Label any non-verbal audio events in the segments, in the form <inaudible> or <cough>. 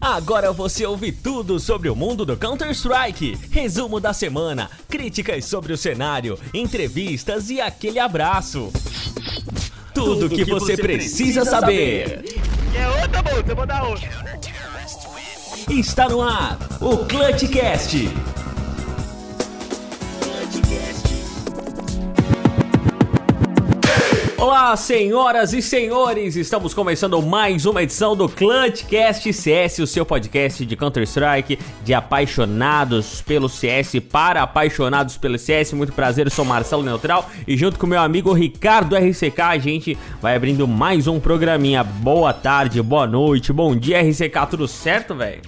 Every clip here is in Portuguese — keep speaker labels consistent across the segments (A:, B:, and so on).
A: Agora você ouve tudo sobre o mundo do Counter-Strike. Resumo da semana, críticas sobre o cenário, entrevistas e aquele abraço. Tudo, tudo que, que, você, precisa, precisa saber.
B: É outra, bolsa, vou dar outra.
A: Está no ar o Clutchcast Olá, senhoras e senhores! Estamos começando mais uma edição do Clutchcast CS, o seu podcast de Counter-Strike, de apaixonados pelo CS para apaixonados pelo CS. Muito prazer, eu sou Marcelo Neutral e junto com meu amigo Ricardo RCK, a gente vai abrindo mais um programinha. Boa tarde, boa noite, bom dia, RCK, tudo certo, velho?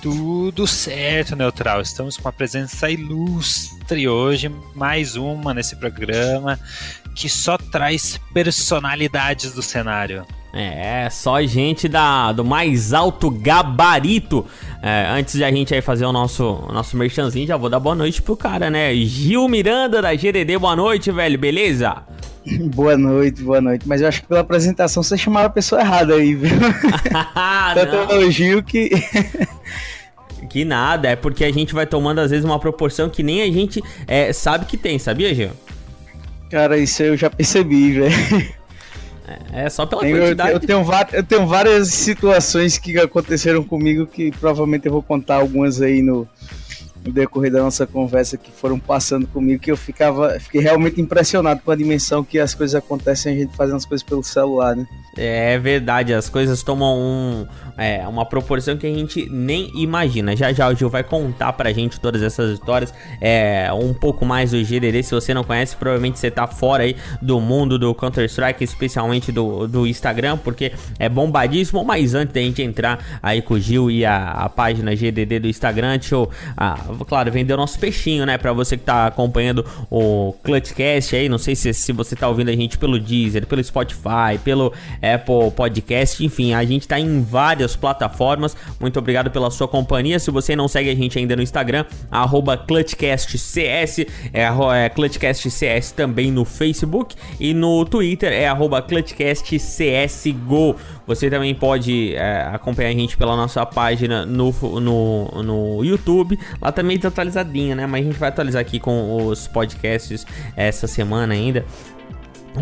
C: Tudo certo, Neutral. Estamos com uma presença ilustre hoje, mais uma nesse programa que só traz personalidades do cenário.
A: É, só gente da, do mais alto gabarito. É, antes de a gente aí fazer o nosso, nosso merchanzinho, já vou dar boa noite pro cara, né? Gil Miranda da GDD, boa noite, velho, beleza? <laughs>
D: Boa noite, boa noite. Mas eu acho que pela apresentação você chamava a pessoa errada aí, viu? <laughs> Tanto o Gil que. <laughs>
A: que nada, é porque a gente vai tomando às vezes uma proporção que nem a gente é, sabe que tem, sabia, Gil?
D: Cara, isso eu já percebi, velho.
A: É, é só pela tenho, quantidade.
D: Eu, eu, tenho, eu tenho várias situações que aconteceram comigo que provavelmente eu vou contar algumas aí no, no decorrer da nossa conversa que foram passando comigo que eu ficava fiquei realmente impressionado com a dimensão que as coisas acontecem a gente fazendo as coisas pelo celular, né?
A: É verdade, as coisas tomam um, é, uma proporção que a gente nem imagina. Já já o Gil vai contar pra gente todas essas histórias, é, um pouco mais do GDD. Se você não conhece, provavelmente você tá fora aí do mundo do Counter-Strike, especialmente do, do Instagram, porque é bombadíssimo. Mas antes da gente entrar aí com o Gil e a, a página GDD do Instagram, deixa eu, ah, claro, vender o nosso peixinho, né? Pra você que tá acompanhando o Clutchcast aí, não sei se, se você tá ouvindo a gente pelo Deezer, pelo Spotify, pelo Apple Podcast, enfim, a gente tá em várias plataformas. Muito obrigado pela sua companhia. Se você não segue a gente ainda no Instagram, ClutchCastCS, é, é ClutchCastCS também no Facebook e no Twitter é ClutchCastCSGO. Você também pode é, acompanhar a gente pela nossa página no, no, no YouTube. Lá também tá atualizadinha, né? Mas a gente vai atualizar aqui com os podcasts essa semana ainda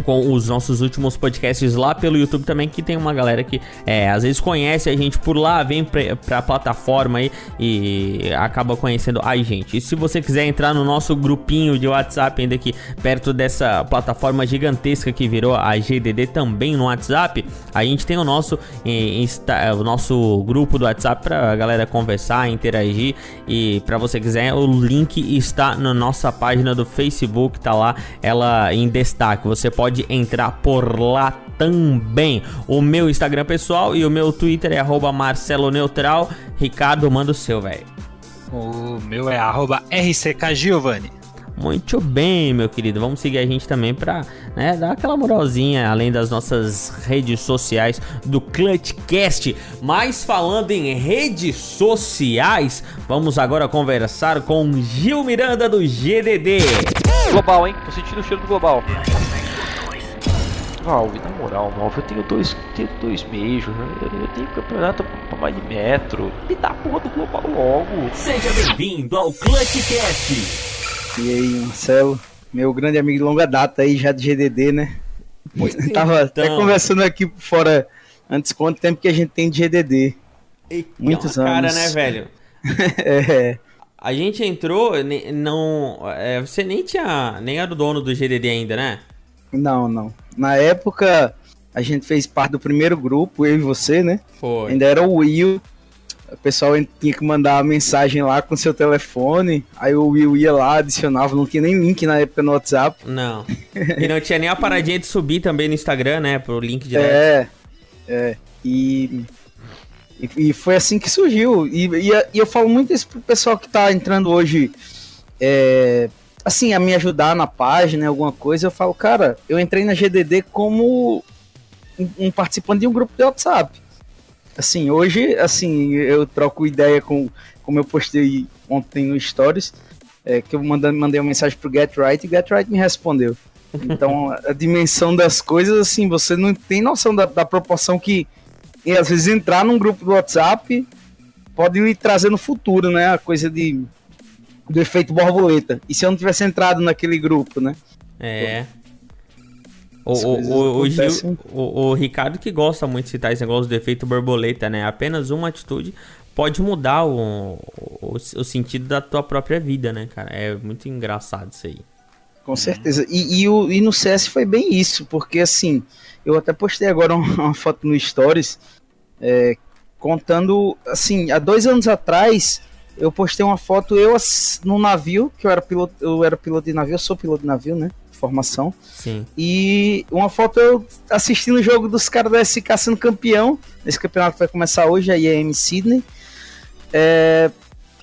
A: com os nossos últimos podcasts lá pelo YouTube também, que tem uma galera que é, às vezes conhece a gente por lá, vem pra, pra plataforma aí e acaba conhecendo a gente. E se você quiser entrar no nosso grupinho de WhatsApp, ainda aqui perto dessa plataforma gigantesca que virou a GDD também no WhatsApp, a gente tem o nosso, insta, o nosso grupo do WhatsApp pra galera conversar, interagir e para você quiser, o link está na nossa página do Facebook, tá lá ela em destaque. Você pode pode entrar por lá também. O meu Instagram pessoal e o meu Twitter é @marceloneutral. Ricardo, manda o seu, velho.
C: O meu é @rckgiovanni.
A: Muito bem, meu querido. Vamos seguir a gente também para né, dar aquela moralzinha, além das nossas redes sociais do Clutchcast. Mas falando em redes sociais, vamos agora conversar com Gil Miranda do GDD.
E: Global, hein? Tô sentindo o cheiro do global. Valve, na moral, Valve, eu tenho dois, tenho dois meses, eu tenho campeonato pra mais de metro. Me dá a porra do global logo.
A: Seja bem-vindo ao Clutchcast.
D: E aí, Marcelo, meu grande amigo de longa data aí, já de GDD, né? Pois <laughs> Tava então. até conversando aqui fora antes quanto tempo que a gente tem de GDD.
A: E Muitos anos. cara, né, velho? <laughs> é. A gente entrou, não, é, você nem tinha, nem era o dono do GDD ainda, né?
D: Não, não. Na época, a gente fez parte do primeiro grupo, eu e você, né?
A: Foi.
D: Ainda era o Will. O pessoal tinha que mandar a mensagem lá com seu telefone. Aí o Will ia lá, adicionava. Não tinha nem link na época no WhatsApp.
A: Não. <laughs> E não tinha nem a paradinha de subir também no Instagram, né? Pro link direto.
D: É. É. E. E foi assim que surgiu. E, e, e eu falo muito isso pro pessoal que tá entrando hoje é, assim, a me ajudar na página, alguma coisa, eu falo, cara, eu entrei na GDD como um, um participante de um grupo de WhatsApp. Assim, hoje, assim, eu troco ideia com, como eu postei ontem no Stories, é, que eu mandei, mandei uma mensagem pro Get Right e Get Right me respondeu. <laughs> Então, a dimensão das coisas, assim, você não tem noção da, da proporção que, e às vezes, entrar num grupo do WhatsApp pode lhe trazer no futuro, né? A coisa de do efeito borboleta. E se eu não tivesse entrado naquele grupo, né?
A: É. O, o, o, Gil, o, Ricardo que gosta muito de citar esse negócio do efeito borboleta, né? Apenas uma atitude pode mudar o, o, o, sentido da tua própria vida, né, cara? É muito engraçado isso aí.
D: Com certeza. E, e, o, e no CS foi bem isso, porque assim, eu até postei agora <laughs> uma, foto no Stories é, contando, assim, há dois anos atrás eu postei uma foto eu no navio, que eu era piloto, eu era piloto de navio, eu sou piloto de navio, né? Formação.
A: Sim.
D: E uma foto eu assistindo o jogo dos caras da SK sendo campeão. Esse campeonato vai começar hoje, a IAM Sydney. É,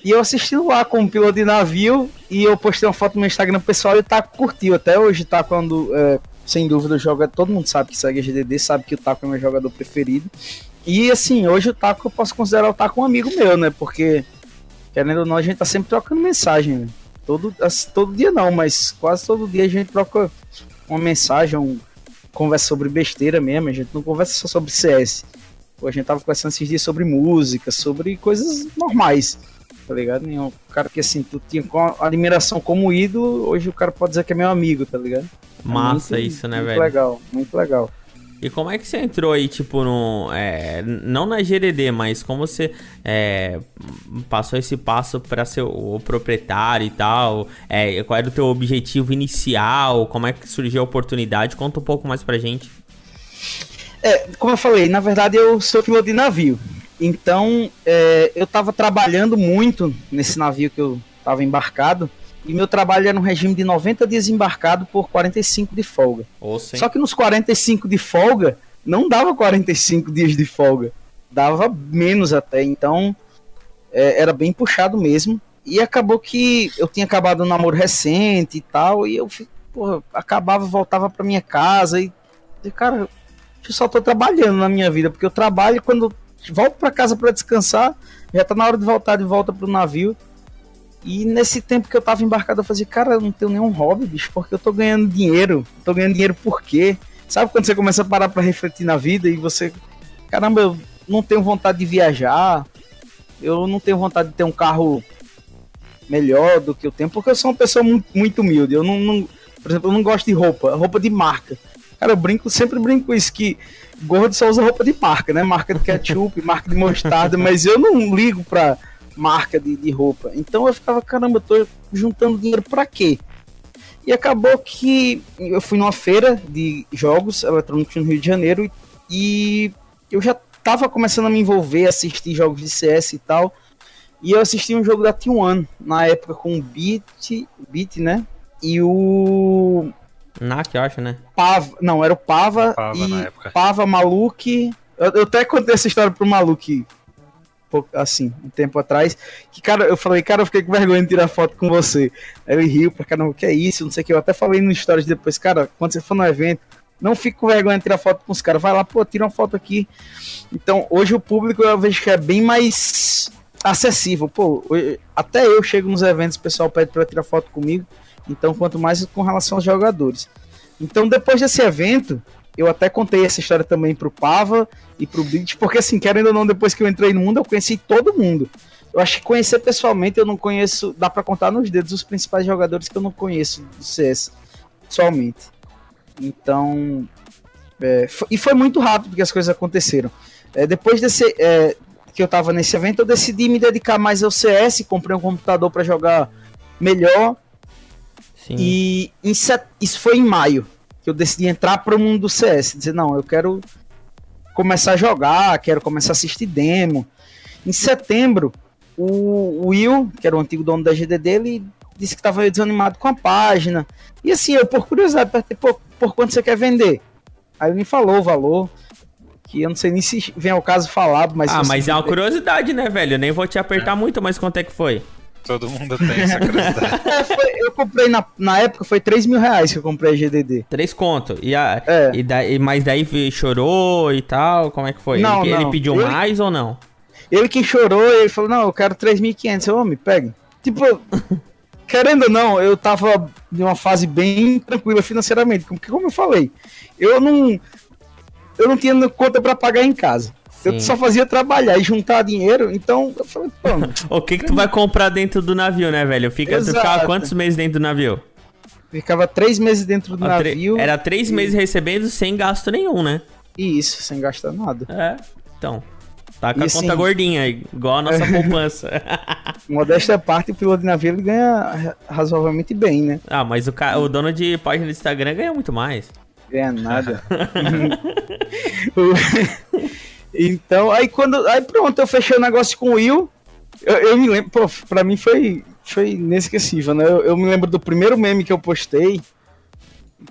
D: e eu assistindo lá como piloto de navio. E eu postei uma foto no meu Instagram pessoal e o Taco curtiu. Até hoje tá quando, é, sem dúvida, joga. Todo mundo sabe que segue a GDD, sabe que o Taco é meu jogador preferido. E assim, hoje o Taco eu posso considerar o Taco um amigo meu, né? Porque querendo ou não, a gente tá sempre trocando mensagem, né? Todo, todo dia não, mas quase todo dia a gente troca uma mensagem, um, conversa sobre besteira mesmo, a gente não conversa só sobre CS. A gente tava conversando esses dias sobre música, sobre coisas normais, tá ligado? E um cara que assim, tu tinha a admiração como ídolo, hoje o cara pode dizer que é meu amigo, tá ligado?
A: É Massa muito, isso, né,
D: muito
A: velho?
D: Muito legal, muito legal.
A: E como é que você entrou aí, tipo, no. É, não na GDD, mas como você é, passou esse passo para ser o proprietário e tal? É, qual era o teu objetivo inicial? Como é que surgiu a oportunidade? Conta um pouco mais pra gente.
D: É, como eu falei, na verdade eu sou piloto de navio. Então, é, eu estava trabalhando muito nesse navio que eu estava embarcado. E meu trabalho era um regime de 90 dias embarcado por 45 de folga.
A: Oh,
D: Só que nos 45 de folga, não dava 45 dias de folga. Dava menos até. Então, é, era bem puxado mesmo. E acabou que eu tinha acabado um namoro recente e tal. E eu porra, acabava, voltava para minha casa. E, e, cara, eu só tô trabalhando na minha vida. Porque eu trabalho quando volto para casa para descansar. Já tá na hora de voltar de volta pro navio. E nesse tempo que eu tava embarcado, eu fazia, cara, eu não tenho nenhum hobby, bicho, porque eu tô ganhando dinheiro. Tô ganhando dinheiro por quê? Sabe quando você começa a parar para refletir na vida e você, caramba, eu não tenho vontade de viajar, eu não tenho vontade de ter um carro melhor do que eu tenho, porque eu sou uma pessoa muito, muito humilde. Eu não, não, por exemplo, eu não gosto de roupa, roupa de marca. Cara, eu brinco, sempre brinco com isso, que gordo só usa roupa de marca, né? Marca de ketchup, <laughs> marca de mostarda, mas eu não ligo pra marca de, de roupa. Então eu ficava, caramba, eu tô juntando dinheiro para quê? E acabou que eu fui numa feira de jogos eletrônicos no Rio de Janeiro e eu já tava começando a me envolver, assistir jogos de CS e tal. E eu assisti um jogo da T1 na época com o Beat, Beat, né? E o
A: Nak, eu acho, né?
D: Pava, não, era o Pava, Pava e Pava Maluque. Eu, eu, até contei essa história pro Maluque assim, um tempo atrás, que, cara, eu falei, cara, eu fiquei com vergonha de tirar foto com você. Aí ele riu pra caramba, o que é isso? Não sei o que. Eu até falei no stories depois, cara, quando você for no evento, não fique com vergonha de tirar foto com os caras. Vai lá, pô, tira uma foto aqui. Então, hoje o público eu vejo que é bem mais acessível. Pô, até eu chego nos eventos, o pessoal pede pra tirar foto comigo. Então, quanto mais com relação aos jogadores. Então, depois desse evento, eu até contei essa história também pro Pava e pro Blitz, porque assim, querendo ou não, depois que eu entrei no mundo, eu conheci todo mundo. Eu acho que conhecer pessoalmente eu não conheço, dá para contar nos dedos os principais jogadores que eu não conheço do CS, pessoalmente. Então, é, e foi muito rápido que as coisas aconteceram. É, depois desse, é, que eu tava nesse evento, eu decidi me dedicar mais ao CS, comprei um computador para jogar melhor. Sim. E em, isso foi em maio eu decidi entrar para o mundo do CS, dizer não, eu quero começar a jogar, quero começar a assistir demo. Em setembro, o Will, que era o antigo dono da GDD, ele disse que estava desanimado com a página. E assim, eu por curiosidade, perguntei, por, por quanto você quer vender? Aí ele me falou o valor, que eu não sei nem se vem ao caso falado, mas...
A: Ah, mas é uma curiosidade, né, velho? Eu nem vou te apertar é. muito, mas quanto é que foi?
C: Todo mundo tem essa curiosidade. <laughs> é,
D: foi, eu comprei na, na época, foi 3 mil reais que eu comprei a GDD.
A: 3 conto. E, a, é. e daí, mas daí chorou e tal? Como é que foi?
D: Não,
A: ele,
D: não.
A: ele pediu ele, mais ou não?
D: Ele que chorou, ele falou: Não, eu quero 3.500. Eu, homem, pegue. Tipo, <laughs> querendo ou não, eu tava em uma fase bem tranquila financeiramente, porque como eu falei, eu não eu não tinha conta para pagar em casa. Eu
A: Sim.
D: só fazia trabalhar e juntar dinheiro, então eu falei, pô, <laughs>
A: O que que tu vai comprar dentro do navio, né, velho? Fica, tu ficava quantos meses dentro do navio?
D: ficava três meses dentro do navio.
A: Era três meses recebendo sem gasto nenhum, né?
D: E isso, sem gastar nada.
A: É. Então. Tá com a
D: E
A: conta
D: assim-
A: gordinha, igual a nossa <laughs> poupança. <laughs>
D: Modéstia à parte, o piloto de navio ele ganha ra- razoavelmente bem, né?
A: ah, mas o, ca... o dono de página do Instagram ganha muito mais.
D: Ganha nada. O- então, aí quando. Aí pronto, eu fechei o negócio com o Will. Eu, eu me lembro, pô, pra mim foi, foi inesquecível, né? Eu, eu me lembro do primeiro meme que eu postei,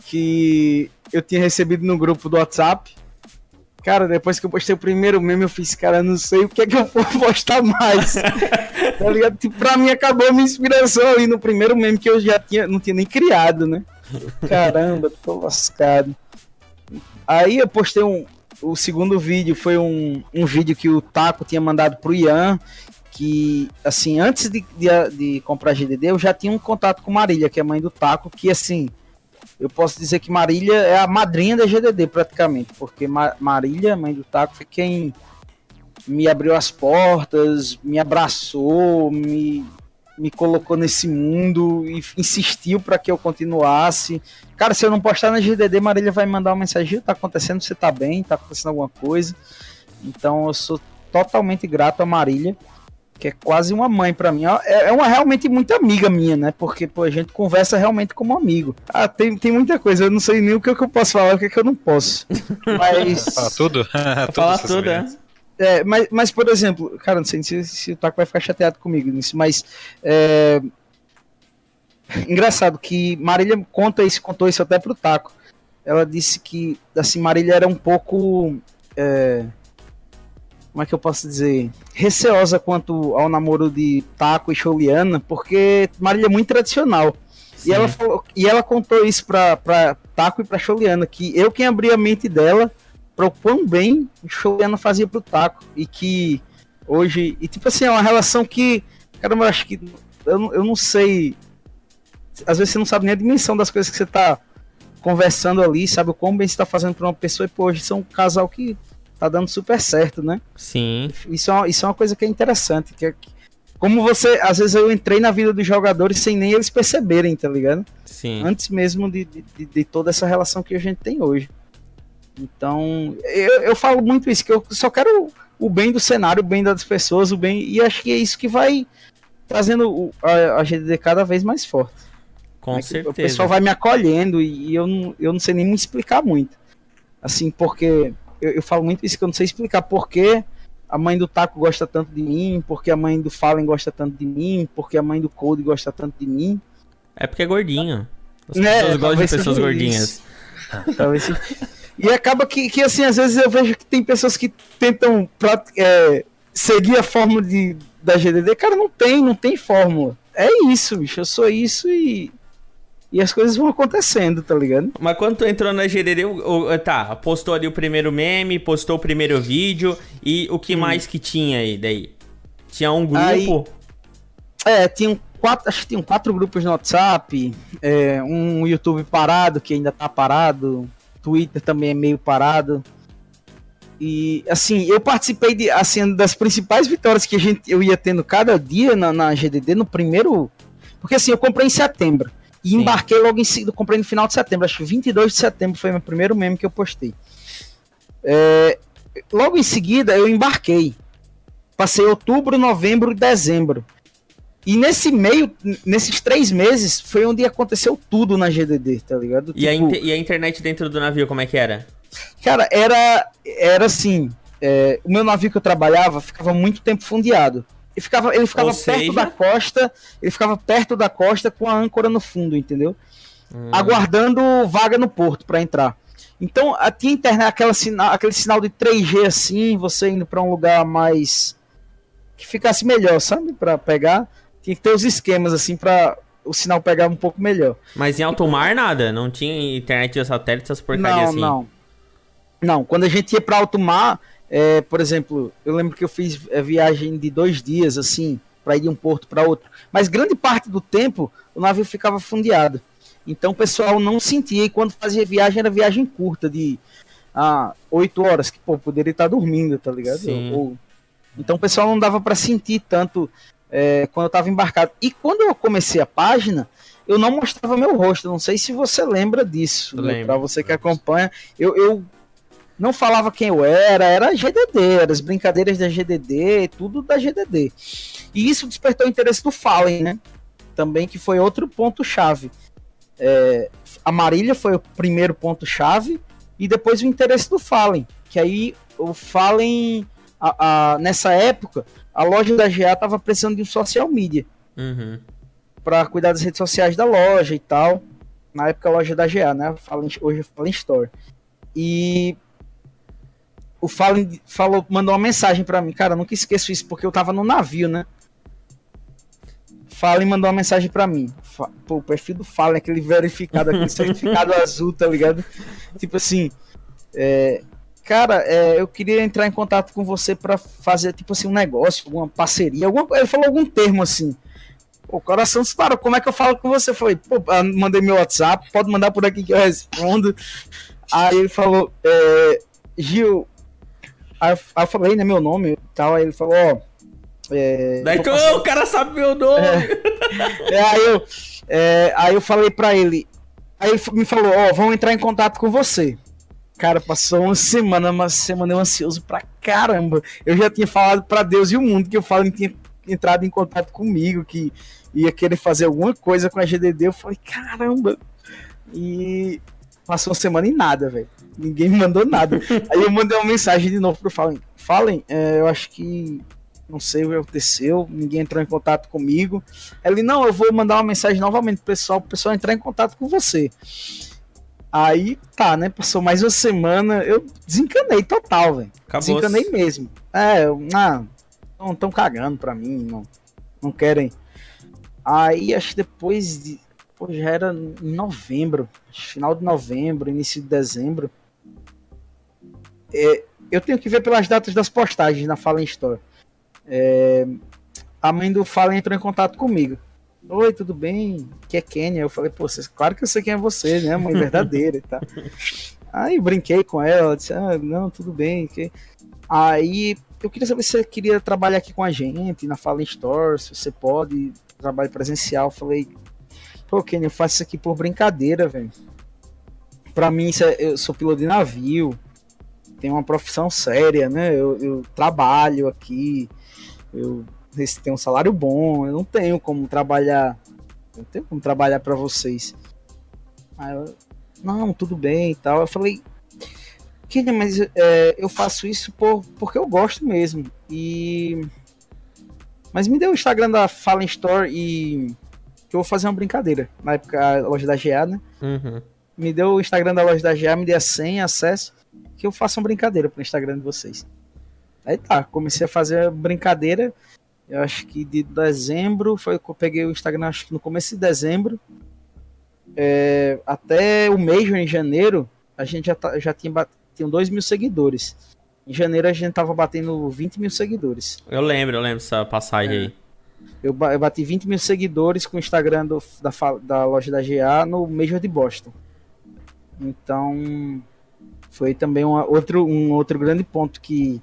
D: que eu tinha recebido no grupo do WhatsApp. Cara, depois que eu postei o primeiro meme, eu fiz, cara, não sei o que é que eu vou <laughs> postar mais. <laughs> tá ligado? Tipo, pra mim acabou a minha inspiração ali no primeiro meme que eu já tinha, não tinha nem criado, né? <laughs> Caramba, tô lascado. Aí eu postei um. O segundo vídeo foi um, um vídeo que o Taco tinha mandado pro Ian. Que, assim, antes de, de, de comprar GDD, eu já tinha um contato com Marília, que é mãe do Taco. Que, assim, eu posso dizer que Marília é a madrinha da GDD, praticamente. Porque Ma Marília, mãe do Taco, foi quem me abriu as portas, me abraçou, me, me colocou nesse mundo e insistiu para que eu continuasse. Cara, se eu não postar na GDD, Marília vai me mandar uma mensagem: tá acontecendo, você tá bem, tá acontecendo alguma coisa. Então eu sou totalmente grato a Marília, que é quase uma mãe para mim. É é uma realmente muito amiga minha, né? Porque pô, a gente conversa realmente como amigo. Ah, tem, tem muita coisa, eu não sei nem o que, é que eu posso falar, o que, é que eu não posso. <laughs> Mas.
C: Fala tudo? <laughs>
A: Fala
C: Todos os
A: tudo, é.
D: É, mas, mas, por exemplo, cara, não sei se, se o Taco vai ficar chateado comigo nisso, mas. É... Engraçado que Marília conta isso, contou isso até pro Taco. Ela disse que, assim, Marília era um pouco. é, Como é que eu posso dizer? Receosa quanto ao namoro de Taco e Choliana, porque Marília é muito tradicional. E ela, falou, e ela contou isso pra, pra Taco e pra Choliana, que eu quem abri a mente dela para o quão bem o Choliana fazia pro Taco. E que hoje. E tipo assim, é uma relação que. Caramba, eu acho que. Eu, não- eu não sei. Às vezes você não sabe nem a dimensão das coisas que você tá conversando ali, sabe o quão bem você tá fazendo pra uma pessoa. E pô, hoje são um casal que tá dando super certo, né?
A: Sim.
D: Isso é uma, isso é uma coisa que é interessante. Que é, como você. Às vezes eu entrei na vida dos jogadores sem nem eles perceberem, tá ligado?
A: Sim.
D: antes mesmo de, de- de toda essa relação que a gente tem hoje. Então, eu, eu falo muito isso, que eu só quero o, bem do cenário, o bem das pessoas, o bem. E acho que é isso que vai trazendo a, a GDD cada vez mais forte.
A: Com?
D: Que
A: certeza.
D: O pessoal vai me acolhendo e, eu, não, eu não sei nem me explicar muito. Assim, porque eu, eu falo muito isso que eu não sei explicar porque a mãe do Taco gosta tanto de mim, porque a mãe do Fallen gosta tanto de mim, porque a mãe do Code gosta tanto de mim.
A: É porque é gordinho. As
D: Né,
A: pessoas gostam de pessoas gordinhas. <laughs>
D: Talvez. E acaba que, que, assim, às vezes eu vejo que tem pessoas que tentam é, seguir a fórmula de, da GDD. Cara, não tem, não tem fórmula. É isso, bicho. Eu sou isso e. E as coisas vão acontecendo, tá ligado?
A: Mas quando tu entrou na GDD, o- o- tá, postou ali o primeiro meme, postou o primeiro vídeo e o que mais que tinha aí daí? Tinha um grupo?
D: Aí- É, tinham quatro, acho que tinham quatro grupos no WhatsApp, é, um YouTube parado, que ainda tá parado, Twitter também é meio parado. E assim, eu participei de assim das principais vitórias que a gente eu ia tendo cada dia na, na GDD no primeiro, porque assim, eu comprei em setembro e
A: Sim.
D: embarquei logo em seguida, comprei no final de setembro, acho que 22 de setembro foi meu primeiro meme que eu postei. É, logo em seguida eu embarquei. Passei outubro, novembro e dezembro. E nesse meio, nesses três meses, foi onde aconteceu tudo na GDD, tá ligado?
A: E, a
D: Tipo,
A: e a internet dentro do navio, como é que era?
D: Cara, era, era assim. é, o meu navio que eu trabalhava ficava muito tempo fundeado. Ele ficava, ele ficava
A: Ou
D: perto
A: seja-
D: da costa, ele ficava perto da costa com a âncora no fundo, entendeu?
A: Hum.
D: Aguardando vaga no porto para entrar. Então, a- tinha internet, aquela sina- aquele sinal de 3G assim, você indo para um lugar mais que ficasse melhor, sabe? Para pegar, tinha que ter os esquemas assim para o sinal pegar um pouco melhor.
A: Mas em alto mar, nada? Não tinha internet de satélite, essas porcarias
D: não,
A: assim?
D: Não, não. Quando a gente ia para alto mar, é, por exemplo, eu lembro que eu fiz é, viagem de dois dias, assim, para ir de um porto para outro. Mas grande parte do tempo o navio ficava fundeado. Então o pessoal não sentia e quando fazia viagem era viagem curta de ah, 8 horas, que pô, poderia estar dormindo, tá ligado? Ou, então o pessoal não dava para sentir tanto é, quando eu estava embarcado. E quando eu comecei a página, eu não mostrava meu rosto. Não sei se você lembra disso. Né? Para você que acompanha, eu, eu não falava quem eu era, era GDD, eram as brincadeiras da GDD, tudo da GDD. E isso despertou o interesse do Fallen, né? Também que foi outro ponto-chave. É, a Marília foi o primeiro ponto-chave e depois o interesse do Fallen, que aí o Fallen, a, a, nessa época, a loja da GA estava precisando de um social media
A: uhum.
D: para cuidar das redes sociais da loja e tal. Na época a loja da GA, né? Hoje Fallen Store. E o Fallen falou, mandou uma mensagem para mim, cara, nunca esqueço isso porque eu tava no navio, né? Fallen mandou uma mensagem para mim. Pô, o perfil do Fallen, aquele verificado, aquele <laughs> certificado azul, tá ligado? Tipo assim, é, cara, é, eu queria entrar em contato com você para fazer, tipo assim, um negócio, alguma parceria, alguma, ele falou algum termo assim. O coração disparou, como é que eu falo com você? Foi, pô, ah, mandei meu WhatsApp, pode mandar por aqui que eu respondo. Aí ele falou, é, Gil, Aí, eu falei, né, meu nome e tal. Aí ele falou, ó.
A: É, Daí que o cara sabe meu nome. É, <laughs>
D: é, aí, eu, é, aí eu falei pra ele. Aí ele me falou, ó, vamos entrar em contato com você. Cara, passou uma semana, uma semana eu ansioso pra caramba. Eu já tinha falado pra Deus e o mundo que o Fallen tinha entrado em contato comigo, que ia querer fazer alguma coisa com a GDD. Eu falei, caramba. E passou uma semana e nada, velho ninguém me <laughs> mandou nada. Aí eu mandei uma mensagem de novo pro Fallen. Fallen, é, eu acho que não sei o que aconteceu, ninguém entrou em contato comigo. Ele, não, eu vou mandar uma mensagem novamente pro pessoal, pro pessoal entrar em contato com você. Aí, tá, né? Passou mais uma semana, eu desencanei total, velho. Desencanei mesmo. É, ah, não estão cagando pra mim, não, não querem. Aí, acho que depois de. Pô, já era em novembro, final de novembro, início de dezembro é, eu tenho que ver pelas datas das postagens na Fallen Store. É, a mãe do Fallen entrou em contato comigo. Oi, tudo bem? Que é Kenya? Eu falei, pô, claro que eu sei quem é você, né? Mãe <laughs> verdadeira e tal. Aí eu brinquei com ela, disse, ah, não, tudo bem. Que... Aí eu queria saber se você queria trabalhar aqui com a gente na Fallen Store, se você pode, trabalho presencial. Eu falei, pô, Kenya, eu faço isso aqui por brincadeira, velho. Pra mim, é, eu sou piloto de navio, tenho uma profissão séria, né? Eu, eu trabalho aqui, eu tenho um salário bom, eu não tenho como trabalhar, não tenho como trabalhar para vocês. Aí eu, não, tudo bem e tal. Eu falei, que mas é, eu faço isso por, porque eu gosto mesmo. E mas me deu o Instagram da Fallen Store e que eu vou fazer uma brincadeira. Na época, a loja da GA, né?
A: Uhum.
D: Me deu o Instagram da loja da GA, me deu a senha, acesso que eu faça uma brincadeira pro Instagram de vocês. Aí tá, comecei a fazer a brincadeira. Eu acho que de dezembro foi que eu peguei o Instagram, acho que no começo de dezembro. É, até o Major em janeiro, a gente já, tá, já tinha, tinha 2 mil seguidores. Em janeiro a gente tava batendo 20 mil seguidores.
A: Eu lembro, eu lembro dessa passagem é. aí.
D: Eu, eu bati 20 mil seguidores com o Instagram do, da, da loja da GA no Major de Boston. Então, foi também uma, outro, um outro grande ponto que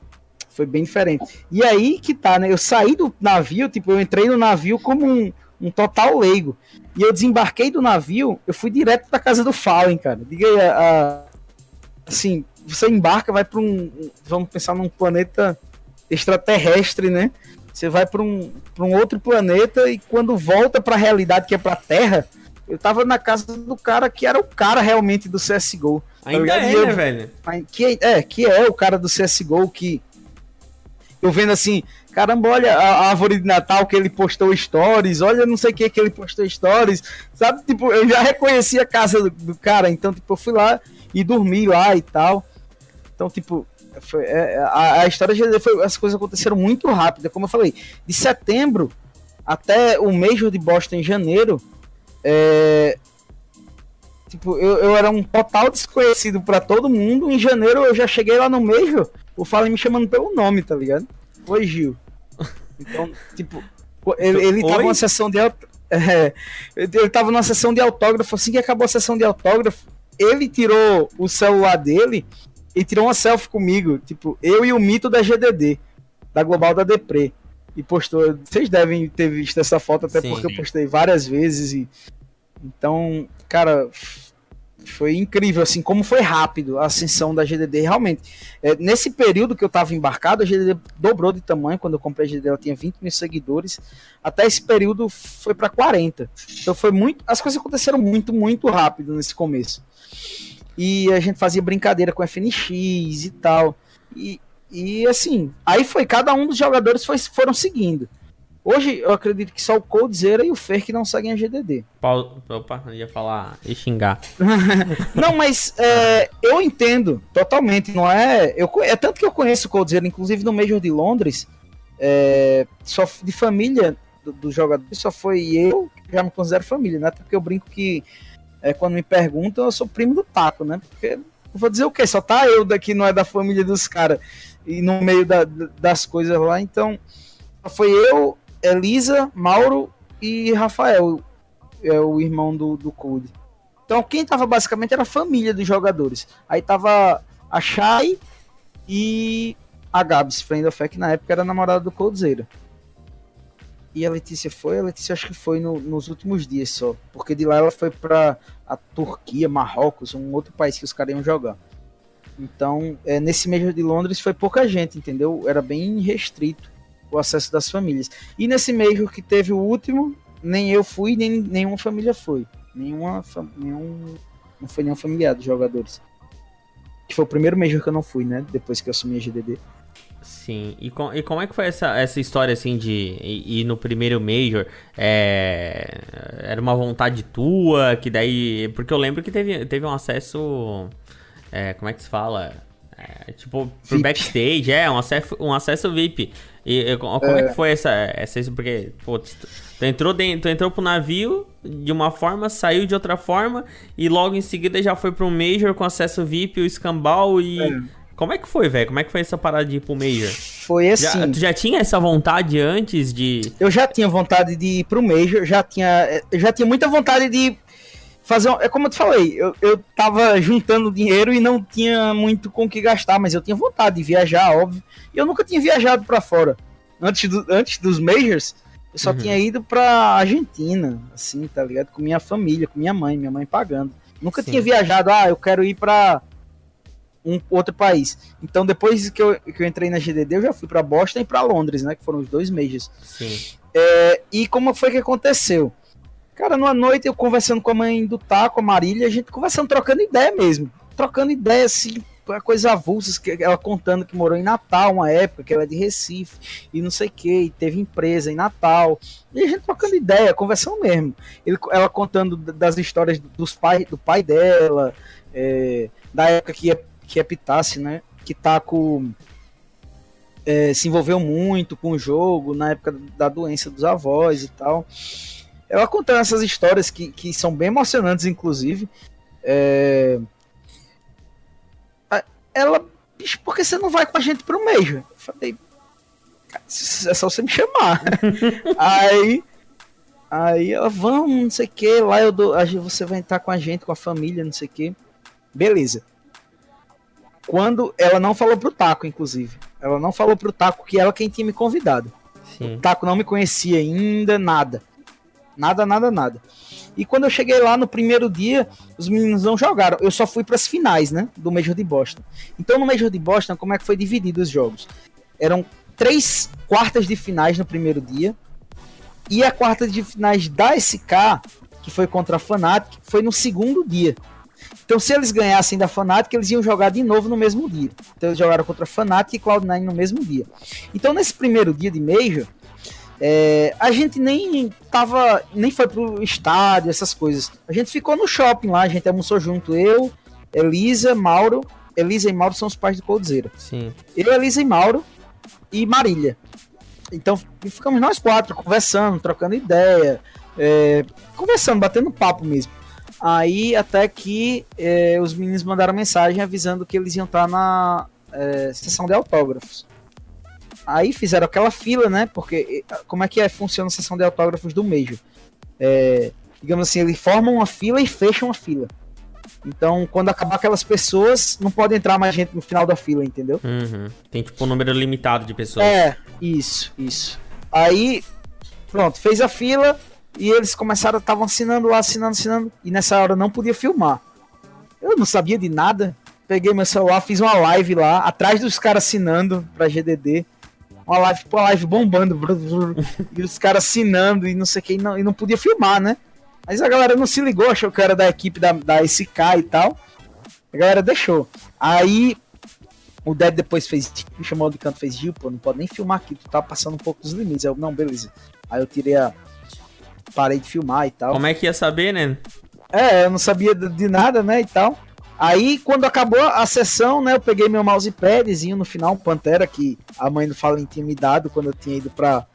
D: foi bem diferente. E aí que tá, né? Eu saí do navio, tipo, eu entrei no navio como um, um total leigo. E eu desembarquei do navio, eu fui direto pra casa do Fallen, cara. Diga aí, a, assim, você embarca, vai para um. Vamos pensar num planeta extraterrestre, né? Você vai para um, pra um outro planeta e quando volta para a realidade que é para a Terra, eu tava na casa do cara que era o cara realmente do CSGO.
A: Ainda tá é, eu, né, velho?
D: Que, é, que é o cara do CSGO que. Eu vendo assim, caramba, olha a, árvore de Natal que ele postou stories, olha não sei o que que ele postou stories, sabe? Tipo, eu já reconheci a casa do, do cara, então, tipo, eu fui lá e dormi lá e tal. Então, tipo, foi, é, a, a, história já foi, as coisas aconteceram muito rápido, como eu falei, de setembro até o Major de Boston em janeiro, é, Tipo, eu, eu era um total desconhecido para todo mundo. Em janeiro eu já cheguei lá no meio, o Fallen me chamando pelo nome, tá ligado? Oi, Gil. Então, tipo, Ele, ele tava numa sessão de <laughs> é, ele tava numa sessão de autógrafo, assim que acabou a sessão de autógrafo, ele tirou o celular dele e tirou uma selfie comigo, tipo, eu e o mito da GDD, da Global da Depre. E postou, vocês devem ter visto essa foto até
A: Sim.
D: porque eu postei várias vezes e então, cara, foi incrível assim como foi rápido a ascensão da GDD realmente. É, nesse período que eu tava embarcado, a GDD dobrou de tamanho. Quando eu comprei a GDD, ela tinha 20 mil seguidores. Até esse período foi para 40. Então foi muito. As coisas aconteceram muito, muito rápido nesse começo. E a gente fazia brincadeira com FNX e tal. E, e assim, aí foi cada um dos jogadores foi, foram seguindo. Hoje eu acredito que só o Coldzera e o Fer que não seguem a GDD.
A: Pau- Opa, eu ia falar e xingar. <laughs>
D: Não, mas é, eu entendo totalmente, não é? Eu, é tanto que eu conheço o Coldzera, inclusive no Major de Londres, é, só de família do- dos jogadores, só foi eu, que já me considero família, né? Até porque eu brinco que é, quando me perguntam, eu sou primo do Taco, né? Porque eu vou dizer o quê? Só tá eu daqui, não é da família dos caras, e no meio da- das coisas lá, então só foi eu, Elisa, Mauro e Rafael, é o irmão do, do Cold. Então quem tava basicamente era a família dos jogadores. Aí tava a Shai e a Gabs, Friend of Fact, na época era namorada do Coldzera. E a Letícia foi? A Letícia acho que foi no- nos últimos dias só. Porque de lá ela foi pra a Turquia, Marrocos, um outro país que os caras iam jogar. Então, é, nesse Major de Londres foi pouca gente, entendeu? Era bem restrito o acesso das famílias. E nesse Major que teve o último, nem eu fui, nem nenhuma família foi. Nenhuma, nenhum, não foi nenhum familiar dos jogadores. Que foi o primeiro Major que eu não fui, né? Depois que eu assumi a GDD.
A: Sim, e, com- e como é que foi essa, essa história assim de ir no primeiro Major? É, era uma vontade tua, que daí. Porque eu lembro que teve, teve um acesso. é, como é que se fala? É, tipo, pro
D: VIP.
A: backstage, é, um acesso, um acesso VIP. E, e co- como é. que foi essa, essa. Porque, putz, tu, tu entrou dentro, tu entrou pro navio de uma forma, saiu de outra forma, e logo em seguida já foi pro Major com acesso VIP, o escambau e. Como é que foi, velho? Como é que foi essa parada de ir pro Major?
D: Foi assim.
A: Já, tu já tinha essa vontade antes de.
D: Eu já tinha vontade de ir pro Major, já tinha, eu já tinha muita vontade de fazer. um- É como eu te falei, eu, eu tava juntando dinheiro e não tinha muito com o que gastar, mas eu tinha vontade de viajar, óbvio. E eu nunca tinha viajado pra fora. Antes, do, antes dos Majors, eu só
A: Uhum.
D: tinha ido pra Argentina, assim, tá ligado? Com minha família, com minha mãe, minha mãe pagando. Nunca
A: Sim.
D: tinha viajado, ah, eu quero ir pra um outro país. Então, depois que eu, que eu entrei na GDD, eu já fui pra Boston e pra Londres, né? Que foram os dois Majors.
A: Sim.
D: É, e como foi que aconteceu? Cara, numa noite eu conversando com a mãe do Taco, a Marília, a gente conversando, trocando ideia mesmo. Trocando ideia, assim, coisas avulsas, que ela contando que morou em Natal uma época, que ela é de Recife, e não sei o que, e teve empresa em Natal. E a gente trocando ideia, conversando mesmo. Ele- ela contando das histórias dos pai, do pai dela, é, da época que ia, que Pitasse, né? Que Taco é, se envolveu muito com o jogo na época da doença dos avós e tal. Ela contando essas histórias que, que são bem emocionantes, inclusive. É... Ela, bicho, por que você não vai com a gente pro Major? Eu falei, "Cara, é só você me chamar. <laughs> aí, aí ela, vamos, não sei o que, lá eu dou, você vai entrar com a gente, com a família, não sei o que. Beleza. Quando ela não falou pro Taco, inclusive. Ela não falou pro Taco que ela quem tinha me convidado.
A: Sim.
D: O Taco não me conhecia ainda, nada. Nada, nada, nada. E quando eu cheguei lá no primeiro dia, os meninos não jogaram. Eu só fui para as finais, né? Do Major de Boston. Então, no Major de Boston, como é que foi dividido os jogos? Eram três quartas de finais no primeiro dia. E a quarta de finais da SK, que foi contra a Fnatic, foi no segundo dia. Então, se eles ganhassem da Fnatic, eles iam jogar de novo no mesmo dia. Então, eles jogaram contra a Fnatic e Cloud9 no mesmo dia. Então, nesse primeiro dia de Major, é, a gente nem tava, nem foi pro estádio, essas coisas. A gente ficou no shopping lá, a gente almoçou junto, eu, Elisa, Mauro. Elisa e Mauro são os pais do Coldzera.
A: Sim.
D: Eu, Elisa e Mauro e Marília. Então ficamos nós quatro conversando, trocando ideia, é, conversando, batendo papo mesmo. Aí até que é, os meninos mandaram mensagem avisando que eles iam estar na é, sessão de autógrafos. Aí fizeram aquela fila, né? Porque como é que é, funciona a sessão de autógrafos do Major? É, digamos assim, eles formam uma fila e fecham a fila. Então, quando acabar aquelas pessoas, não pode entrar mais gente no final da fila, entendeu?
A: Uhum. Tem tipo um número limitado de pessoas.
D: É, isso, isso. Aí, pronto, fez a fila e eles começaram, estavam assinando lá, assinando, assinando, e nessa hora não podia filmar. Eu não sabia de nada. Peguei meu celular, fiz uma live lá, atrás dos caras assinando pra GDD. Uma live, uma live bombando. e os caras assinando e não sei o que, e não, e não podia filmar, né? Mas a galera não se ligou, achou que era da equipe da, da SK e tal. A galera deixou. Aí o Dead depois fez, me chamou de canto, fez Gil, pô, não pode nem filmar aqui, tu tá passando um pouco dos limites. Eu, não, beleza. Aí eu tirei a. Parei de filmar e tal.
A: Como é que ia saber, né?
D: É, eu não sabia de nada, né, e tal. Aí, quando acabou a sessão, né, eu peguei meu mousepadzinho no final, um Pantera, que a mãe do Fallen tinha me dado quando eu tinha ido pra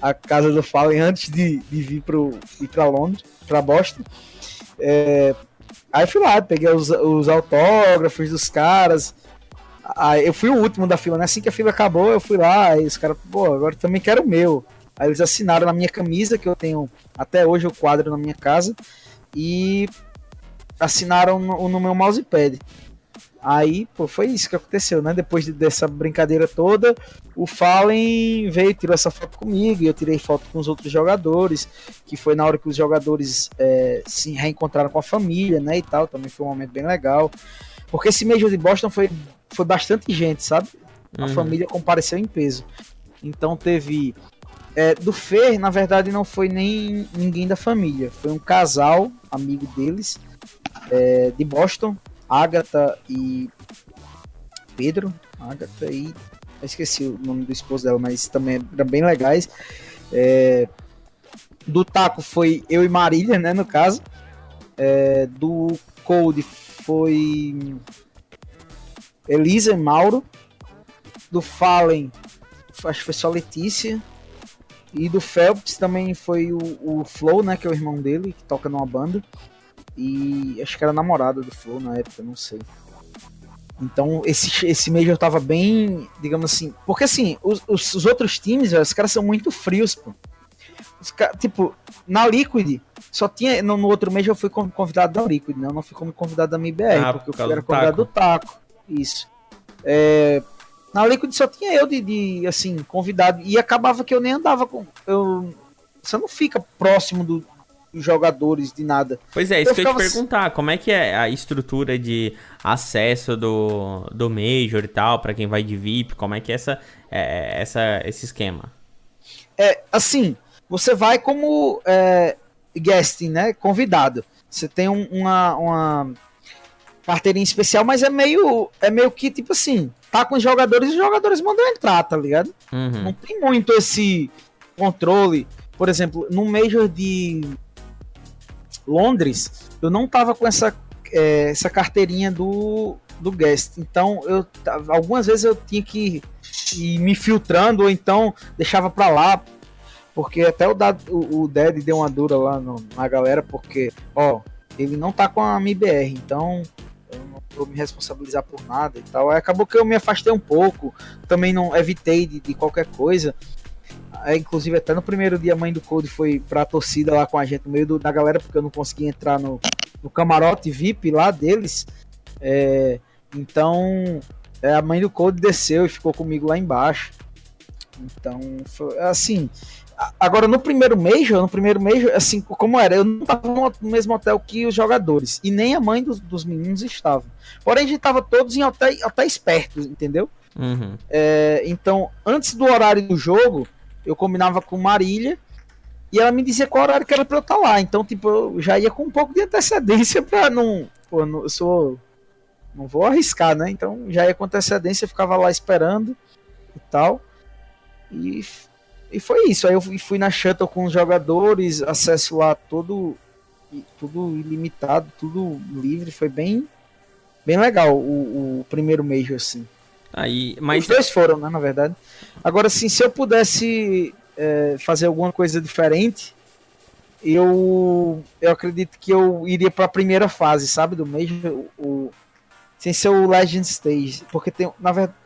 D: a casa do Fallen antes de, de vir pro, ir pra Londres, pra Boston. É, aí fui lá, peguei os, os autógrafos dos caras. Aí eu fui o último da fila, né? Assim que a fila acabou, eu fui lá, aí os caras, pô, agora também quero o meu. Aí eles assinaram na minha camisa, que eu tenho até hoje o quadro na minha casa, e assinaram no, no meu mousepad. Aí, pô, foi isso que aconteceu, né? Depois de- dessa brincadeira toda, o Fallen veio e tirou essa foto comigo, e eu tirei foto com os outros jogadores, que foi na hora que os jogadores é, se reencontraram com a família, né, e tal, também foi um momento bem legal. Porque esse Major de Boston foi, foi bastante gente, sabe? A
A: Uhum.
D: família compareceu em peso. Então teve. é, do Fer, na verdade, não foi nem ninguém da família. Foi um casal, amigo deles, é, de Boston, Agatha e Pedro. Agatha e. Eu esqueci o nome do esposo dela, mas também eram bem legais. É, do Taco foi eu e Marília, né, no caso. É, do Cold foi Elisa e Mauro. Do Fallen, acho que foi só Letícia. E do Phelps também foi o, o Flow, né? Que é o irmão dele, que toca numa banda. E acho que era namorada do Flow na época, não sei. Então esse, esse Major tava bem, digamos assim. Porque assim, os, os, os outros times, velho, os caras são muito frios, pô. Os tipo, na Liquid, só tinha. No, no outro Major eu fui con- convidado da Liquid, né? Eu não fui como convidado da MIBR,
A: Ah,
D: porque
A: por
D: eu fui, era
A: do
D: convidado do Taco. Isso. É, na Liquid só tinha eu de, de, assim, convidado. E acabava que eu nem andava com. Eu, você não fica próximo do- jogadores de nada.
A: Pois é, isso
D: Eu
A: que eu ia te perguntar. Como é que é a estrutura de acesso do, do Major e tal, pra quem vai de VIP? Como é que é essa, é, essa, esse esquema?
D: É, assim, você vai como é, guest, né? Convidado. Você tem um- uma, uma carteirinha especial, mas é meio, é meio que tipo assim, tá com os jogadores e os jogadores mandam entrar, tá ligado?
A: Uhum.
D: Não tem muito esse controle. Por exemplo, no Major de Londres, eu não tava com essa, é, essa carteirinha do, do guest. Então, eu algumas vezes eu tinha que ir me filtrando, ou então deixava pra lá. Porque até o, Dad, o, o deu uma dura lá no- na galera, porque, ó, ele não tá com a MIBR, então eu não vou me responsabilizar por nada e tal. Aí acabou que eu me afastei um pouco, também não evitei de, de qualquer coisa. Aí, inclusive, até no primeiro dia, a mãe do Code foi pra torcida lá com a gente, no meio do- da galera, porque eu não consegui entrar no, no camarote VIP lá deles. É, então, é, a mãe do Code desceu e ficou comigo lá embaixo. Então, foi, assim. Agora, no primeiro Major, no primeiro Major, assim, como era, eu não tava no mesmo hotel que os jogadores, e nem a mãe dos, dos meninos estava. Porém, a gente tava todos em hotéis, hotéis perto, entendeu?
A: Uhum.
D: É, então, antes do horário do jogo, eu combinava com Marília e ela me dizia qual horário que era pra eu estar lá. Então, tipo, eu já ia com um pouco de antecedência <laughs> pra não. Pô, não- eu sou. Não vou arriscar, né? Então, já ia com antecedência, ficava lá esperando e tal. E, e foi isso. Aí eu fui, na shuttle com os jogadores, acesso lá todo. Tudo ilimitado, tudo livre. Foi bem. Bem legal o, o primeiro Major, assim.
A: Aí, mas
D: Os dois foram, né, na verdade. Agora, assim, se eu pudesse é, fazer alguma coisa diferente, eu, eu acredito que eu iria para a primeira fase, sabe, do Major, o, sem ser o Legend Stage, porque tem, na verdade,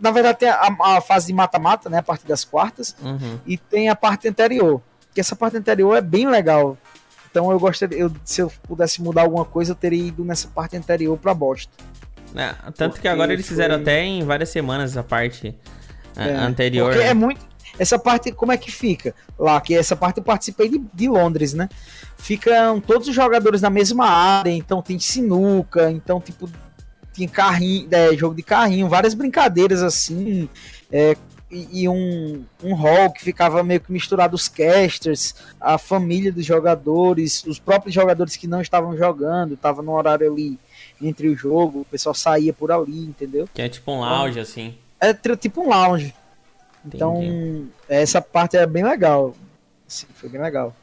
D: Na verdade, tem a, a fase de mata-mata, né? A parte das quartas.
A: Uhum.
D: E tem a parte anterior. Que essa parte anterior é bem legal. Então eu gostaria, eu, se eu pudesse mudar alguma coisa, eu teria ido nessa parte anterior pra Boston.
A: É, tanto que agora eles fizeram
D: foi-
A: até em várias semanas a parte a-
D: É,
A: anterior.
D: Porque
A: né?
D: é muito. Essa parte, como é que fica? Lá, que essa parte eu participei de, de Londres, né? Ficam todos os jogadores na mesma área, então tem sinuca, então, tipo, tem carrinho, é, jogo de carrinho, várias brincadeiras assim, é, e, e um, um hall que ficava meio que misturado os casters, a família dos jogadores, os próprios jogadores que não estavam jogando, tava no horário ali entre o jogo, o pessoal saía por ali, entendeu?
A: Que é tipo um lounge, assim.
D: É tipo um lounge. Então, essa parte é bem legal. Sim, foi bem legal.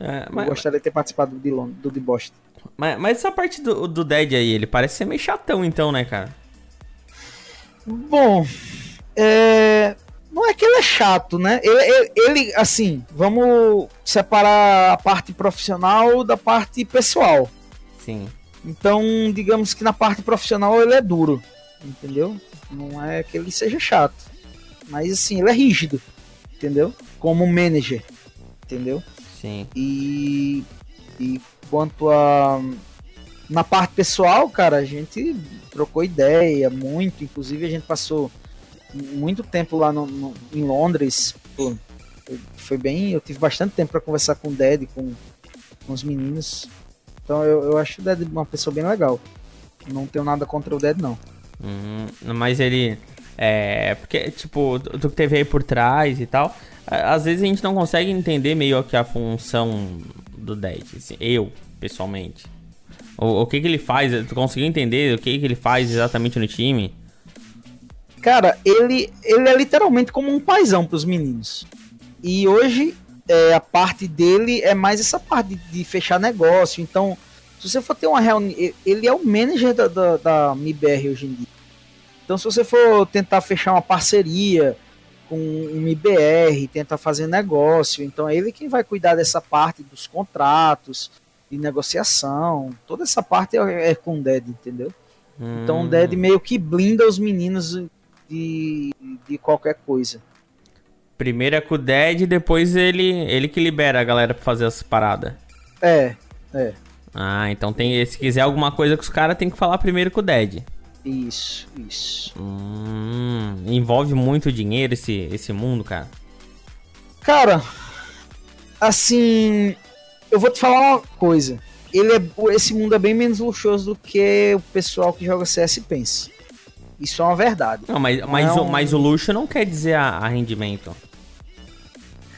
A: É,
D: Eu
A: mas,
D: gostaria de ter participado do de, Lon- do de Boston.
A: mas, mas essa parte do, do Dead aí, ele parece ser meio chatão, então, né, cara?
D: Bom, é, não é que ele é chato, né? Ele, ele- ele, assim, vamos separar a parte profissional da parte pessoal.
A: Sim.
D: Então, digamos que na parte profissional ele é duro, entendeu? Não é que ele seja chato, mas assim, ele é rígido, entendeu? Como manager, entendeu?
A: Sim.
D: E, e quanto a. Na parte pessoal, cara, a gente trocou ideia muito. Inclusive, a gente passou muito tempo lá no, no- em Londres. Pô, foi, bem. Eu tive bastante tempo para conversar com o Dad, com, com os meninos. Então, eu, eu acho o Dad uma pessoa bem legal. Não tenho nada contra o Dad, não.
A: Uhum, mas ele. É. Porque, tipo, tu que teve aí por trás e tal. Às vezes a gente não consegue entender meio que a função do Dead. assim, eu, pessoalmente. O, o que que ele faz? Tu conseguiu entender o que que ele faz exatamente no time?
D: Cara, ele, ele é literalmente como um paizão pros meninos. E hoje é, a parte dele é mais essa parte de, de fechar negócio. Então, se você for ter uma reunião. Ele é o manager da, da, da MIBR hoje em dia. Então, se você for tentar fechar uma parceria com um MIBR, tentar fazer negócio, então é ele quem vai cuidar dessa parte dos contratos, de negociação. Toda essa parte é, é com o Ded, entendeu? Então
A: Hum,
D: o Dead meio que blinda os meninos de, de qualquer coisa.
A: Primeiro é com o Dead, depois ele, ele que libera a galera pra fazer as paradas.
D: É, é,
A: Ah, então tem, se quiser alguma coisa com os caras, tem que falar primeiro com o Dead.
D: isso, isso.
A: Hum, envolve muito dinheiro esse, esse mundo, cara.
D: Cara, assim, eu vou te falar uma coisa. Ele é, esse mundo é bem menos luxuoso do que o pessoal que joga CS pensa. Isso é uma verdade.
A: Não, mas, mas,
D: é
A: o, mas o luxo não quer dizer a, a rendimento.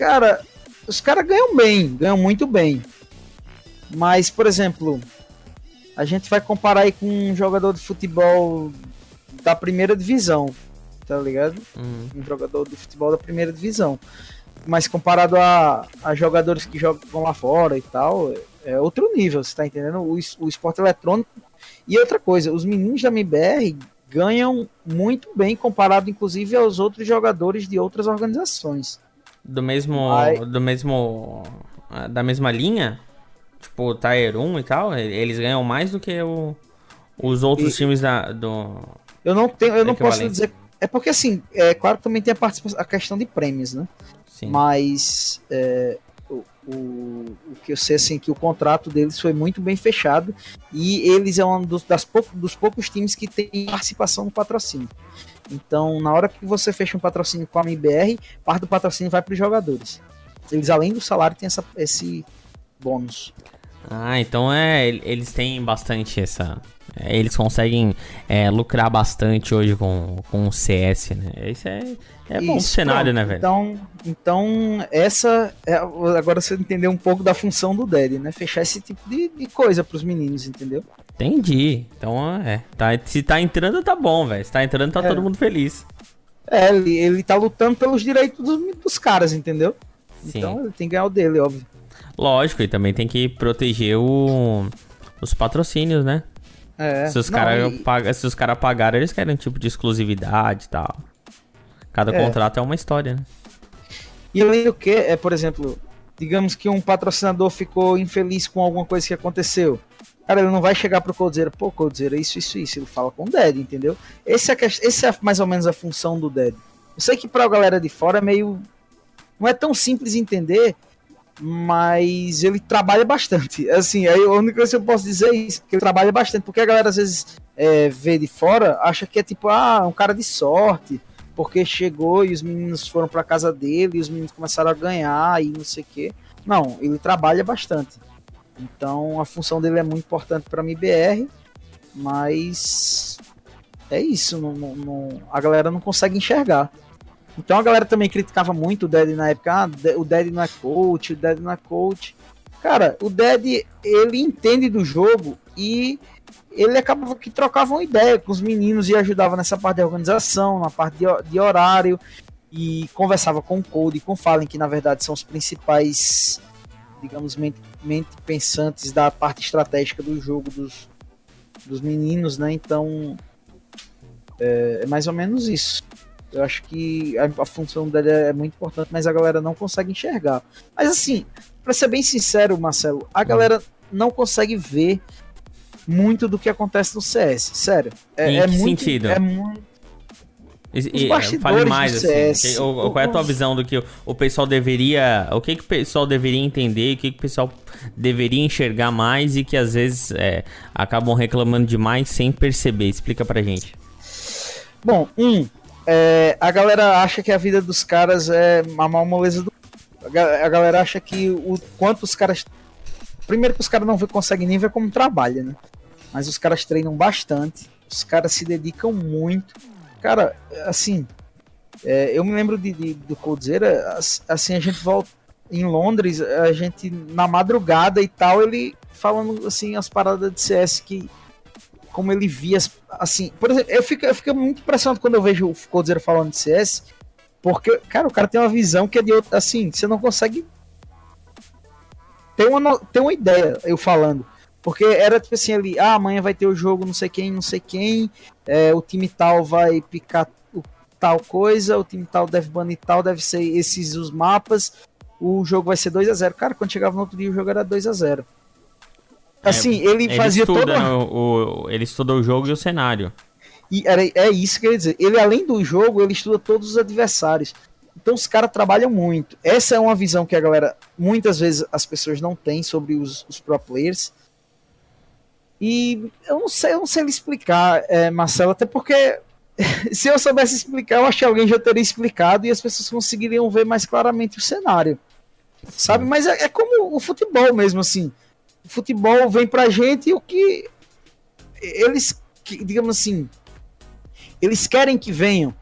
D: Cara, os caras ganham bem, ganham muito bem. Mas, por exemplo, a gente vai comparar aí com um jogador de futebol da primeira divisão, tá ligado?
A: Hum.
D: Um jogador de futebol da primeira divisão. Mas comparado a, a jogadores que jogam lá fora e tal, é, outro nível, você tá entendendo? O, o esporte eletrônico. E outra coisa, os meninos da MBR ganham muito bem comparado, inclusive, aos outros jogadores de outras organizações.
A: Do mesmo.
D: Ai.
A: Do mesmo. ah, Da mesma linha? Tipo, Tier 1 e tal, eles ganham mais do que o, os outros
D: E-
A: times da, do.
D: Eu não tenho, eu não posso dizer. É porque assim, é claro que também tem a, participação, a questão de prêmios, né?
A: Sim.
D: Mas é, o, o, o que eu sei assim que o contrato deles foi muito bem fechado e eles é um dos, das pou- dos poucos times que tem participação no patrocínio. Então, na hora que você fecha um patrocínio com a MBR, parte do patrocínio vai para os jogadores. Eles, além do salário, tem essa, esse bônus.
A: Ah, então é. el- Eles têm bastante essa. É, eles conseguem é, lucrar bastante hoje com, com o CS, né? Isso é, é bom
D: Isso,
A: cenário,
D: pronto.
A: né, velho?
D: Então, então essa é, agora você entendeu um pouco da função do Daddy, né? Fechar esse tipo de, de coisa pros meninos, entendeu?
A: Entendi. Então é. Tá, se tá entrando, tá bom, velho. Se tá entrando, tá
D: É.
A: todo mundo feliz.
D: É, ele, ele tá lutando pelos direitos dos, dos caras, entendeu?
A: Sim.
D: Então ele tem que ganhar o dele, óbvio.
A: Lógico, e também tem que proteger o, os patrocínios, né?
D: É,
A: se os caras
D: e-
A: cara pagarem, eles querem um tipo de exclusividade e tal. Cada
D: É.
A: contrato é uma história, né?
D: E além do que, é, por exemplo, digamos que um patrocinador ficou infeliz com alguma coisa que aconteceu. Cara, ele não vai chegar pro Coldzera, pô, Coldzera, isso, isso, isso. Ele fala com o Dead, entendeu? Esse é, esse é mais ou menos a função do Dead. Eu sei que pra galera de fora é meio. Não é tão simples entender, mas ele trabalha bastante. Assim, aí a única coisa que eu posso dizer é isso, que ele trabalha bastante, porque a galera às vezes é, vê de fora, acha que é tipo, ah, um cara de sorte, porque chegou e os meninos foram para casa dele e os meninos começaram a ganhar e não sei o quê. Não, ele trabalha bastante. Então a função dele é muito importante para mim BR, mas é isso, não, não, a galera não consegue enxergar. Então a galera também criticava muito o Dead na época, ah, o Dead não é coach, o Dead não é coach. Cara, o Dead, ele entende do jogo e ele acabava que trocava uma ideia com os meninos e ajudava nessa parte de organização, na parte de, de horário e conversava com o Code e com o Fallen, que na verdade são os principais, digamos, mente, mente pensantes da parte estratégica do jogo dos, dos meninos, né? Então é, é mais ou menos isso. Eu acho que a, a, função dele é muito importante, mas a galera não consegue enxergar. Mas assim, para ser bem sincero, Marcelo, a galera não consegue ver muito do que acontece no CS. Sério.
A: É, em
D: é
A: que
D: muito,
A: sentido?
D: É muito.
A: E, fale mais, assim, CS, que, o, qual é a tua visão do que o, o, pessoal deveria. O que, que o pessoal deveria entender, o que, que o pessoal deveria enxergar mais e que às vezes é, acabam reclamando demais sem perceber? Explica pra gente.
D: Bom, um, é, a galera acha que a vida dos caras é a mal moleza do. A galera acha que o quanto os caras. Primeiro que os caras não conseguem nem ver como trabalha, né? Mas os caras treinam bastante, os caras se dedicam muito. Cara, assim, é, eu me lembro de, de, do Coldzera, assim, a gente volta em Londres, a gente na madrugada e tal, ele falando assim as paradas de CS que como ele via, assim, por exemplo, eu fico, eu fico muito impressionado quando eu vejo o Coldzera falando de CS, porque, cara, o cara tem uma visão que é de outra, assim, você não consegue ter uma, ter uma ideia, eu falando. Porque era tipo assim, ali, ah, amanhã vai ter o jogo não sei quem, não sei quem, é, o time tal vai picar o, tal coisa, o time tal deve banir tal, deve ser esses os mapas, o jogo vai ser 2 a 0 Cara, quando chegava no outro dia o jogo era 2 a 0 Assim, ele, ele fazia
A: estuda toda... o, o, ele estuda o jogo e o cenário.
D: E era, é isso que eu ia dizer. Ele, além do jogo, ele estuda todos os adversários. Então os caras trabalham muito. Essa é uma visão que a galera, muitas vezes, as pessoas não têm sobre os, os pro players. E eu não sei, eu não sei explicar, é, Marcelo, até porque <laughs> se eu soubesse explicar, eu acho que alguém já teria explicado e as pessoas conseguiriam ver mais claramente o cenário. Sabe? Mas é, é como o futebol mesmo, assim futebol vem pra gente o que eles, digamos assim, eles querem que venham.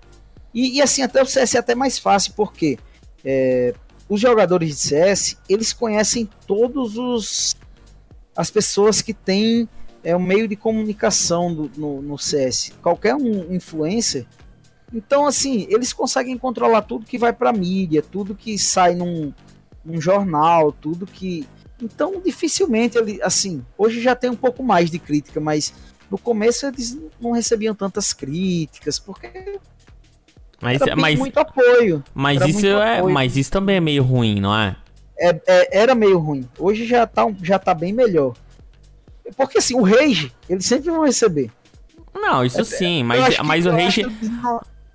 D: E, e assim, até o CS é até mais fácil, porque é, os jogadores de CS, eles conhecem todos os as pessoas que têm é, um meio de comunicação do, no, no CS. Qualquer um influencer. Então, assim, eles conseguem controlar tudo que vai pra mídia, tudo que sai num, num jornal, tudo que então, dificilmente ele, assim, hoje já tem um pouco mais de crítica, mas no começo eles não recebiam tantas críticas, porque
A: mas, era mas, muito apoio. Mas isso, é, apoio. mas isso também é meio ruim, não é?
D: é? É, era meio ruim. Hoje já tá, já tá bem melhor. Porque assim, o Rage, eles sempre vão receber.
A: Não, isso é, sim, mas, mas o Rage.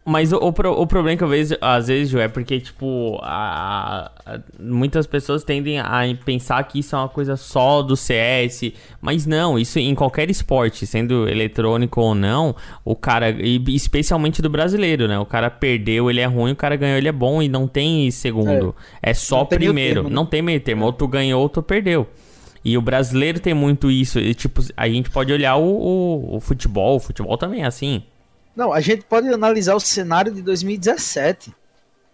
A: Mas o, o, o, problema que eu vejo, às vezes, Ju, é porque, tipo, a, a, muitas pessoas tendem a pensar que isso é uma coisa só do CS, mas não, isso em qualquer esporte, sendo eletrônico ou não, o cara, e especialmente do brasileiro, né? O cara perdeu, ele é ruim, o cara ganhou, ele é bom e não tem segundo. É, é só primeiro. Termo, né? Não tem meio termo. Ou tu ganhou ou tu perdeu. E o brasileiro tem muito isso. E, tipo, a gente pode olhar o, o, o futebol, o futebol também é assim.
D: Não, a gente pode analisar o cenário de 2017.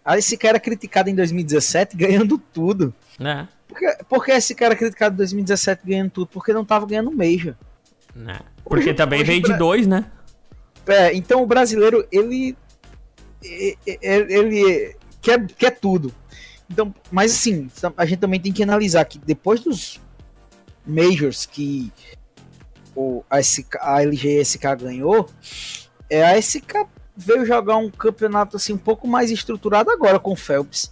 D: Aí esse cara é criticado em 2017 ganhando tudo.
A: É.
D: Por que, por que esse cara é criticado em 2017 ganhando tudo? Porque não tava ganhando Major.
A: É. Porque hoje, também veio de dois, né?
D: É, então o brasileiro, ele. Ele, ele quer, quer tudo. Então, mas assim, a gente também tem que analisar que depois dos Majors que o, a, SK, a LGSK ganhou, é, a SK veio jogar um campeonato assim um pouco mais estruturado agora com o Phelps.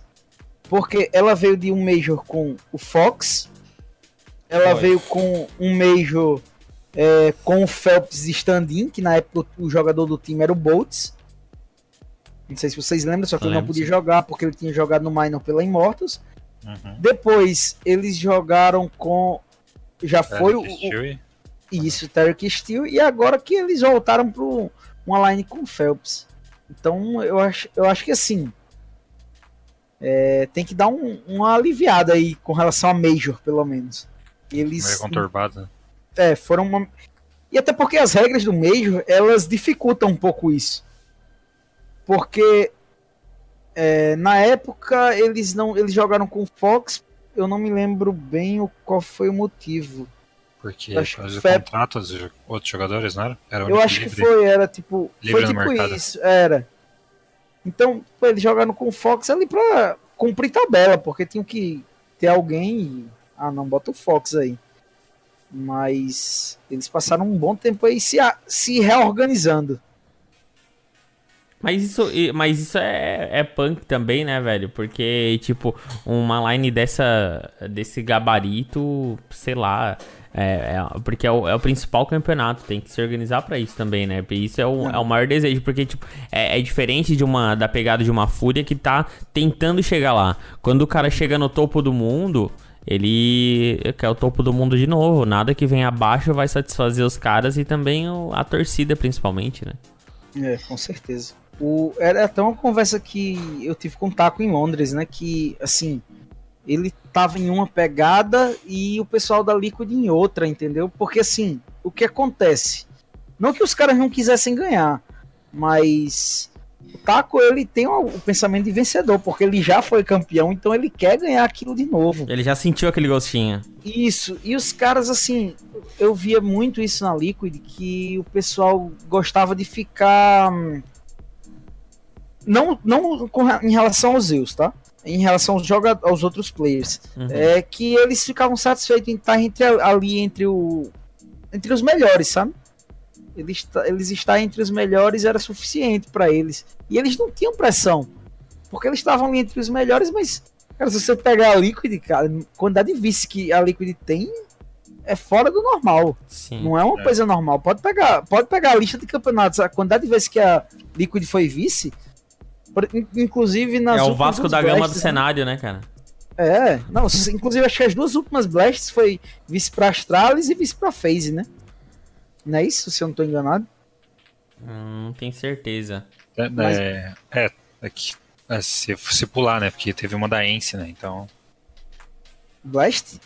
D: Porque ela veio de um Major com o Fox, Ela
A: Foi.
D: veio com um Major é, com o Phelps stand-in, que na época o jogador do time era o Boltz. Não sei se vocês lembram, só que ele não podia
A: sim.
D: jogar porque ele tinha jogado no Minor pela Immortals.
C: Uhum.
D: Depois eles jogaram com. Já foi o,
C: Stewie.
D: isso, Tarek Steel, e agora que eles voltaram para uma line com o Phelps. Então eu acho, eu acho que assim. é, tem que dar um- uma aliviada aí com relação a Major, pelo menos. Eles
C: Meio conturbado. né?
D: é, foram uma... E até porque as regras do Major, elas dificultam um pouco isso. Porque é, na época eles não eles jogaram com o Fox, eu não me lembro bem o, qual foi o motivo.
C: Porque
D: Acho que foi-
C: contrato aos jo- outros jogadores, não era? Era o
D: Eu acho que
C: livre.
D: foi, era tipo,
C: Livre
D: foi tipo
C: mercado.
D: isso, era. Então, pô, eles jogaram com o Fox ali pra cumprir tabela, porque tinham que ter alguém e, ah, não, bota o Fox aí. Mas eles passaram um bom tempo aí se, a- se reorganizando.
A: Mas isso, mas isso é, é punk também, né, velho? Porque, tipo, uma line dessa, desse gabarito, sei lá, é, é- porque é o, é o principal campeonato, tem que se organizar pra isso também, né? E Isso é o, é o maior desejo, porque, tipo, é, é diferente de uma, da pegada de uma fúria que tá tentando chegar lá. Quando o cara chega no topo do mundo, ele quer o topo do mundo de novo. Nada que vem abaixo vai satisfazer os caras e também a torcida, principalmente, né?
D: É, com certeza. O, era até uma conversa que eu tive com o Taco em Londres, né? Que, assim, ele tava em uma pegada e o pessoal da Liquid em outra, entendeu? Porque, assim, o que acontece? Não que os caras não quisessem ganhar, mas o Taco, ele tem o, pensamento de vencedor, porque ele já foi campeão, então ele quer ganhar aquilo de novo.
A: Ele já sentiu aquele gostinho.
D: Isso, e os caras, assim, eu via muito isso na Liquid, que o pessoal gostava de ficar. hum, Não, não em relação aos Zeus, tá? Em relação aos, joga aos outros players.
A: Uhum.
D: É que eles ficavam satisfeitos em estar entre, ali entre o. Entre os melhores, sabe? Eles, eles estar entre os melhores era suficiente pra eles. E eles não tinham pressão. Porque eles estavam ali entre os melhores, mas Cara, se você pegar a Liquid, cara, a quantidade de vice que a Liquid tem é fora do normal.
A: Sim.
D: Não é uma
C: É.
D: coisa normal. Pode pegar, pode pegar a lista de campeonatos, a quantidade de vezes que a Liquid foi vice. Inclusive nas
A: É o Vasco da Gama do
D: né?
A: cenário, né, cara?
D: É, não, inclusive acho que as duas últimas blasts foi vice pra Astralis e vice pra FaZe, né? Não é isso, se eu não tô enganado?
A: Hum, Não tenho certeza.
C: É,
D: Mas-
C: é, é, é que- é, se, se pular, né? Porque teve uma da Ence, né? Então.
D: Blast?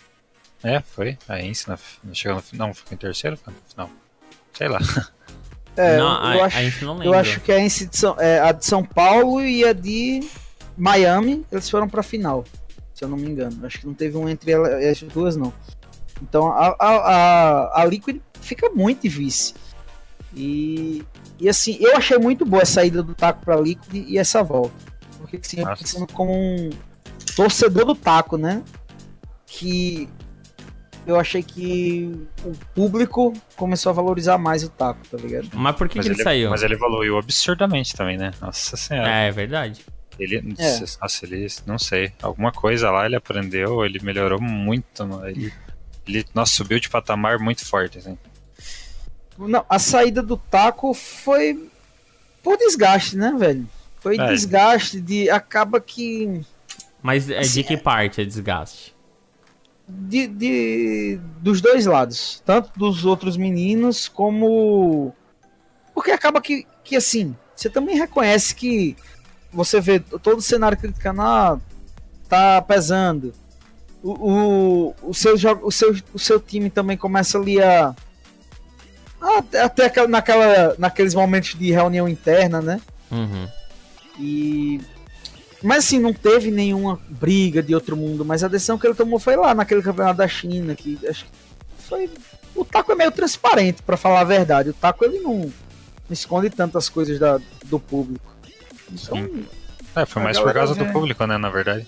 C: É, foi. A Ence na, chegou no final. Não, ficou em terceiro? Foi no final. Sei lá. <laughs>
D: É,
A: não,
D: eu,
A: a,
D: eu
A: a
D: acho,
A: gente não
D: eu
A: lembra.
D: acho que a, de São, é, a de São Paulo e a de Miami, eles foram pra final, se eu não me engano. Acho que não teve um entre as duas, não. Então a, a, a, a Liquid fica muito de vice. E, e assim, eu achei muito boa a saída do Taco pra Liquid e essa volta. Porque assim, eu
C: Nossa.
D: pensando como um torcedor do Taco, né? Que eu achei que o público começou a valorizar mais o Taco, tá ligado?
A: Mas por que,
C: mas,
A: que ele,
C: ele,
A: saiu?
C: mas ele evoluiu absurdamente também, né? Nossa senhora.
A: É, é verdade.
C: Ele,
D: É.
C: nossa, ele, não sei, alguma coisa lá ele aprendeu, ele melhorou muito, mano. Ele, ele, nossa, subiu de patamar muito forte, assim.
D: Não, a saída do taco foi por desgaste, né, velho? Foi
C: É.
D: desgaste de. Acaba que.
A: Mas é
D: Assim,
A: de que parte é desgaste?
D: De, de- dos dois lados. Tanto dos outros meninos, como. Porque acaba que, que assim. Você também reconhece que você vê todo o cenário criticando, ah, tá pesando. O, o, o, seu, o, seu, o seu time também começa ali a. a- Até, até aquela- naquela, naqueles momentos de reunião interna, né?
A: Uhum.
D: E. Mas assim, não teve nenhuma briga de outro mundo, mas a decisão que ele tomou foi lá naquele campeonato da China, que acho que foi. O Taco é meio transparente, pra falar a verdade. O Taco ele não, não esconde tantas coisas da, do público. Então,
C: É, foi mais por causa do público, né, na verdade.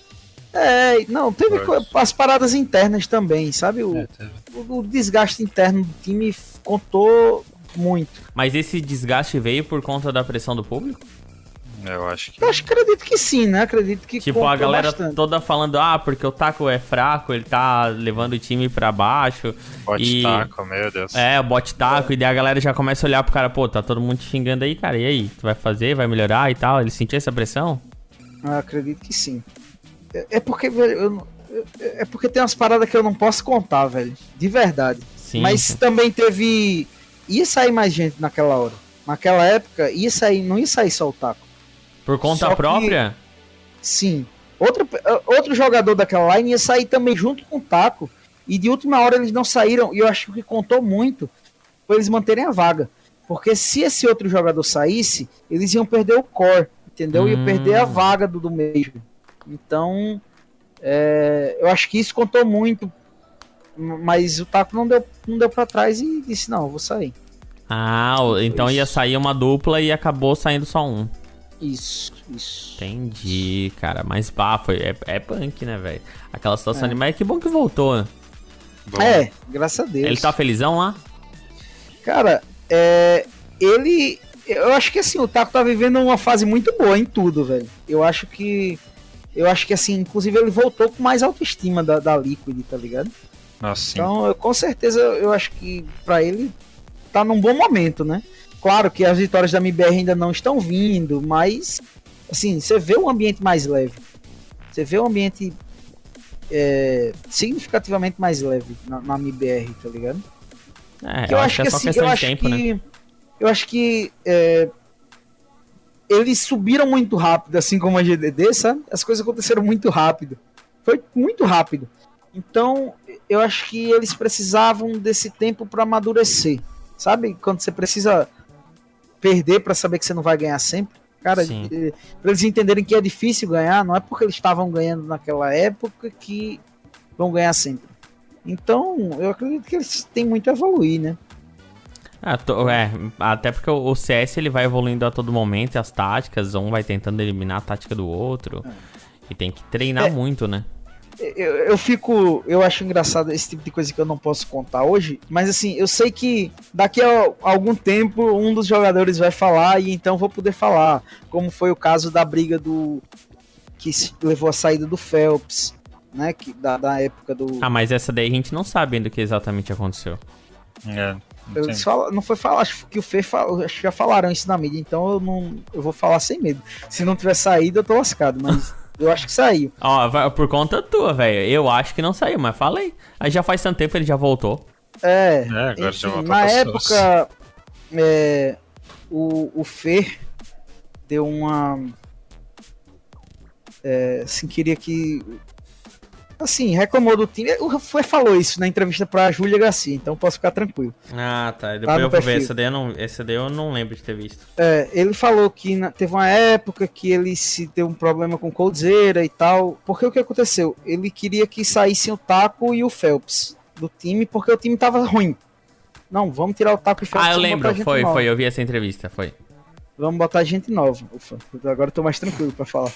D: é, não, teve as paradas internas também, sabe? O,
C: É,
D: o, o desgaste interno do time contou muito.
A: Mas esse desgaste veio por conta da pressão do público?
C: Eu acho que.
D: Eu acho que acredito que sim, né? Acredito que
A: Tipo, a galera
D: bastante.
A: toda falando, ah, porque o Taco é fraco, ele tá levando o time pra baixo.
C: Pode
A: e-
C: taco, meu Deus.
A: É, o bot taco, e daí a galera já começa a olhar pro cara, pô, tá todo mundo te xingando aí, cara, e aí? Tu vai fazer, vai melhorar e tal? Ele sentiu essa pressão?
D: Eu acredito que sim. É, é porque, velho, eu não- eu- é porque tem umas paradas que eu não posso contar, velho. De verdade.
A: Sim.
D: Mas também teve. Ia sair mais gente naquela hora. Naquela época, ia sair, não ia sair só o taco.
A: Por conta
D: só que-
A: própria?
D: Sim. Outro, outro jogador daquela line ia sair também junto com o taco. E de última hora eles não saíram. E eu acho que o que contou muito foi eles manterem a vaga. Porque se esse outro jogador saísse, eles iam perder o core. Entendeu? Iam
A: Hum.
D: perder a vaga do, do meio. Então, é, eu acho que isso contou muito. Mas o Taco não deu, não deu pra trás e disse: Não, eu vou sair.
A: Ah, então ia sair uma dupla e acabou saindo só um.
D: Isso, isso.
A: Entendi, cara. Mas pá, foi, é, é punk, né, velho? Aquela situação
D: É.
A: ali, mas que bom que voltou. né?
C: Bom,
D: É, graças a Deus.
A: Ele tá felizão lá?
D: Cara, é, ele. Eu acho que assim, o Taco tá vivendo uma fase muito boa em tudo, velho. Eu acho que. Eu acho que assim, inclusive ele voltou com mais autoestima da, da Liquid, tá ligado?
C: Nossa, sim.
D: Então, eu, com certeza, eu acho que pra ele tá num bom momento, né? Claro que as vitórias da MBR ainda não estão vindo, mas assim, você vê um ambiente mais leve. Você vê um ambiente é, significativamente mais leve na, na MBR, tá ligado?
A: É,
D: Que
A: eu, acho que é só
D: assim,
A: questão
D: eu
A: de
D: acho
A: tempo, né?
D: que, Eu acho que é, eles subiram muito rápido, assim como a GDD, sabe? As coisas aconteceram muito rápido. Foi muito rápido. Então, eu acho que eles precisavam desse tempo para amadurecer. Sabe? Quando você precisa perder para saber que você não vai ganhar sempre. Cara, pra eles entenderem que é difícil ganhar, não é porque eles estavam ganhando naquela época que vão ganhar sempre. Então, eu acredito que eles têm muito a evoluir, né?
A: Ah, tô- é, até porque o o CS ele vai evoluindo a todo momento, e as táticas, um vai tentando eliminar a tática do outro. E tem que treinar
D: É.
A: muito, né?
D: Eu, eu fico. Eu acho engraçado esse tipo de coisa que eu não posso contar hoje. Mas assim, eu sei que daqui a algum tempo um dos jogadores vai falar e então vou poder falar. Como foi o caso da briga do. Que se- levou a saída do Phelps, né? Que, da, da época do.
A: Ah, mas essa daí a gente não sabe ainda o que exatamente aconteceu.
C: É,
D: eu falo- não foi falar, acho que o Fê falou, acho que já falaram isso na mídia, então eu não. Eu vou falar sem medo. Se não tiver saído, eu tô lascado, mas eu acho que saiu.
A: Ó, por conta tua, velho. Eu acho que não saiu, mas falei. Aí já faz tanto tempo que ele já voltou.
D: É,
C: É, agora já
D: enfim,
C: voltou
D: na época é, o, o Fer deu uma é, assim, queria que assim, reclamou do time, o Fer falou isso na entrevista pra Júlia Garcia, então posso ficar tranquilo.
A: Ah, tá.
D: Tá
A: Depois eu vou ver. Essa daí, eu não, essa daí eu não lembro de ter visto.
D: É, ele falou que na- teve uma época que ele se deu um problema com Coldzera e tal, porque o que aconteceu? Ele queria que saíssem o Taco e o Phelps do time, porque o time tava ruim. Não, vamos tirar o Taco e o Phelps
A: Ah, eu lembro. Foi,
D: nova.
A: foi. Eu vi essa entrevista. Foi.
D: Vamos botar gente nova. Ufa, agora eu tô mais tranquilo pra falar.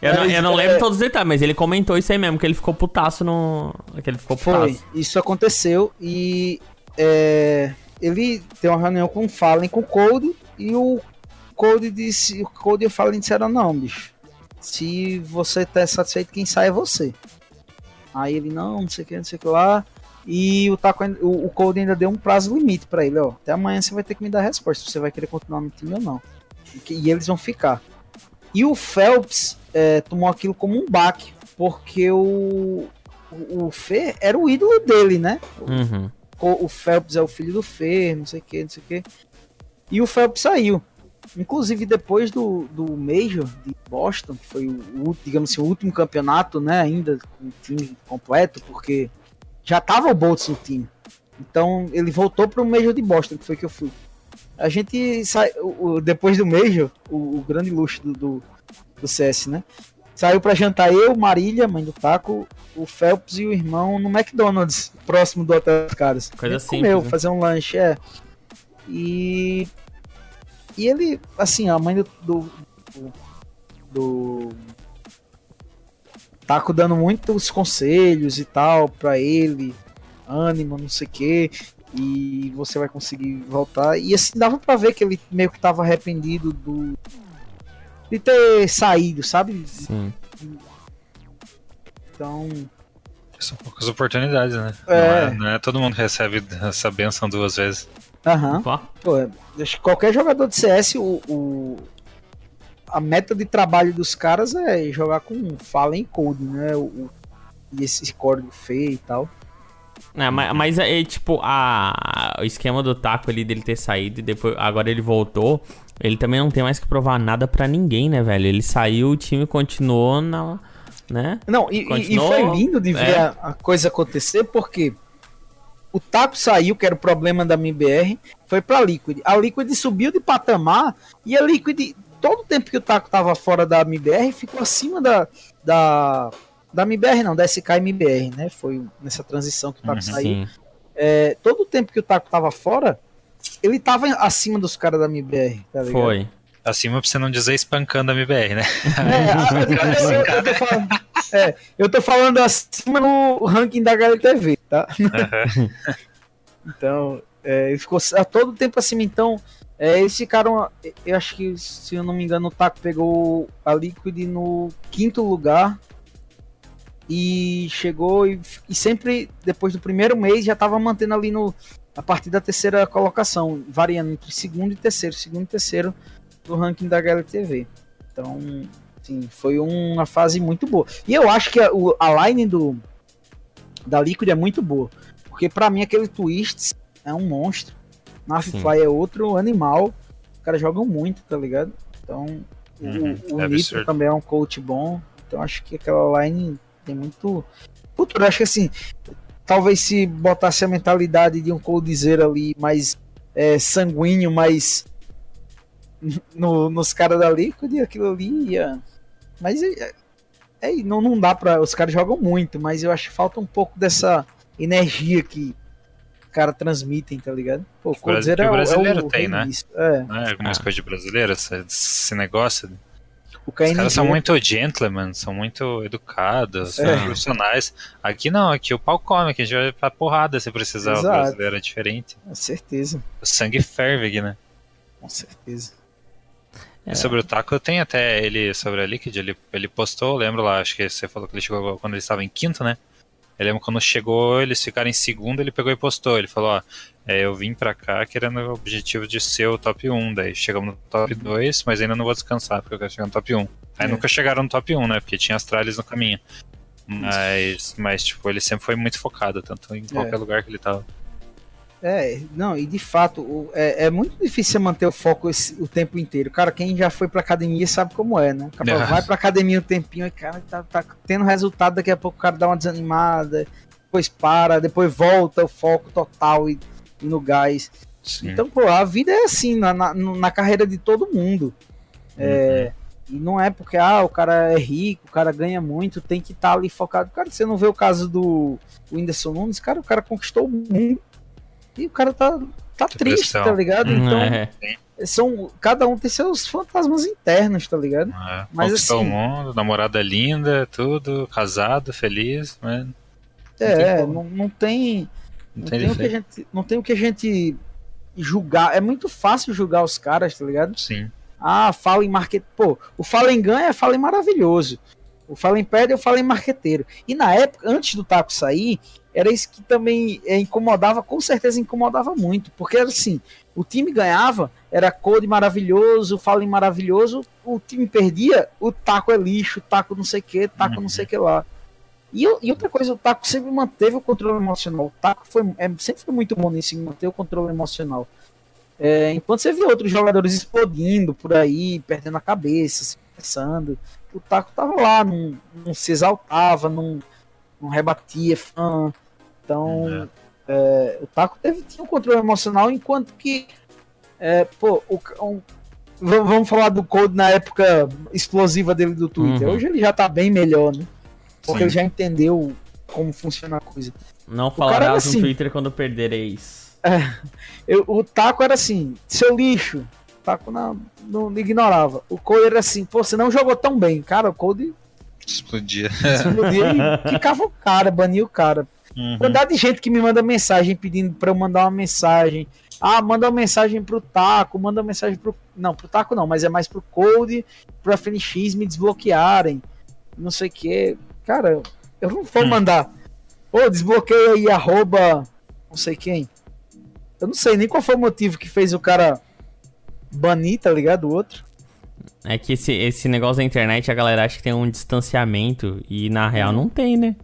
A: Eu, não, eu não
D: é-
A: lembro todos os detalhes, mas ele comentou isso aí mesmo, que ele ficou putaço no. Que ele ficou
D: Foi,
A: putaço.
D: isso aconteceu e é, ele tem uma reunião com o Fallen, com o Code, e o Code disse, o Code e o Fallen disseram, não, bicho, se você tá satisfeito, quem sai é você. Aí ele, não, não sei o que, não sei o que lá. E o, Taco, o, o Code ainda deu um prazo limite pra ele, ó. Até amanhã você vai ter que me dar a resposta se você vai querer continuar no time ou não. E, e eles vão ficar. E o Phelps é, tomou aquilo como um baque, porque o, o, o Fê era o ídolo dele, né?
A: Uhum.
D: O, o Phelps é o filho do Fê, não sei o que, não sei o que. E o Phelps saiu. Inclusive depois do, do Major de Boston, que foi o, o, digamos assim, o último campeonato, né, ainda com o time completo, porque já tava o Boltz no time. Então ele voltou pro Major de Boston, que foi que eu fui. A gente sai, o, o- depois do Major, o, o grande luxo do, do, do CS, né? Saiu pra jantar eu, Marília, mãe do Taco, o Phelps e o irmão no McDonald's, próximo do hotel dos caras.
A: Coisa
D: A gente
A: simples,
D: Comeu,
A: né?
D: fazer um lanche, é. E. E ele, assim, a mãe do, do- do Taco dando muitos conselhos e tal pra ele, ânimo, não sei o quê. E você vai conseguir voltar. E assim, dava pra ver que ele meio que tava arrependido do. de ter saído, sabe?
A: Sim.
D: Então.
C: São poucas oportunidades, né?
D: É.
C: Não, é, não é todo mundo recebe essa benção duas vezes.
D: Aham.
A: Opa.
D: Pô, acho que qualquer jogador de CS, o, o- a meta de trabalho dos caras é jogar com Fallen Code, né? O, o- e esse código feio e tal.
A: É, mas, mas é tipo, a, o esquema do taco ali dele ter saído e depois agora ele voltou. Ele também não tem mais que provar nada pra ninguém, né, velho? Ele saiu, o time continuou na. né?
D: Não, e, e- e
A: Continuou,
D: foi lindo de ver
A: é.
D: a, a coisa acontecer, porque o Taco saiu, que era o problema da MBR, foi pra Liquid. A Liquid subiu de patamar e a Liquid, todo o tempo que o Taco tava fora da MBR, ficou acima da. da da MBR não, da SK MBR, né? Foi nessa transição que o Taco
C: Uhum,
D: saiu. É, todo o tempo que o Taco tava fora, ele tava acima dos caras da MBR, tá ligado?
A: Foi.
C: Acima pra você não dizer espancando a MBR, né?
D: É, a- eu, eu- eu tô falando, é, eu tô falando acima no ranking da HLTV, tá? <laughs> Então, é, ele ficou a todo tempo acima. Então, é, eles ficaram. Eu acho que, se eu não me engano, o Taco pegou a Liquid no quinto lugar. E chegou e, e sempre, depois do primeiro mês, já tava mantendo ali no, a partir da terceira colocação, variando entre segundo e terceiro, segundo e terceiro do ranking da HLTV. Então, sim, foi uma fase muito boa. E eu acho que a, a line do da Liquid é muito boa. Porque pra mim aquele Twists é um monstro. Nafifly é outro animal. Os caras jogam muito, tá ligado? Então, o-
C: Uhum,
D: o,
C: é
D: Nitro
C: absurdo.
D: também é um coach bom. Então acho que aquela line tem muito futuro. Acho que assim, talvez se botasse a mentalidade de um coldzera ali mais é, sanguíneo, mais <laughs> no- nos caras da Liquid, aquilo ali ia. Mas é, é, não, não dá pra. Os caras jogam muito, mas eu acho que falta um pouco dessa energia que os caras transmitem, tá ligado? Pô, o
C: Que o
D: Coldzera
C: que o
D: é, o-
C: brasileiro
D: é o
C: tem, né?
D: É,
C: Não é algumas
A: Ah.
C: coisas de brasileiro, esse, esse negócio.
D: o
C: Os caras são muito gentlemen, são muito educados,
D: É.
C: são profissionais. Aqui não, aqui o pau come, aqui a gente vai pra porrada se precisar. O
D: Exato.
C: brasileiro é diferente.
D: Com certeza,
C: O sangue ferve aqui, né?
D: com certeza.
A: É.
C: E sobre o Taco, tem até ele, sobre a Liquid, ele, ele postou, lembro lá, acho que você falou que ele chegou quando ele estava em quinto, né? Eu lembro quando chegou, eles ficaram em segundo, ele pegou e postou. Ele falou, ó, é, eu vim pra cá querendo o objetivo de ser o top 1, daí chegamos no top 2, mas ainda não vou descansar, porque eu quero chegar no top 1. Aí
D: É.
C: nunca chegaram no top 1, né? Porque tinha as tralhas no caminho. Mas, mas, tipo, ele sempre foi muito focado, tanto em qualquer lugar que ele tava.
D: É, não, e de fato, o- é, é muito difícil você manter o foco esse- o tempo inteiro. Cara, quem já foi pra academia sabe como é, né?
C: É.
D: vai pra academia um tempinho e, cara, tá, tá tendo resultado, daqui a pouco o cara dá uma desanimada, depois para, depois volta o foco total e, e no gás.
C: Sim.
D: Então, pô, a vida é assim, na, na, na carreira de todo mundo. É, E não é porque, ah, o cara é rico, o cara ganha muito, tem que estar ali focado. Cara, você não vê o caso do Whindersson Nunes, cara, o cara conquistou o mundo e o cara tá, tá triste, tá ligado? Então,
A: É.
D: são, cada um tem seus fantasmas internos, tá ligado?
C: É,
D: Mas assim-
C: o mundo, namorada linda, tudo, casado, feliz, mas
D: É, não, não tem.
C: não
D: Não
C: tem
D: tem, o que a gente, não tem o que a gente julgar. É muito fácil julgar os caras, tá ligado?
C: Sim.
D: Ah, fala em marketing. Pô, o Fallen ganha é Fallen maravilhoso. O Fallen perde é o Fallen marqueteiro. E na época, antes do Taco sair, era isso que também é, incomodava, com certeza incomodava muito. Porque era assim: o time ganhava, era Code maravilhoso, Fallen maravilhoso, o time perdia, o Taco é lixo, Taco não sei o que, Taco não sei o que lá. E, e outra coisa, o Taco sempre manteve o controle emocional. O Taco foi, é, sempre foi muito bom nisso, manter o controle emocional. É, enquanto você vê outros jogadores explodindo por aí, perdendo a cabeça, se pensando, o Taco tava lá, não, não se exaltava, não, não rebatia fã. Então, é, o Taco teve, tinha um controle emocional, enquanto que, é, pô, o, um- vamos falar do Code na época explosiva dele do Twitter.
A: Uhum.
D: Hoje ele já tá bem melhor, né? Porque
C: Sim.
D: ele já entendeu como funciona a coisa.
A: Não
D: cara
A: falarás no
D: assim.
A: Twitter quando perdereis.
D: Eu- o Taco era assim, seu lixo. O Taco não, não ignorava. O Code era assim, pô, você não jogou tão bem. Cara, o Code
C: Explodia.
D: explodia e <laughs> quicava o cara, bania o cara.
C: Uhum.
D: Quantidade de gente que me manda mensagem pedindo pra eu mandar uma mensagem. Ah, manda uma mensagem pro Taco, manda uma mensagem pro. Não, pro Taco não, mas é mais pro Code, pro FNX me desbloquearem. Não sei o que. Cara, eu não vou
C: Hum.
D: mandar. Ô, desbloqueia aí, arroba. Não sei quem. Eu não sei nem qual foi o motivo que fez o cara banir, tá ligado? O outro.
A: É que esse, esse negócio da internet, a galera acha que tem um distanciamento e na real não tem, né?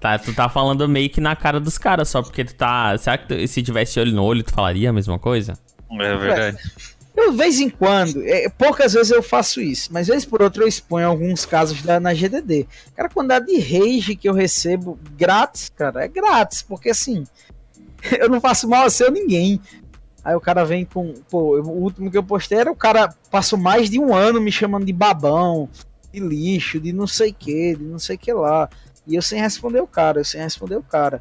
A: Tá, tu tá falando meio que na cara dos caras, só porque tu tá. Será que tu- se tivesse olho no olho, tu falaria a mesma coisa?
C: É verdade.
D: Eu, de vez em quando, é, poucas vezes eu faço isso, mas vez por outra eu exponho alguns casos da, na GDD. Cara, a quantidade de rage que eu recebo grátis, cara, é grátis, porque assim, <laughs> eu não faço mal a seu ninguém. Aí o cara vem com. Pô, eu- o último que eu postei era o cara passou mais de um ano me chamando de babão, de lixo, de não sei que, de não sei que lá. E eu sem responder o cara, eu sem responder o cara.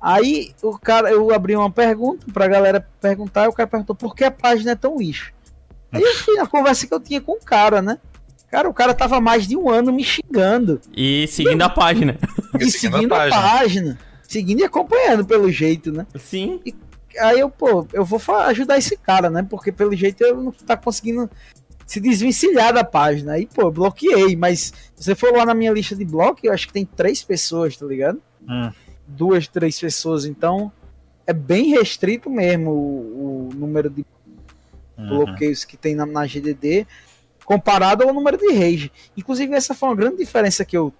D: Aí o cara, eu abri uma pergunta pra galera perguntar, e o cara perguntou por que a página é tão lixo. Aí eu fui na conversa que eu tinha com o cara, né? Cara, o cara tava mais de um ano me xingando.
A: E seguindo a página.
D: E seguindo a página. Seguindo e acompanhando pelo jeito, né?
A: Sim.
D: Aí eu, pô, eu vou ajudar esse cara, né? Porque pelo jeito ele não tá conseguindo se desvencilhar da página. Aí, pô, bloqueei. Mas se você for lá na minha lista de bloco, eu acho que tem três pessoas, tá ligado?
C: Hum.
D: Duas, três pessoas. Então, é bem restrito mesmo o, o número de
C: Uhum.
D: bloqueios que tem na, na GDD comparado ao número de rage. Inclusive, essa foi uma grande diferença que eu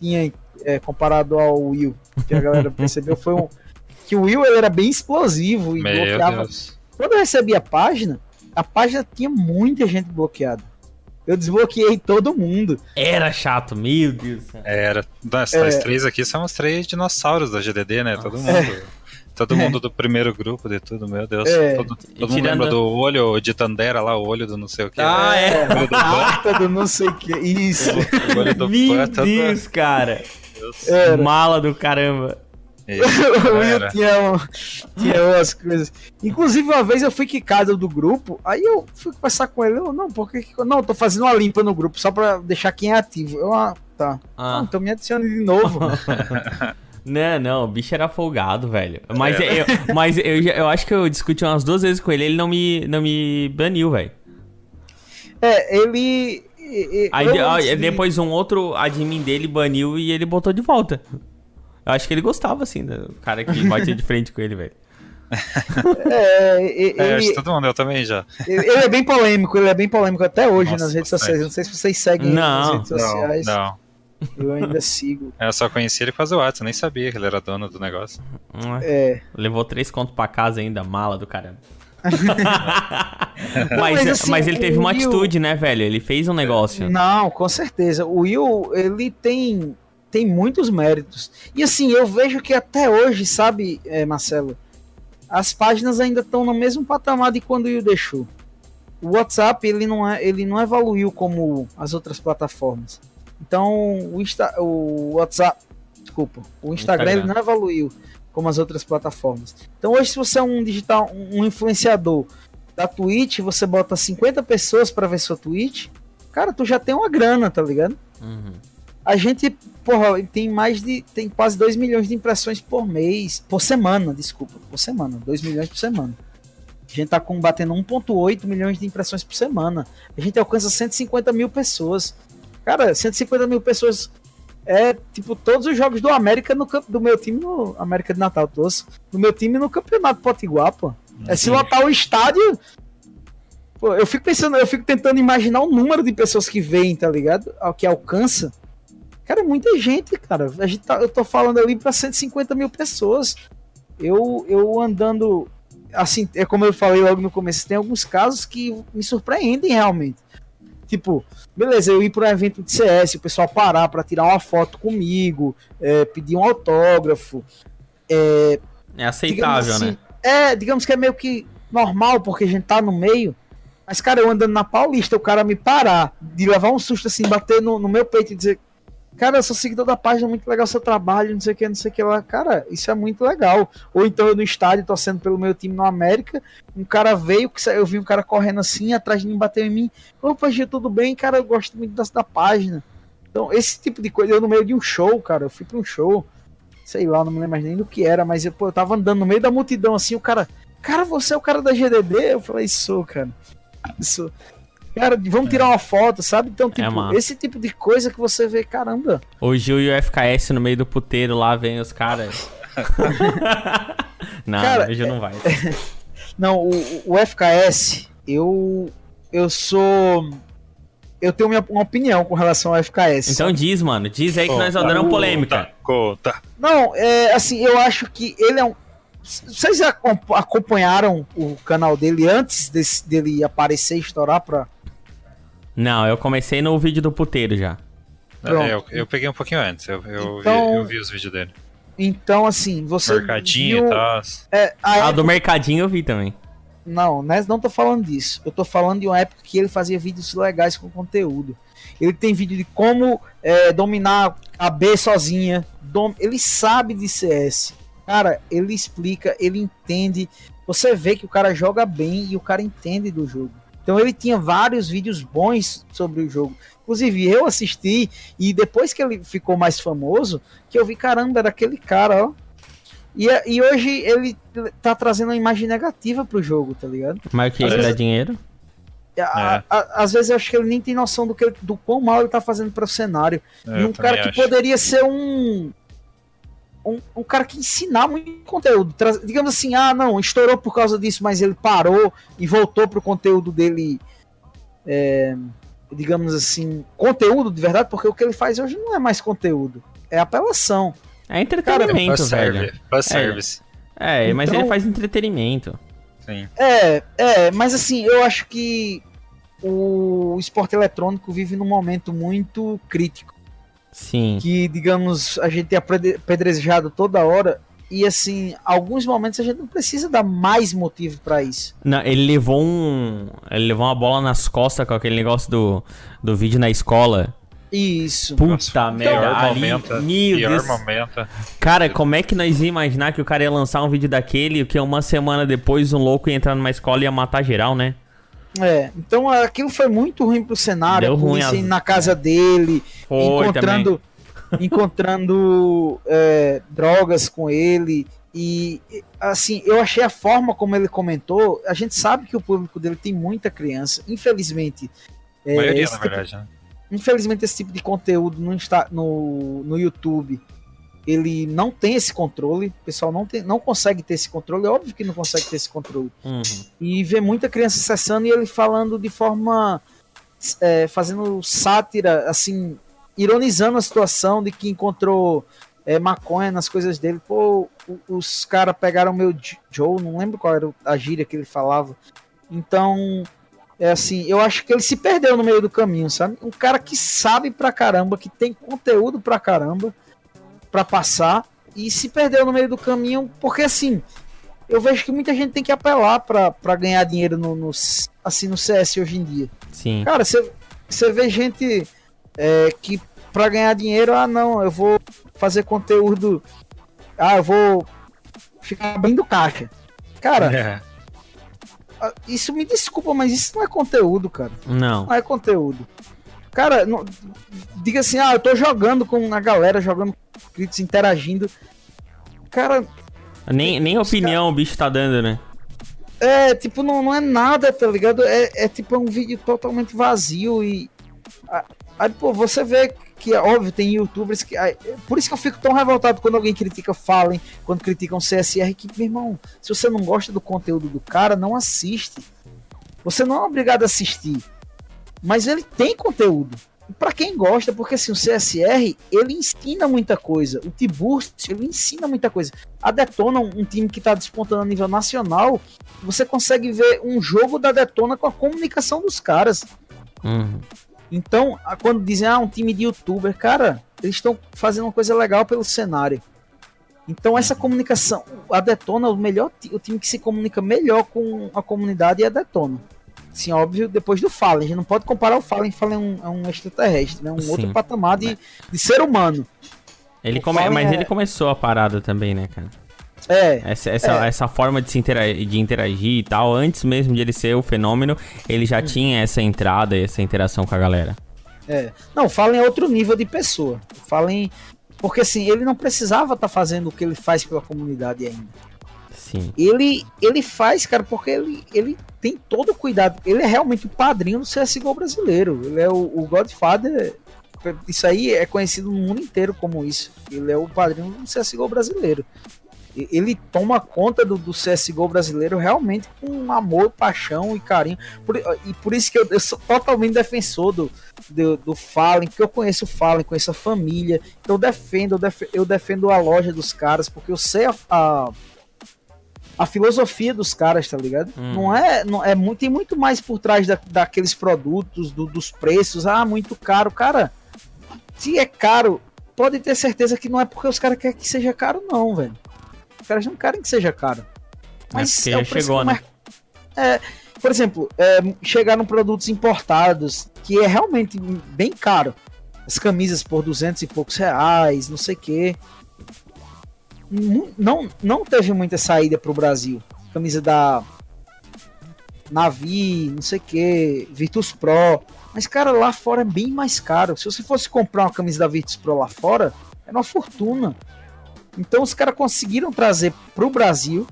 D: tinha é, comparado ao Will. Que a galera <laughs> percebeu foi um, que o Will ele era bem explosivo e
C: Meu
D: bloqueava.
C: Deus.
D: Quando eu recebi a página, a página tinha muita gente bloqueada. Eu desbloqueei todo mundo.
A: Era chato, meu Deus. céu.
C: Era. Nós,
D: É.
C: três aqui somos três dinossauros da GDD, né? Todo mundo. Todo mundo do primeiro grupo de tudo, meu Deus.
D: É.
C: Todo, todo mundo
A: tirando-
C: lembra do olho de Tandera lá, o olho do não sei o que.
A: Ah, é.
C: O olho do
D: do não sei o que. Isso.
C: o olho do
A: Meu
C: todo-
A: Deus, cara.
C: Deus.
A: Mala do caramba.
C: Isso,
D: o Will tinha, um- tinha umas coisas. Inclusive, uma vez eu fui quicado do grupo, aí eu fui conversar com ele. Eu, não, porque que- não, eu tô fazendo uma limpa no grupo só pra deixar quem é ativo. Eu, ah, tá.
A: Ah.
D: Ah, então me adicione de novo. <laughs>
A: Não, não, o bicho era folgado, velho. Mas,
C: É.
A: eu, mas eu, já- eu acho que eu discuti umas duas vezes com ele, ele não me, não me baniu, velho.
D: é, ele.
A: Aí depois um outro admin dele baniu e ele botou de volta. Eu acho que ele gostava, assim, do cara que batia de frente com ele, velho.
D: É, e-
C: É, acho
D: ele,
C: que todo mundo, eu também já.
D: ele é bem polêmico, ele é bem polêmico até hoje
C: Nossa,
D: nas redes
C: bastante.
D: sociais. Não sei se vocês seguem ele nas
A: Não,
D: redes sociais.
C: Não.
D: Eu ainda sigo.
C: Eu só conheci ele por causa do WhatsApp, nem sabia que ele era dono do negócio.
A: Hum,
D: É.
A: Levou três contos pra casa ainda, mala do caramba. <laughs> mas,
D: mas assim,
A: mas ele teve
D: o
A: uma
D: Will-
A: atitude, né, velho? Ele fez um negócio.
D: Não, com certeza. O Will, ele tem, tem muitos méritos. E assim, eu vejo que até hoje, sabe, eh, Marcelo, as páginas ainda estão no mesmo patamar de quando o deixou. O WhatsApp, ele não, é, ele não evoluiu como as outras plataformas. Então, o, Insta, o WhatsApp, desculpa, o Instagram,
A: Instagram.
D: não evoluiu como as outras plataformas. Então, hoje, se você é um digital, um influenciador da Twitch, você bota 50 pessoas para ver sua Twitch, cara, tu já tem uma grana, tá ligado?
A: Uhum.
D: A gente, porra, tem mais de. tem quase 2 milhões de impressões por mês. Por semana, desculpa. Por semana. 2 milhões por semana. A gente tá combatendo 1,8 milhões de impressões por semana. A gente alcança 150 mil pessoas. Cara, 150 mil pessoas é tipo todos os jogos do América no campo do meu time no América de Natal, todos. No meu time no Campeonato Potiguar, pô. É se lotar o estádio. Pô, eu fico pensando, eu fico tentando imaginar o número de pessoas que veem, tá ligado? Ao que alcança. Cara, é muita gente, cara. A gente tá- eu tô falando ali pra 150 mil pessoas. Eu, eu andando. Assim, é como eu falei logo no começo, tem alguns casos que me surpreendem realmente. Tipo, beleza, eu ir para um evento de CS, o pessoal parar pra tirar uma foto comigo, é, pedir um autógrafo.
A: É
D: digamos
A: aceitável,
D: assim,
A: né?
D: É, digamos que é meio que normal, porque a gente tá no meio. Mas, cara, eu andando na Paulista, o cara me parar, de levar um susto assim, bater no, no meu peito e dizer: Cara, eu sou seguidor da página, muito legal seu trabalho, não sei o que, não sei o que lá. Cara, isso é muito legal. Ou então eu no estádio, torcendo pelo meu time no América, um cara veio, eu vi um cara correndo assim, atrás de mim, bateu em mim. Opa, Gia, tudo bem? Cara, eu gosto muito da, da página. Então, esse tipo de coisa, eu no meio de um show, cara, eu fui pra um show. sei lá, não me lembro mais nem do que era, mas eu, pô, eu tava andando no meio da multidão assim, o cara, cara, você é o cara da GDD? Eu falei, sou, cara. Sou. Cara, vamos tirar uma foto, sabe? Então, tipo,
A: massa.
D: esse tipo de coisa que você vê, caramba.
A: O Gil e o FKS no meio do puteiro lá, vem os caras. <laughs> não,
D: Cara,
A: o Gil não vai. <laughs>
D: Não, o, o FKS, eu eu sou eu tenho minha, uma opinião com relação ao FKS.
A: Então diz, mano. Diz aí que nós adoramos polêmica.
C: Conta.
D: Não, é assim, eu acho que ele é um. Vocês acom- acompanharam o canal dele antes desse- dele aparecer e estourar pra.
A: Não, eu comecei no vídeo do puteiro já.
D: Pronto.
C: É, eu, eu peguei um pouquinho antes, eu, eu,
D: Então-
C: vi, eu vi os vídeos dele.
D: Então, assim, você.
C: Mercadinho
D: viu-
C: e tal.
D: É, a
A: Ah,
D: época-
A: do mercadinho eu vi também.
D: Não, né, não tô falando disso. Eu tô falando de uma época que ele fazia vídeos legais com conteúdo. Ele tem vídeo de como é, dominar a B sozinha. Dom- Ele sabe de CS. Cara, ele explica, ele entende. Você vê que o cara joga bem e o cara entende do jogo. Então ele tinha vários vídeos bons sobre o jogo. Inclusive eu assisti e depois que ele ficou mais famoso, que eu vi, caramba, era aquele cara, ó. E, e hoje ele tá trazendo uma imagem negativa pro jogo, tá ligado?
A: Mas o que? Isso dá dinheiro?
D: A- a- às vezes eu acho que ele nem tem noção do, que, ele- do quão mal ele tá fazendo pro cenário.
C: É,
D: e um cara que
C: acho.
D: poderia ser um, um. Um cara que ensinar muito conteúdo. Traz- digamos assim, ah, não, estourou por causa disso, mas ele parou e voltou pro conteúdo dele. é, digamos assim, conteúdo de verdade, porque o que ele faz hoje não é mais conteúdo, é apelação.
A: É entretenimento,
C: Faz
A: velho.
C: service. Faz service.
A: É, mas
D: Então-
A: ele faz entretenimento.
C: Sim.
D: É, é, mas assim, eu acho que o esporte eletrônico vive num momento muito crítico.
A: Sim.
D: que, digamos, a gente é apedrejado toda hora. E assim, alguns momentos a gente não precisa dar mais motivo pra isso.
A: Não, ele levou um. Ele levou uma bola nas costas com aquele negócio do, do vídeo na escola.
D: Isso.
A: Puta
C: Nossa,
A: merda.
C: pior
A: Ali,
C: momento, Pior
A: Deus.
C: momento.
A: Cara, como é que nós ia imaginar que o cara ia lançar um vídeo daquele e que uma semana depois um louco ia entrar numa escola e ia matar geral, né?
D: É, então aquilo foi muito ruim pro cenário.
A: Deu ruim
D: polícia
A: as-
D: indo na casa dele,
A: Foi
D: encontrando, <laughs> encontrando é, drogas com ele. E assim, eu achei a forma como ele comentou. A gente sabe que o público dele tem muita criança. Infelizmente.
C: A
D: é,
C: maioria,
D: esse
C: na
D: tipo-
C: verdade. Né?
D: infelizmente esse tipo de conteúdo no, Insta, no, no YouTube ele não tem esse controle, o pessoal não, tem, não consegue ter esse controle, é óbvio que não consegue ter esse controle.
A: Uhum.
D: E vê muita criança acessando e ele falando de forma é, fazendo sátira, assim, ironizando a situação de que encontrou é, maconha nas coisas dele. Pô, os caras pegaram meu Joe, não lembro qual era a gíria que ele falava. Então, é assim, eu acho que ele se perdeu no meio do caminho, sabe? Um cara que sabe pra caramba, que tem conteúdo pra caramba pra passar e se perdeu no meio do caminho, porque assim, eu vejo que muita gente tem que apelar pra pra ganhar dinheiro no, no- assim no CS hoje em dia.
A: Sim.
D: Cara, você vê gente é, que pra ganhar dinheiro, ah não, eu vou fazer conteúdo, ah, eu vou ficar abrindo caixa. Cara,
C: É.
D: isso me desculpa, mas isso não é conteúdo, cara.
A: Não.
D: Não é conteúdo. Cara, não- diga assim, ah, eu tô jogando com a galera, jogando com inscritos, interagindo. Cara,
A: Nem, nem opinião o bicho tá dando, né?
D: é tipo, não, não é nada, tá ligado? É, é tipo um vídeo totalmente vazio e. Aí, pô, você vê que, é óbvio, tem youtubers que. aí, Por isso que eu fico tão revoltado quando alguém critica Fallen, quando criticam CSR, que, meu irmão, se você não gosta do conteúdo do cara, não assiste. Você não é obrigado a assistir. Mas ele tem conteúdo. Pra quem gosta, porque assim, o CSR, ele ensina muita coisa. O T-Burst, ele ensina muita coisa. A Detona, um time que tá despontando a nível nacional, você consegue ver um jogo da Detona com a comunicação dos caras.
A: Uhum.
D: Então, quando dizem, ah, um time de youtuber, cara, eles estão fazendo uma coisa legal pelo cenário. Então, essa comunicação, a Detona, o melhor o time que se comunica melhor com a comunidade é a Detona. Sim, óbvio, depois do Fallen. A gente não pode comparar o Fallen, Fallen é um, é um extraterrestre, né? Um
A: Sim.
D: outro patamar de, de ser humano.
A: Ele come...
D: Fallen
A: Mas
D: é-
A: ele começou a parada também, né, cara?
D: É,
A: Essa, essa,
D: É.
A: essa forma de se intera- de interagir e tal, antes mesmo de ele ser o fenômeno, ele
D: Hum.
A: já tinha essa entrada e essa interação com a galera.
D: É. Não, Fallen é outro nível de pessoa. Fallen Porque assim, ele não precisava estar fazendo o que ele faz pela comunidade ainda.
A: Sim.
D: Ele, ele faz, cara, porque ele, ele tem todo o cuidado. Ele é realmente o padrinho do CSGO brasileiro. Ele é o, o Godfather. Isso aí é conhecido no mundo inteiro como isso. Ele é o padrinho do CSGO brasileiro. Ele toma conta do, do CSGO brasileiro realmente com amor, paixão e carinho. Por- e por isso que eu, eu sou totalmente defensor do, do, do Fallen, porque eu conheço o Fallen, conheço a família. Então eu defendo, eu, def- eu defendo a loja dos caras, porque eu sei a, a, a filosofia dos caras, tá ligado?
A: Hum.
D: Não é, não é muito, tem muito mais por trás da, daqueles produtos, do- dos preços. Ah, muito caro, cara. Se é caro, pode ter certeza que não é porque os caras querem que seja caro, não, velho. Os caras não querem que seja caro. Mas
A: porque
D: é
A: já
D: o
A: chegou, né?
D: É, por exemplo, é, chegaram produtos importados que é realmente bem caro. As camisas por 200 e poucos reais, não sei o quê. Não, não teve muita saída pro Brasil. Camisa da Navi, não sei o que, Virtus Pro. Mas, cara, lá fora é bem mais caro. Se você fosse comprar uma camisa da Virtus Pro lá fora, era uma fortuna. Então os caras conseguiram trazer pro Brasil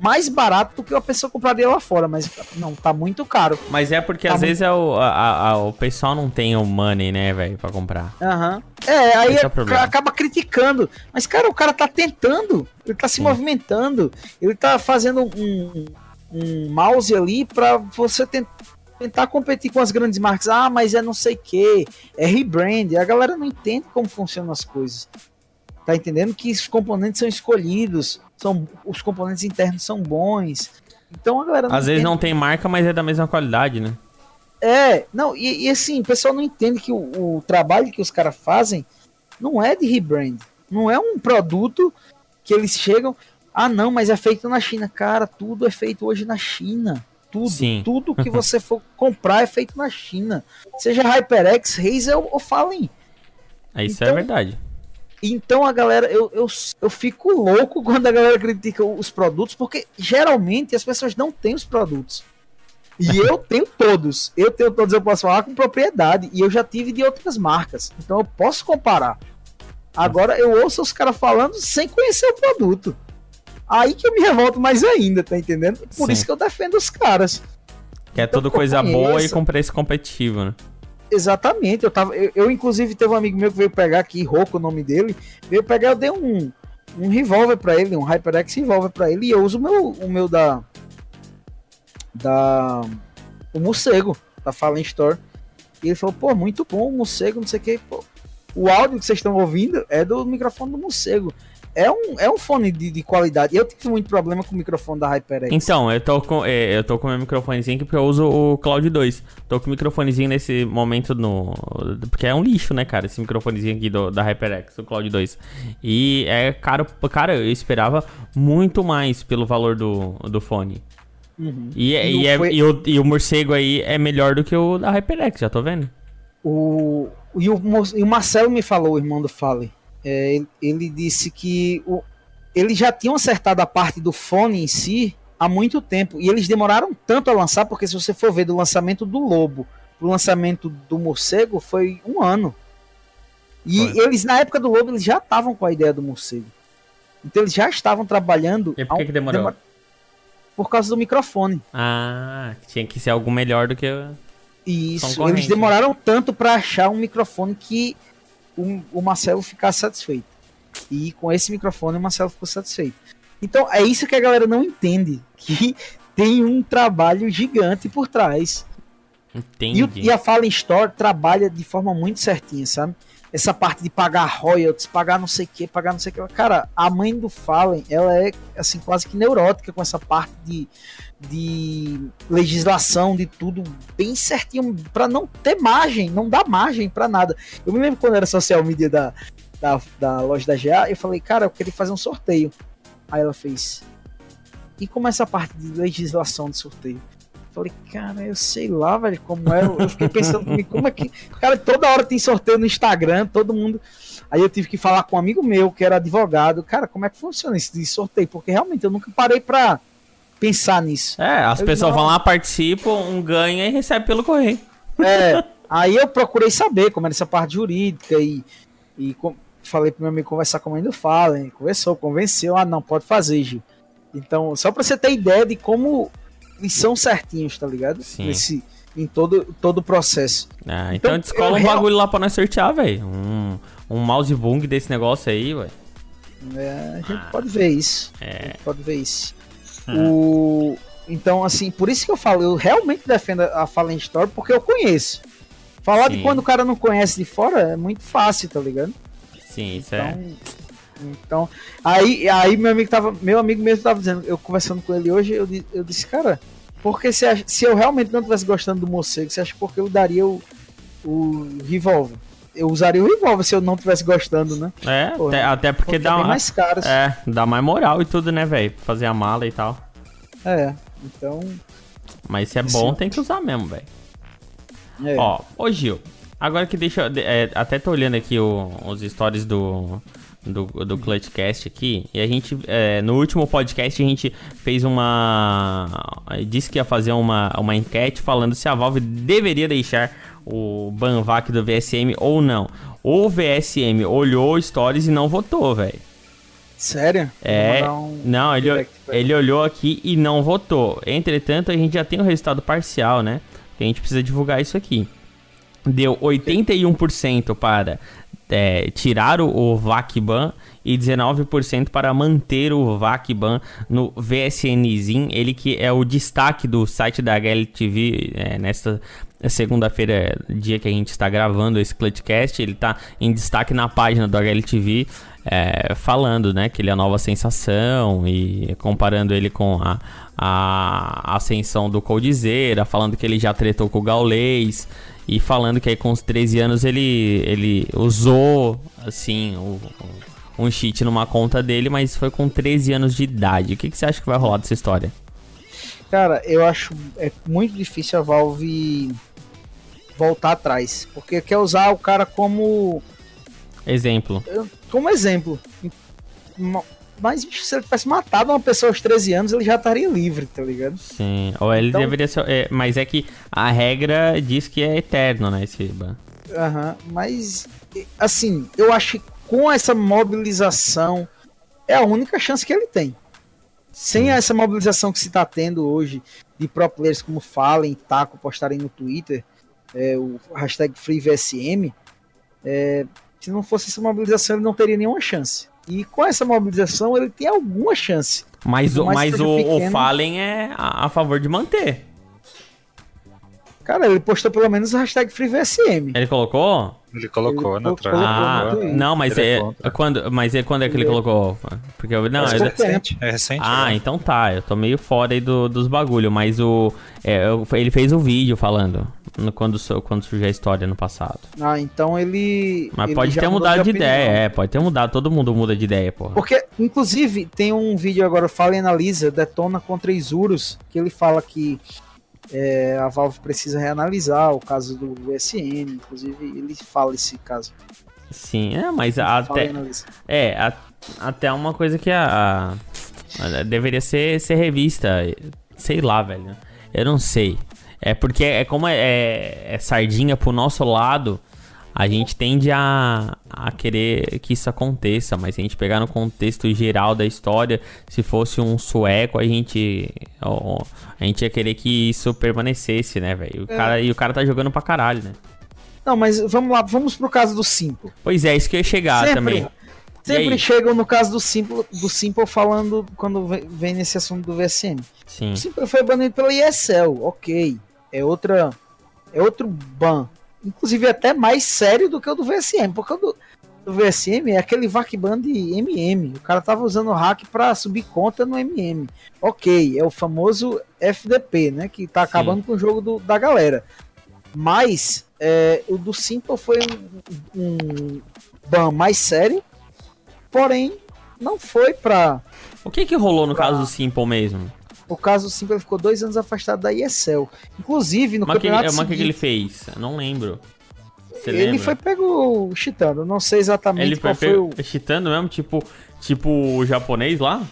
D: mais barato do que a pessoa compraria lá fora. Mas não, tá muito caro.
A: Mas é porque
D: Tá
A: às
D: muito-
A: vezes é o, a- a- o pessoal não tem o money, né, velho, pra comprar.
D: Aham. É, aí
A: é
D: acaba criticando. Mas, cara, o cara tá tentando. Ele tá se
A: Sim.
D: movimentando. Ele tá fazendo um, um mouse ali pra você ten- tentar competir com as grandes marcas. Ah, mas é não sei o que. É rebrand. A galera não entende como funcionam as coisas. Tá entendendo que os componentes são escolhidos. São, os componentes internos são bons. Então a galera
A: Às vezes
D: entende.
A: não tem marca, mas é da mesma qualidade, né?
D: É, não, e, e assim, o pessoal não entende que o, o trabalho que os caras fazem não é de rebrand. Não é um produto que eles chegam. Ah, não, mas é feito na China. Cara, tudo é feito hoje na China. Tudo.
A: Sim.
D: Tudo que <laughs> você for comprar é feito na China. Seja HyperX, Razer ou, Fallen.
A: Isso é
D: Então-
A: verdade.
D: Então a galera, eu, eu, eu fico louco <laughs> quando a galera critica os produtos, porque geralmente as pessoas não têm os produtos. E <laughs> eu tenho todos. Eu tenho todos, eu posso falar com propriedade. E eu já tive de outras marcas. Então eu posso comparar. Agora eu ouço os caras falando sem conhecer o produto. Aí que eu me revolto mais ainda, tá entendendo? Por
A: Sim.
D: isso que eu defendo os caras.
A: Que é
D: Então,
A: tudo coisa boa e com preço competitivo, né?
D: Exatamente, eu tava. Eu, eu, inclusive teve um amigo meu que veio pegar aqui, Roco, o nome dele. Veio pegar, eu dei um, um revólver pra ele, um HyperX revólver pra ele, e eu uso o meu, o meu da. Da. O morcego, da Fallen Store. E ele falou, pô, muito bom o morcego, não sei o que. O áudio que vocês estão ouvindo é do microfone do morcego. É um, é um fone de, de qualidade. Eu tive muito problema com o microfone da HyperX.
A: Então, eu tô com é, eu tô com meu microfonezinho aqui porque eu uso o Cloud 2. Tô com o microfonezinho nesse momento no porque é um lixo, né, cara, esse microfonezinho aqui do, da HyperX, o Cloud 2. E é caro, cara, eu esperava muito mais pelo valor do, do fone.
D: Uhum.
A: E, é-
D: E
A: e, é-
D: foi-
A: e o, e o morcego aí é melhor do que o da HyperX, já tô vendo.
D: O, e, o, e o Marcelo me falou, o irmão do Fale. É, ele, ele disse que o, eles já tinham acertado a parte do fone em si há muito tempo. E eles demoraram tanto a lançar, porque se você for ver do lançamento do Lobo pro lançamento do Morcego, foi um ano. E
A: Foi.
D: eles, na época do Lobo, eles já estavam com a ideia do Morcego. Então eles já estavam trabalhando.
A: E por que
D: um-
A: que demorou?
D: demor- Por causa do microfone.
A: Ah, tinha que ser algo melhor do que
D: Isso, eles demoraram tanto para achar um microfone que o, o Marcelo ficasse satisfeito. E com esse microfone o Marcelo ficou satisfeito. Então é isso que a galera não entende, que <laughs> tem um trabalho gigante por trás. E,
A: entendi.
D: o- e a Fallen Store trabalha de forma muito certinha, sabe? Essa parte de pagar royalties, pagar não sei o que, pagar não sei o que. Cara, a mãe do Fallen, ela é assim quase que neurótica com essa parte de, de legislação, de tudo bem certinho, pra não ter margem, não dar margem pra nada. Eu me lembro quando era social media da, da, da loja da GA, eu falei, cara, eu queria fazer um sorteio. Aí ela fez. E como é essa parte de legislação de sorteio? Falei, cara, eu sei lá, velho, como é. Eu fiquei pensando comigo, como é que. Cara, toda hora tem sorteio no Instagram, todo mundo. Aí eu tive que falar com um amigo meu, que era advogado. Cara, como é que funciona esse sorteio? Porque realmente eu nunca parei pra pensar nisso.
A: É, as
D: Eu
A: pessoas
D: não-
A: vão lá, participam, um ganha e recebe pelo correio.
D: É, aí eu procurei saber como era essa parte jurídica e, e com- falei pro meu amigo conversar com a mãe do Fallen, conversou, convenceu, ah não, pode fazer, Gil. Então, só pra você ter ideia de como eles são certinhos, tá ligado?
A: Sim.
D: Nesse, em todo, todo o processo.
A: Ah, então,
D: Então,
A: descola um
D: real-
A: bagulho lá pra nós sortear, velho. Um, um mouse bung desse negócio aí, velho.
D: É, a gente pode ver isso. A
A: É.
D: gente pode ver isso. O... Então, assim, por isso que eu falo, eu realmente defendo a Fallen Story porque eu conheço. Falar
A: Sim.
D: de quando o cara não conhece de fora é muito fácil, tá ligado?
A: Sim, isso
D: Então,
A: é.
D: Então aí, aí meu amigo tava, meu amigo mesmo tava dizendo, eu conversando com ele hoje, eu, eu disse, cara, porque se, se eu realmente não tivesse gostando do morcego, você acha porque eu daria o, o revólver? Eu usaria o revólver se eu não tivesse gostando, né?
A: É,
D: Pô,
A: até, até porque,
D: Porque
A: dá
D: é bem
A: uma.
D: mais caro.
A: É, dá mais moral e tudo, né, velho? Fazer a mala e tal.
D: É, então.
A: Mas se é
D: Sim.
A: bom, tem que usar mesmo, velho.
D: É.
A: Ó, ô Gil, agora que deixa. é, até tô olhando aqui o- os stories do. Do, do Clutchcast aqui, e a gente, é, no último podcast, a gente fez uma. Disse que ia fazer uma, uma enquete falando se a Valve deveria deixar o Banvac do VSM ou não. O VSM olhou stories e não votou, velho.
D: Sério?
A: É,
D: um
A: não, ele,
D: direct ele.
A: olhou aqui e não votou. Entretanto, a gente já tem o resultado parcial, né? Que a gente precisa divulgar isso aqui. Deu 81% para é, tirar o, o VAC-BAN e 19% para manter o VAC-BAN no VSNZIN. Ele que é o destaque do site da HLTV é, nesta segunda-feira, dia que a gente está gravando esse Clutchcast. Ele está em destaque na página do HLTV. é, falando, né, que ele é a nova sensação e comparando ele com a, a ascensão do Coldzera, falando que ele já tretou com o Gaulês e falando que aí com os 13 anos ele, ele usou, assim, o- o- um cheat numa conta dele, mas foi com 13 anos de idade. O que, que você acha que vai rolar dessa história?
D: Cara, eu acho é muito difícil a Valve voltar atrás. Porque quer usar o cara como,
A: Exemplo.
D: como exemplo. Ma- Mas se ele tivesse matado uma pessoa aos 13 anos, ele já estaria livre, tá ligado?
A: Sim. Ou ele
D: Então-
A: deveria ser. é, mas é que a regra diz que é eterno, né? Esse ban.
D: Aham, mas assim, eu acho que com essa mobilização é a única chance que ele tem. Sem essa mobilização que se está tendo hoje de pro players como Fallen e Taco postarem no Twitter, é, o hashtag FreeVSM, é, se não fosse essa mobilização ele não teria nenhuma chance. E com essa mobilização ele tem alguma chance.
A: Mas, o,
D: mais
A: mas o,
D: seja
A: o
D: pequeno.
A: Fallen é a, a favor de manter.
D: Cara, ele postou pelo menos o hashtag FreeVSM.
A: Ele colocou?
C: Ele colocou
D: Ele
C: na
D: colocou.
C: trás.
A: Ah,
D: Colocou.
A: não, mas
C: Ele é
A: é, quando, mas é quando é que ele
D: Ele é-
A: colocou? Porque eu, não, eu-
C: é recente. É recente.
A: ah,
C: né?
A: então tá, eu tô meio fora aí do, dos bagulho, mas o é, eu- ele fez o vídeo falando no- quando quando surgiu a história no passado.
D: Ah, então ele.
A: Mas
D: ele
A: pode ter mudado de
D: opinião.
A: ideia, é, pode ter mudado, todo mundo muda de ideia, porra.
D: Porque, inclusive, tem um vídeo agora, o Fallen Analisa, detona contra Isurus, que ele fala que é, a Valve precisa reanalisar o caso do USN, inclusive ele fala esse caso.
A: Sim, é, mas
D: Fallen
A: até é, a- até uma coisa que a, a- deveria ser ser revista, sei lá, velho. Eu não sei. É porque é como é, é- é sardinha pro nosso lado, a gente tende a, a querer que isso aconteça, mas se a gente pegar no contexto geral da história, se fosse um sueco, a gente ó, a gente ia querer que isso permanecesse, né, velho?
D: É.
A: e o cara tá jogando pra caralho, né?
D: Não, mas vamos lá, vamos pro caso do Simple.
A: Pois é, isso que eu ia chegar
D: Sempre.
A: também.
D: Sempre chegam no caso do Simple, do Simple falando quando vem- vem nesse assunto do VSM.
A: Sim.
D: O Simple foi banido pela ESL, ok. É outra. É outro ban. Inclusive até mais sério do que o do VSM. Porque o do, do VSM é aquele VAC ban de MM. O cara tava usando o hack pra subir conta no MM. Ok, é o famoso FDP, né? Que tá acabando com o jogo do- da galera. Mas é, o do Simple foi um, um ban mais sério. Porém, não foi pra.
A: O que que rolou no
D: Pra-
A: caso do Simple mesmo?
D: O caso ele ficou dois anos afastado da ESL. Inclusive, no
A: Mas que,
D: campeonato
A: mas o que que ele fez? Eu não lembro. Você
D: ele
A: lembra?
D: foi pego chitando. Não sei exatamente
A: Ele foi
D: qual foi,
A: pego
D: o...
A: chitando mesmo, tipo, tipo o japonês lá?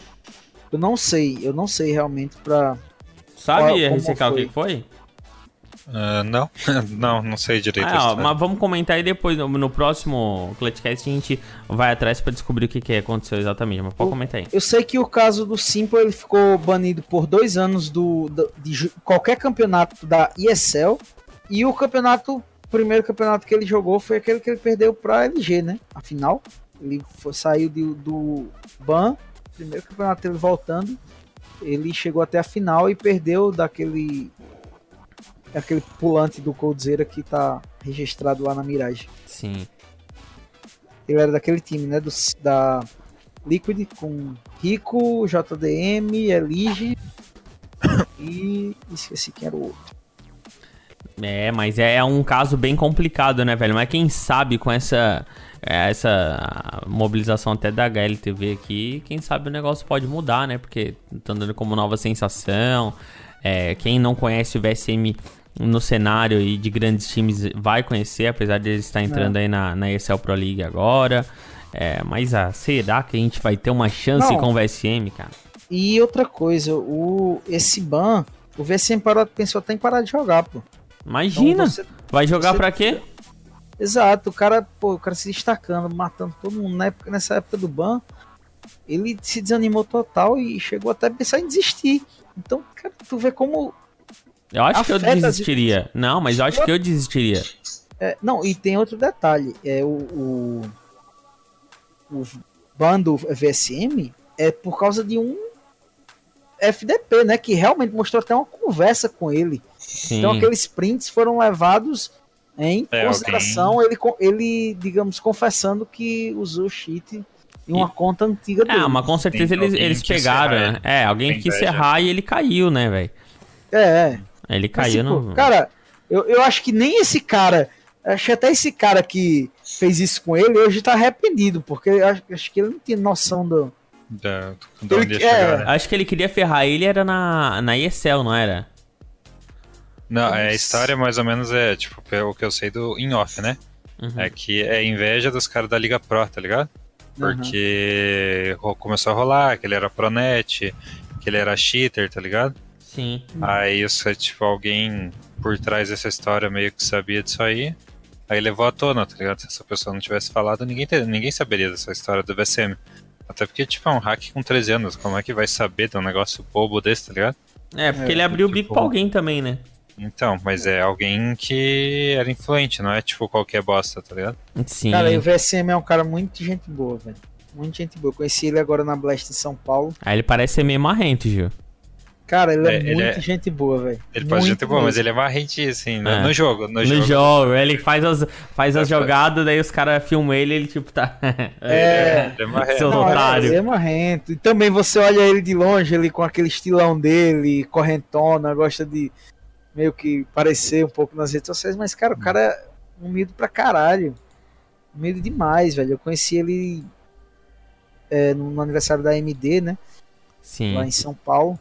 D: Eu não sei, eu não sei realmente pra...
A: Sabe,
D: Qual-
A: RCK, o que
D: foi?
C: Ah, não, <laughs> não, não sei direito.
A: Ah, ó, mas vamos comentar aí depois. No, no próximo Clutchcast a gente vai atrás pra descobrir o que, que aconteceu exatamente. Mas pode
D: O-
A: comentar aí.
D: Eu sei que o caso do Simple ele ficou banido por dois anos do, do- de qualquer campeonato da ESL. E o campeonato, o primeiro campeonato que ele jogou foi aquele que ele perdeu pra LG, né? A final. Ele foi- saiu de- do ban, primeiro campeonato dele voltando. Ele chegou até a final e perdeu daquele. Aquele pulante do Coldzera que tá registrado lá na Mirage.
A: Sim.
D: Ele era daquele time, né? Do, da Liquid com Rico, JDM, Elige <coughs> e esqueci quem era o outro.
A: É, mas é um caso bem complicado, né, velho? Mas quem sabe com essa é, essa mobilização até da HLTV aqui, quem sabe o negócio pode mudar, né? Porque tá dando como nova sensação. É, quem não conhece o VSM no cenário e de grandes times vai conhecer, apesar de ele estar entrando aí na, na ESL Pro League agora. É, mas ah, será que a gente vai ter uma chance
D: Não.
A: com o VSM, cara?
D: E outra coisa, o, esse ban, o VSM parou, pensou até em parar de jogar, pô. Então
A: Imagina!
D: você-
A: vai jogar pra quê?
D: Exato, o cara, pô, o cara se destacando, matando todo mundo. Na época, nessa época do ban, ele se desanimou total e chegou até a pensar em desistir. Então, cara, tu vê como
A: Eu acho que eu
D: as-
A: desistiria. Não, mas eu acho que eu desistiria.
D: É, não, e tem outro detalhe. É o, o, o ban do VSM é por causa de um FDP, né? Que realmente mostrou até uma conversa com ele.
A: Sim.
D: Então aqueles prints foram levados em
C: É,
D: consideração. Ele, ele, digamos, confessando que usou cheat em uma conta antiga dele.
A: Ah, mas com certeza
C: Tem
A: eles, eles pegaram, né? É, alguém
C: Tem
A: quis serrar e ele caiu, né, velho?
D: É, é.
A: Ele
D: Mas,
A: caiu
D: tipo,
A: no.
D: Cara, eu, eu acho que nem esse cara. Acho que até esse cara que fez isso com ele hoje tá arrependido, porque eu acho, acho que ele não tinha noção do.
C: Da, de
D: Ele-
C: onde ia
D: é.
C: chegar, né?
A: Acho que ele queria ferrar ele era na, na ESL, não era?
C: Não, é, a
D: Nossa.
C: história mais ou menos é, tipo, pelo que eu sei do in-off, né?
A: Uhum.
C: É que é inveja dos caras da Liga Pro, tá ligado?
D: Uhum.
C: Porque ro- começou a rolar que ele era pronet, que ele era cheater, tá ligado?
A: Sim.
C: Aí isso tipo alguém por trás dessa história meio que sabia disso aí. Aí levou à tona, tá ligado? Se essa pessoa não tivesse falado, ninguém, te- ninguém saberia dessa história do VSM. Até porque, tipo, é um hack com 13 anos. Como é que vai saber de um negócio bobo desse, tá ligado?
A: É, porque
D: É,
A: ele abriu o
C: tipo-
A: bico pra alguém também, né?
C: Então, mas é alguém que era influente, não é tipo qualquer bosta, tá ligado?
A: Sim.
D: Cara, e o VSM é um cara muito gente boa, velho. Muito gente boa. Eu conheci ele agora na Blast em São Paulo.
A: Aí ele parece ser meio marrento, Gil.
D: Cara, ele é,
C: É, ele
D: muito
C: é-
D: gente boa, velho.
C: Ele pode
D: Muito
C: ser bom, mas ele é marrente, assim, no,
A: É.
C: no jogo. No,
A: No,
C: jogo.
A: jogo, ele faz as, faz as
C: É,
A: jogadas, daí os caras filmam ele e ele tipo tá. <laughs>
D: É.
C: Ele é marrento.
A: Seu
D: Não,
A: otário.
D: é, é marrento. E também você olha ele de longe, ele com aquele estilão dele, correntona, gosta de meio que parecer um pouco nas redes sociais, mas, cara, o cara é humilde pra caralho. Humilde demais, velho. Eu conheci ele é, no, aniversário da AMD, né?
A: Sim.
D: Lá em São Paulo.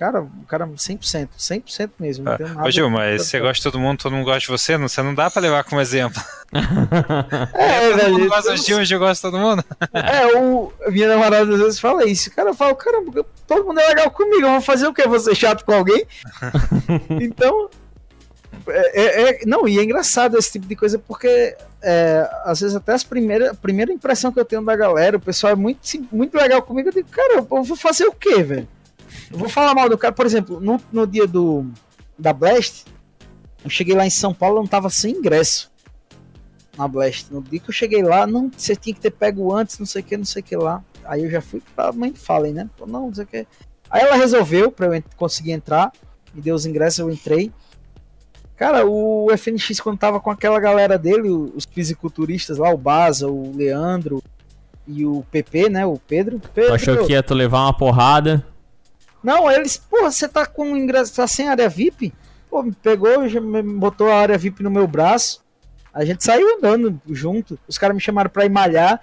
D: Cara, o cara 100%, 100% mesmo. Não
C: Ah, Ô Gil, mas você gosta de todo mundo, todo mundo gosta de você, não, você não dá pra levar como exemplo. <laughs>
D: É,
C: todo mundo
D: velho.
C: gosta de Gil, o Gil gosta de todo mundo.
D: É, o, minha namorada às vezes fala isso. Cara, eu falo, caramba, todo mundo é legal comigo. Eu vou fazer o quê? Vou ser chato com alguém? <laughs> então. É, é- é- não, e é engraçado esse tipo de coisa porque é, às vezes até as primeiras, a primeira impressão que eu tenho da galera, o pessoal é muito, muito legal comigo. Eu digo, cara, eu vou fazer o quê, velho? Eu vou falar mal do cara, por exemplo, no, no dia do da Blast, eu cheguei lá em São Paulo, eu não tava sem ingresso na Blast. No dia que eu cheguei lá, não, você tinha que ter pego antes, não sei o que, não sei o que lá. Aí eu já fui pra mãe Fallen, né? Pô, Não, não sei o que. Aí ela resolveu pra eu conseguir entrar, me deu os ingressos, eu entrei. Cara, o FNX, quando tava com aquela galera dele, os fisiculturistas lá, o Baza, o Leandro e o PP, né? O Pedro. Pedro
A: achou que ia tu levar uma porrada?
D: Não, eles, porra, você tá com ingresso, tá sem área VIP? Pô, me pegou, botou a área VIP no meu braço. A gente saiu andando junto. Os caras me chamaram pra ir malhar.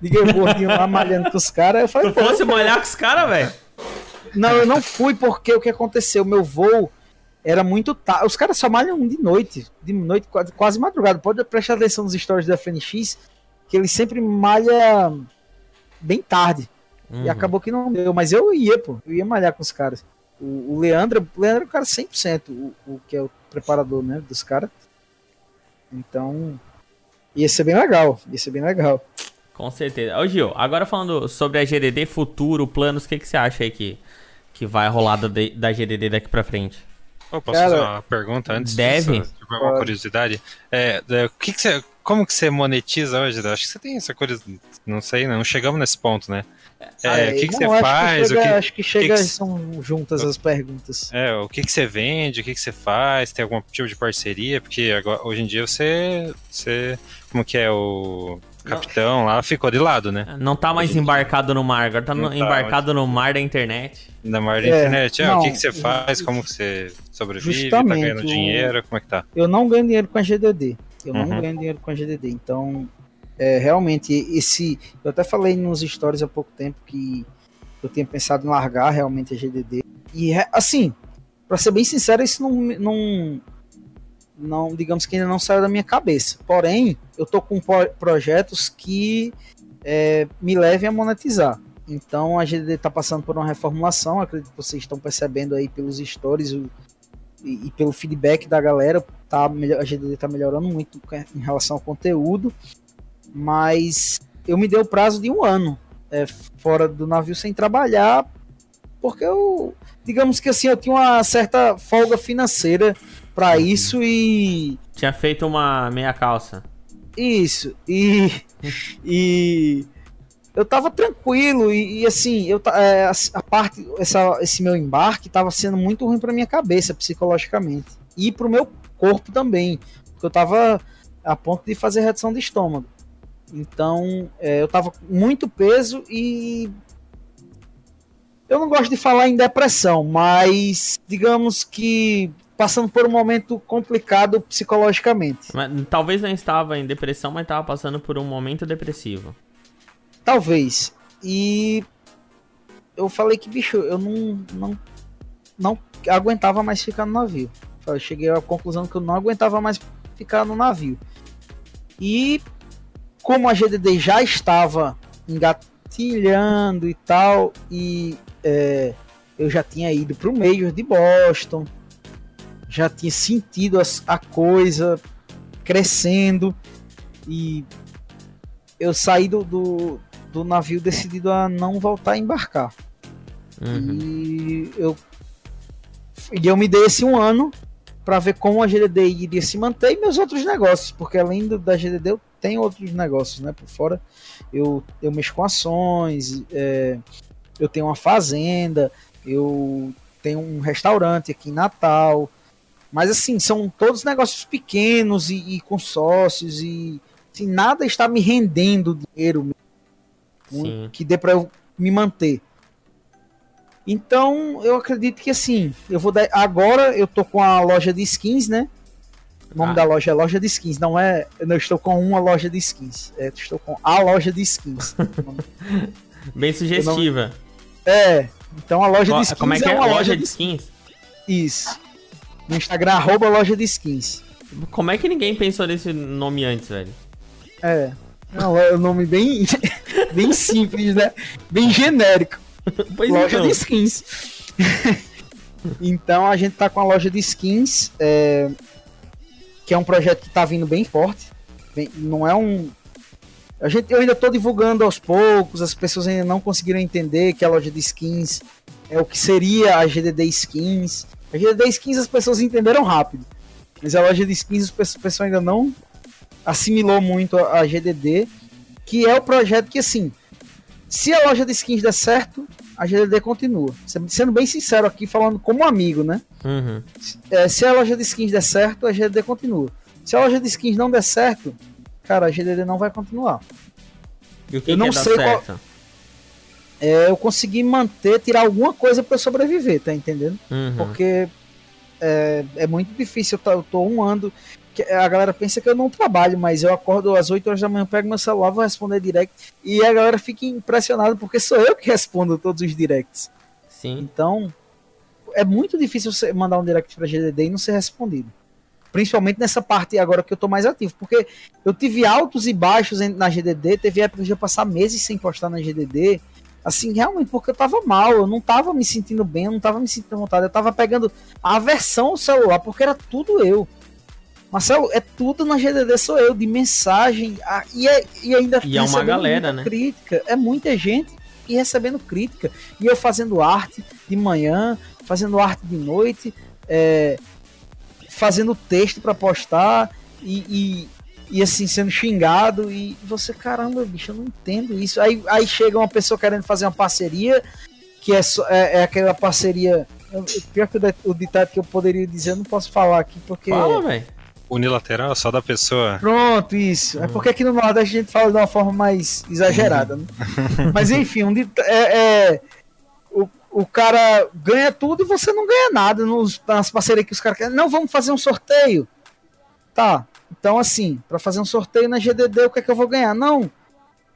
D: Liguei o gordinho lá malhando com os caras. Eu falei,
A: Tu fosse molhar com os caras, velho?
D: não, eu não fui porque o que aconteceu? Meu voo era muito tarde. Os caras só malham de noite. De noite, quase, quase madrugada. Pode prestar atenção nos stories da FNX, que ele sempre malha bem tarde.
A: Uhum.
D: E acabou que não deu. Mas eu ia, pô. Eu ia malhar com os caras. O, o Leandro, o Leandro é o cara 100%, o, o que é o preparador, né, dos caras. Então, ia ser bem legal, ia ser bem legal.
A: Com certeza. Ô Gil, agora falando sobre a GDD futuro, planos, o que, que você acha aí que, que vai rolar da, da GDD daqui pra frente?
C: Oh, posso
D: Cara,
C: fazer uma pergunta antes?
A: deve.
C: disso? Tipo, uma curiosidade. É, é, o que, que você, como que você monetiza hoje? Acho que você tem essa curiosidade. Não sei, não chegamos nesse ponto, né? É,
D: Ah,
C: o que, que
D: não,
C: você
D: acho
C: faz?
D: chega,
C: o que,
D: acho que chega,
C: que-
D: são juntas as perguntas.
C: é, o que, que você vende? O que, que você faz? Tem algum tipo de parceria? Porque agora, hoje em dia você, você. Como que é o capitão lá? Ficou de lado, né?
A: Não tá mais embarcado no mar, agora tá no-
C: Não tá,
A: embarcado no mar da internet.
C: Da maior da
D: É,
C: internet. Ah, o que,
D: não,
C: que você faz? Como que você sobrevive? Tá ganhando dinheiro? Como é que tá?
D: Eu não ganho dinheiro com a GDD. Eu não
C: Uhum.
D: ganho dinheiro com a GDD. Então, é, realmente, esse. Eu até falei nos stories há pouco tempo que eu tinha pensado em largar realmente a GDD. E, re- assim, pra ser bem sincero, isso não, não, não. Digamos que ainda não saiu da minha cabeça. Porém, eu tô com pro- projetos que é, me levem a monetizar. Então a GDD está passando por uma reformulação, acredito que vocês estão percebendo aí pelos stories o- e, e pelo feedback da galera, tá, melhor- a GDD está melhorando muito em relação ao conteúdo, mas eu me dei o prazo de um ano é, fora do navio sem trabalhar, porque eu, digamos que assim, eu tinha uma certa folga financeira para isso e
A: Tinha feito uma meia calça.
D: isso, e, <laughs> e eu tava tranquilo, e, e assim, eu, é, a, parte, essa, esse meu embarque tava sendo muito ruim pra minha cabeça, psicologicamente, e pro meu corpo também, porque eu tava a ponto de fazer redução de estômago. Então, é, eu tava com muito peso e. Eu não gosto de falar em depressão, mas digamos que passando por um momento complicado psicologicamente.
A: Mas, talvez não estava em depressão, mas estava passando por um momento depressivo.
D: Talvez. E eu falei que, bicho, eu não, não, não aguentava mais ficar no navio. Eu cheguei à conclusão que eu não aguentava mais ficar no navio. E como a GDD já estava engatilhando e tal, e é, eu já tinha ido para o Major de Boston, já tinha sentido as- a coisa crescendo, e eu saí do, do, do navio decidido a não voltar a embarcar.
A: Uhum.
D: E eu, e eu me dei esse um ano para ver como a GDD iria se manter e meus outros negócios, porque além do, da GDD eu tenho outros negócios, né? Por fora eu, eu mexo com ações, é, eu tenho uma fazenda, eu tenho um restaurante aqui em Natal, mas assim, são todos negócios pequenos e, e com sócios e assim, nada está me rendendo dinheiro Que dê para eu me manter. Então, eu acredito que assim, eu vou dar. Agora eu tô com a loja de skins, né? O nome
A: Ah.
D: da loja é loja de skins, não é. Eu não estou com uma loja de skins. É, estou com a loja de skins. <laughs>
A: Bem sugestiva.
D: é. Então a loja
A: Ó,
D: de skins
A: Como é que é?
D: uma
A: Loja de skins?
D: Isso. No Instagram, arroba loja de skins.
A: Como é que ninguém pensou nesse nome antes, velho?
D: É. Não, é um nome bem, <laughs> bem simples, né? Bem genérico.
A: Pois
D: loja
A: então.
D: de skins. então a gente tá com a loja de skins, é, que é um projeto que tá vindo bem forte. Bem- não é um. A gente, eu ainda tô divulgando aos poucos, as pessoas ainda não conseguiram entender que a loja de skins é o que seria a GDD Skins. A GDD Skins as pessoas entenderam rápido, mas a loja de skins as pessoas ainda não assimilou muito a, a GDD, que é o projeto que assim, se a loja de skins der certo, a GDD continua. Sendo bem sincero aqui, falando como amigo, né?
A: Uhum.
D: É, se a loja de skins der certo, a GDD continua. Se a loja de skins não der certo, cara, a GDD não vai continuar.
A: E o que,
D: Eu
A: que
D: não sei qual-? É, eu consegui manter, tirar alguma coisa pra eu sobreviver, tá entendendo?
A: Uhum.
D: Porque é, é muito difícil. Eu tô, eu tô um ano. A galera pensa que eu não trabalho, mas eu acordo às 8 horas da manhã, pego meu celular, vou responder direct. E a galera fica impressionada porque sou eu que respondo todos os directs.
A: Sim.
D: Então, é muito difícil você mandar um direct pra GDD e não ser respondido. Principalmente nessa parte agora que eu tô mais ativo. Porque eu tive altos e baixos na GDD, teve época de eu passar meses sem postar na GDD. Assim, realmente, porque eu tava mal, eu não tava me sentindo bem, eu não tava me sentindo vontade, eu tava pegando a aversão ao celular, porque era tudo eu. Marcelo, é tudo na GDD, sou eu, de mensagem, a, e, é, e ainda
A: E é uma galera, né?
D: crítica, é muita gente e recebendo crítica, e eu fazendo arte de manhã, fazendo arte de noite, é, fazendo texto pra postar, e, e, e, assim, sendo xingado, e você, caramba, bicho, eu não entendo isso. Aí, aí chega uma pessoa querendo fazer uma parceria, que é, só- é, é aquela parceria. Pior que o ditado que eu poderia dizer, eu não posso falar aqui, porque.
A: Fala, velho.
C: Unilateral, só da pessoa.
D: Pronto, isso. É porque aqui no Nordeste a gente fala de uma forma mais exagerada, né? <laughs> Mas enfim, um dit- é, é- o, o cara ganha tudo e você não ganha nada nos, nas parcerias que os caras querem. Não, vamos fazer um sorteio. Tá. Então, assim, para fazer um sorteio na GDD, o que é que eu vou ganhar? Não.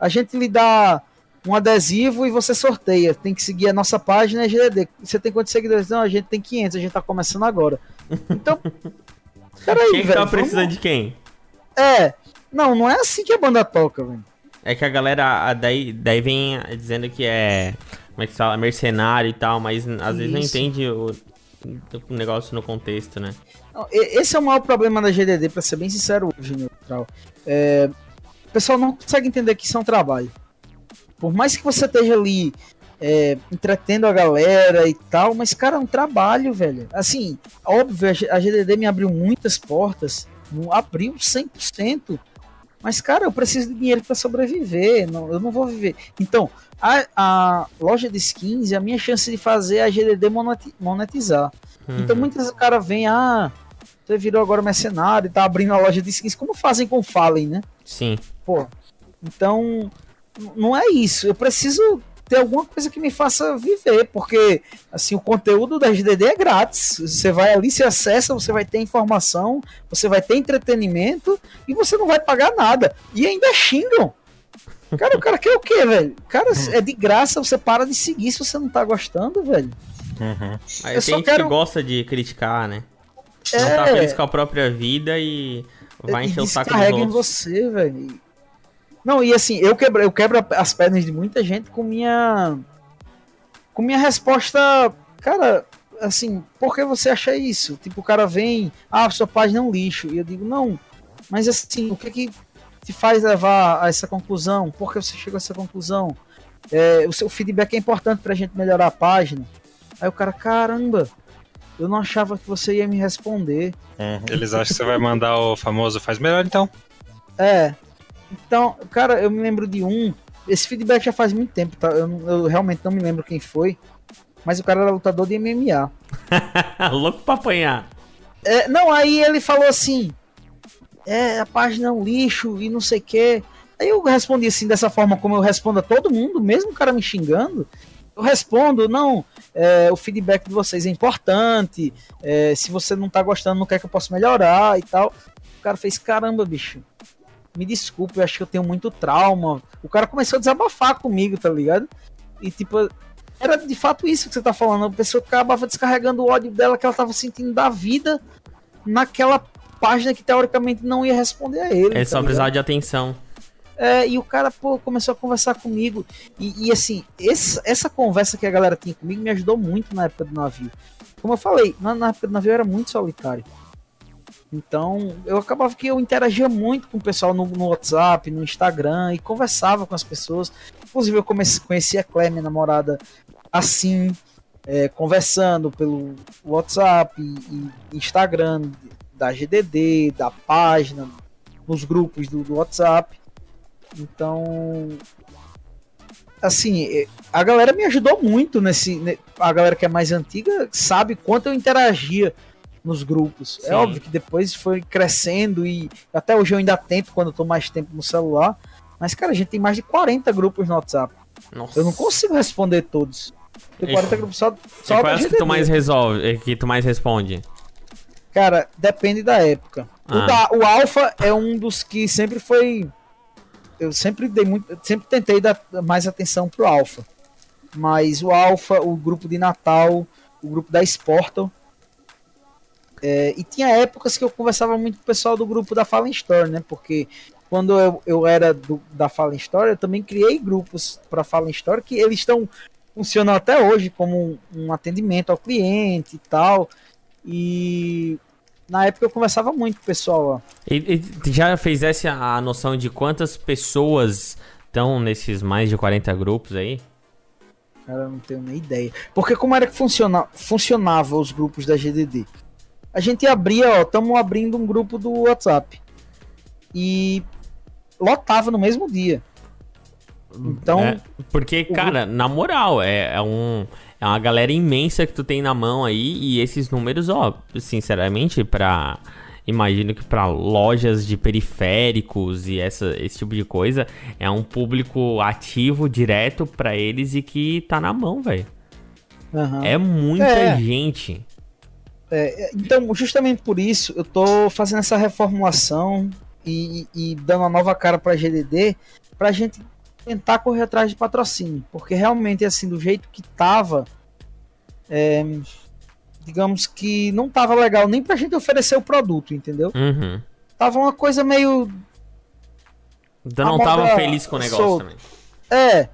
D: A gente lhe dá um adesivo e você sorteia. Tem que seguir a nossa página é GDD. Você tem quantos seguidores? Não, a gente tem 500, a gente tá começando agora. Então, peraí,
A: Quem que
D: velho.
A: tá precisando
D: vamos-
A: de quem?
D: É. Não, não é assim que a banda toca, velho.
A: É que a galera a- daí, daí vem dizendo que é. Como é que se fala? Mercenário e tal, mas às vezes não
D: Isso.
A: entende o, o negócio no contexto, né?
D: Não, Esse é o maior problema da GDD, pra ser bem sincero hoje, neutral. É, o pessoal não consegue entender que isso é um trabalho. Por mais que você esteja ali é, entretendo a galera e tal, mas, cara, é um trabalho, velho. Assim, óbvio, a GDD me abriu muitas portas, não abriu 100%. Mas, cara, eu preciso de dinheiro para sobreviver, não- eu não vou viver. Então, a, a loja de skins é a minha chance de fazer a GDD moneti- monetizar. Então
A: Uhum.
D: muitas vezes o cara vem, ah, você virou agora mercenário e tá abrindo a loja de skins, como fazem com o Fallen, né?
A: Sim.
D: Pô, então não é isso. Eu preciso ter alguma coisa que me faça viver, porque assim o conteúdo da GDD é grátis. Você vai ali, se acessa, você vai ter informação, você vai ter entretenimento e você não vai pagar nada. E ainda xingam. Cara, o cara quer o quê, velho? Cara, é de graça, você para de seguir se você não tá gostando, velho.
C: Uhum.
A: Aí
D: Eu
A: tem gente
D: quero-
A: que gosta de criticar, né?
D: É,
A: Não tá feliz com a própria vida e vai encher o saco dos outros.
D: você, velho. Não, e assim, eu quebro, eu quebro as pernas de muita gente com minha. Com minha resposta. Cara, assim, por que você acha isso? Tipo, o cara vem, ah, sua página é um lixo. E eu digo, não. Mas assim, o que que te faz levar a essa conclusão? Por que você chegou a essa conclusão? É, o seu feedback é importante pra gente melhorar a página. Aí o cara, caramba, eu não achava que você ia me responder.
C: Uhum. Eles acham que você vai mandar o famoso faz melhor então.
D: É. Então, cara, eu me lembro de um. Esse feedback já faz muito tempo, tá? Eu, eu realmente não me lembro quem foi. Mas o cara era lutador de MMA. <laughs>
A: Louco pra apanhar.
D: É, não, aí ele falou assim: É, a página é um lixo e não sei o quê. Aí eu respondi assim, dessa forma como eu respondo a todo mundo, mesmo o cara me xingando. Eu respondo, não, é, o feedback de vocês é importante. é, se você não tá gostando, não quer que eu possa melhorar e tal. O cara fez, caramba, bicho. Me desculpe, eu acho que eu tenho muito trauma. O cara começou a desabafar comigo, tá ligado? E tipo, era de fato isso que você tá falando. A pessoa acabava descarregando o ódio dela que ela tava sentindo da vida naquela página que teoricamente não ia responder a ele.
A: Ele
D: tá
A: só
D: ligado?
A: precisava de atenção.
D: É, e o cara, pô, começou a conversar comigo. E, e, assim, esse- essa conversa que a galera tinha comigo me ajudou muito na época do navio. Como eu falei, na, na época do navio eu era muito solitário. Então, eu acabava que eu interagia muito com o pessoal no, no WhatsApp, no Instagram, e conversava com as pessoas. Inclusive, eu comecei, conheci a Clé, minha namorada, assim, é, conversando pelo WhatsApp e, e Instagram da GDD, da página, nos grupos do, do WhatsApp. Então, assim, eh, a galera me ajudou muito nesse. ne- A galera que é mais antiga sabe quanto eu interagia nos grupos.
A: Sim.
D: É óbvio que depois foi crescendo e até hoje eu ainda tento quando eu tô mais tempo no celular. Mas, cara, a gente tem mais de 40 grupos no WhatsApp.
A: Nossa.
D: Eu não consigo responder todos. Tem
A: E-
D: 40 grupos só,
A: E
D: só da
A: quais que tu mais resolve, eh, que tu mais responde?
D: Cara, depende da época.
A: Ah.
D: O, da, o Alpha é um dos que sempre foi. Eu sempre dei muito. Sempre tentei dar mais atenção pro Alpha. Mas o Alpha, o grupo de Natal, o grupo da Sportal. É, e tinha épocas que eu conversava muito com o pessoal do grupo da Fallen Store, né? Porque quando eu, eu era do, da Fala em História, eu também criei grupos para Fala em História que eles estão funcionam até hoje como um, um atendimento ao cliente e tal. E na época eu conversava muito com o pessoal lá.
A: E, e já fez essa a noção de quantas pessoas estão nesses mais de 40 grupos aí?
D: Cara, eu não tenho nem ideia. Porque como era que funciona, funcionava os grupos da GDD? A gente abria, ó, estamos abrindo um grupo do WhatsApp. E lotava no mesmo dia. Então.
A: É, porque, cara, na moral, é, é, um, é uma galera imensa que tu tem na mão aí. E esses números, ó, sinceramente, pra. Imagino que para lojas de periféricos e essa, esse tipo de coisa, é um público ativo direto para eles e que tá na mão, velho.
D: Uhum.
A: É muita é. gente.
D: É, então, justamente por isso, eu tô fazendo essa reformulação e, e dando uma nova cara pra GDD, pra gente tentar correr atrás de patrocínio, porque realmente, assim, do jeito que tava, é, digamos que não tava legal nem pra gente oferecer o produto, entendeu?
A: Uhum.
D: Tava uma coisa meio.
A: Não tava feliz com o negócio solto. também.
D: É.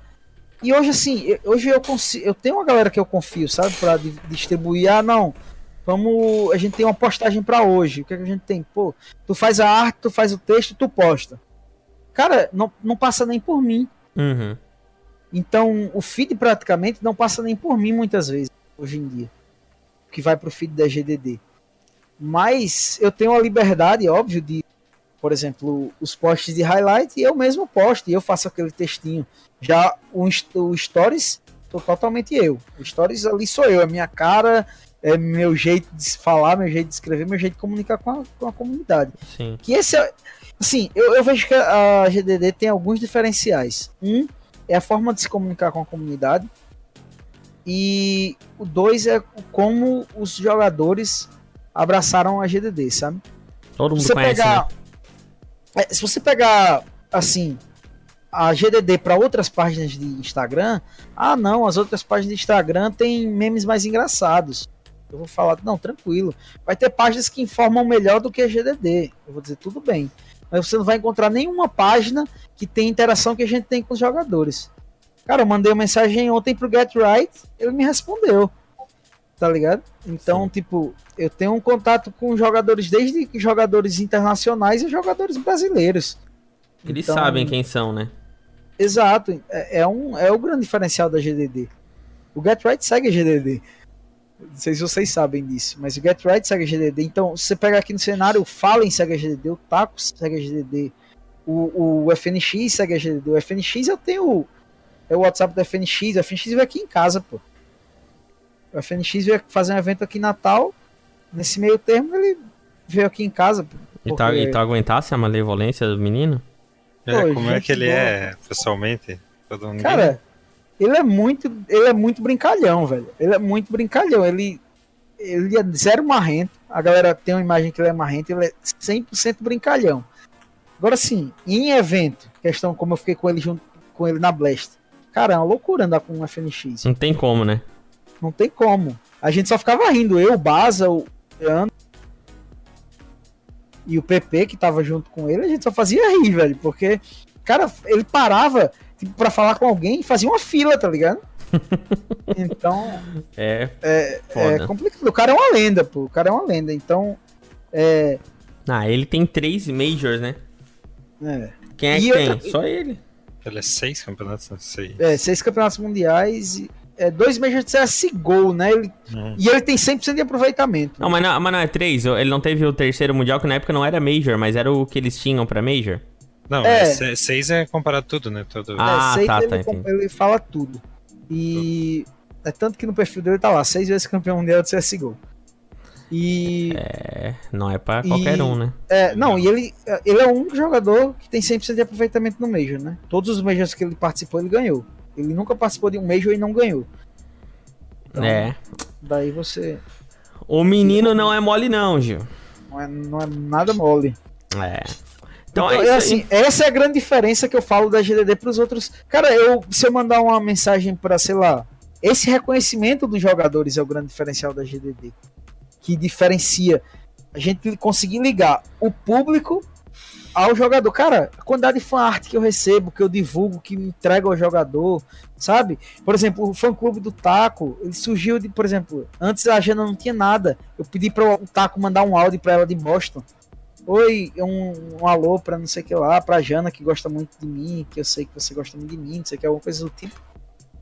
D: E hoje, assim, hoje eu consigo. Eu tenho uma galera que eu confio, sabe? Pra distribuir. Ah, não. Vamos. A gente tem uma postagem para hoje. O que, é que a gente tem? Pô, tu faz a arte, tu faz o texto, tu posta. Cara, não, não passa nem por mim.
A: Uhum.
D: Então, o feed praticamente não passa nem por mim muitas vezes, hoje em dia. Que vai pro feed da GDD. Mas eu tenho a liberdade, óbvio, de, por exemplo, os posts de highlight, eu mesmo posto, e eu faço aquele textinho. Já o, o Stories, tô totalmente eu. O Stories ali sou eu, é minha cara, é meu jeito de falar, meu jeito de escrever, meu jeito de comunicar com a, com a comunidade.
A: Sim.
D: Que esse é, Assim, eu, eu vejo que a GDD tem alguns diferenciais. Um é a forma de se comunicar com a comunidade. E o dois é como os jogadores abraçaram a GDD, sabe?
A: Todo mundo você conhece, pegar,
D: né? é, Se você pegar, assim, a GDD para outras páginas de Instagram, ah, não, as outras páginas de Instagram têm memes mais engraçados. Eu vou falar, não, tranquilo. Vai ter páginas que informam melhor do que a GDD. Eu vou dizer, tudo bem mas você não vai encontrar nenhuma página que tem interação que a gente tem com os jogadores. Cara, eu mandei uma mensagem ontem pro Get Right, ele me respondeu. Tá ligado? Então, Sim. tipo, eu tenho um contato com jogadores, desde jogadores internacionais e jogadores brasileiros.
A: Eles
D: então,
A: sabem quem são, né?
D: Exato. É, é, um, é o grande diferencial da GDD. O Get Right segue a GDD. Não sei se vocês sabem disso, mas o Get Right segue a GDD. Então, se você pega aqui no cenário, o Fallen segue a GDD, o Taco segue a GDD, o, o FNX segue a GDD. O FNX eu tenho é o WhatsApp do FNX, o FNX veio aqui em casa, pô. O FNX veio fazer um evento aqui em Natal, nesse meio termo ele veio aqui em casa. Pô,
A: e, tá, e tá aguentasse a malevolência do menino?
C: É, pô, como é que ele boa. é pessoalmente? Todo
D: Cara, ele é muito, ele é muito brincalhão, velho. Ele é muito brincalhão. Ele, ele é zero marrento. A galera tem uma imagem que ele é marrento, ele é 100% brincalhão. Agora sim, em evento, questão como eu fiquei com ele junto com ele na Blast. Cara, é uma loucura andar com um FNX.
A: Não tem como, né?
D: Não tem como. A gente só ficava rindo, eu, o Baza, o Leandro e o PP que tava junto com ele, a gente só fazia rir, velho, porque cara, ele parava tipo, pra falar com alguém, fazia uma fila, tá ligado? <laughs> Então.
A: é.
D: É, é, complicado. O cara é uma lenda, pô. O cara é uma lenda. Então. É.
A: Ah, ele tem três Majors, né?
D: É.
A: Quem é que tem? Outra... Só ele.
C: Ele é seis campeonatos, seis.
D: É, seis campeonatos mundiais e é, dois Majors de CSGO, né? Ele, hum. E ele tem 100% de aproveitamento.
A: Não mas, não, mas não é três. Ele não teve o terceiro mundial, que na época não era Major, mas era o que eles tinham pra Major.
C: Não, é. seis é comparado tudo, né? Todo...
A: Ah,
D: é,
A: tá,
D: ele,
A: tá,
D: ele fala tudo. E é tanto que no perfil dele tá lá, seis vezes campeão mundial de CSGO. E.
A: É, não é pra qualquer
D: e,
A: um, né?
D: É, não, e ele, ele é o único jogador que tem 100% de aproveitamento no Major, né? Todos os Majors que ele participou, ele ganhou. Ele nunca participou de um Major e não ganhou.
A: Então, é.
D: Daí você.
A: O menino não é mole, não, Gil.
D: Não é, não é nada mole.
A: É.
D: Então, então é, é assim, essa é a grande diferença que eu falo da GDD para os outros. Cara, eu se eu mandar uma mensagem para, sei lá, esse reconhecimento dos jogadores é o grande diferencial da GDD, que diferencia a gente conseguir ligar o público ao jogador. Cara, a quantidade de fan art que eu recebo, que eu divulgo, que me entrego ao jogador, sabe? Por exemplo, o fã clube do Taco, ele surgiu de, por exemplo, antes a Jana não tinha nada. Eu pedi para o Taco mandar um áudio para ela de Boston. Oi, um, um alô pra não sei o que lá, pra Jana que gosta muito de mim, que eu sei que você gosta muito de mim, não sei o que, alguma coisa do tipo.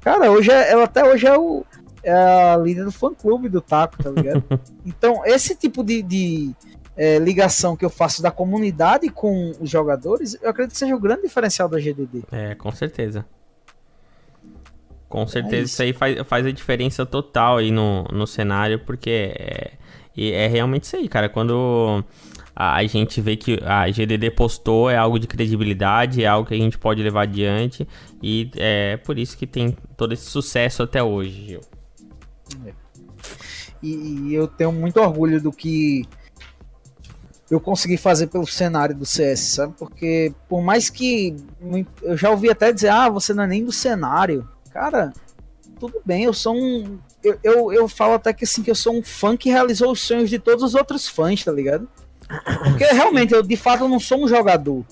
D: Cara, hoje é, ela até hoje é, o, é a líder do fã clube do Taco, tá ligado? <laughs> então, esse tipo de, de é, ligação que eu faço da comunidade com os jogadores, eu acredito que seja o grande diferencial da GDD.
A: É, com certeza. Com certeza, é isso. isso. aí faz, faz a diferença total aí no, no cenário, porque é, é realmente isso aí, cara. Quando a, gente vê que a GDD postou é algo de credibilidade, é algo que a gente pode levar adiante e é por isso que tem todo esse sucesso até hoje, Gil.
D: É. E, e eu tenho muito orgulho do que eu consegui fazer pelo cenário do CS, sabe? Porque por mais que eu já ouvi até dizer, ah, você não é nem do cenário, cara, tudo bem, eu sou um. Eu, eu, eu falo até que assim, que eu sou um fã que realizou os sonhos de todos os outros fãs, tá ligado? Porque realmente, eu de fato eu não sou um jogador.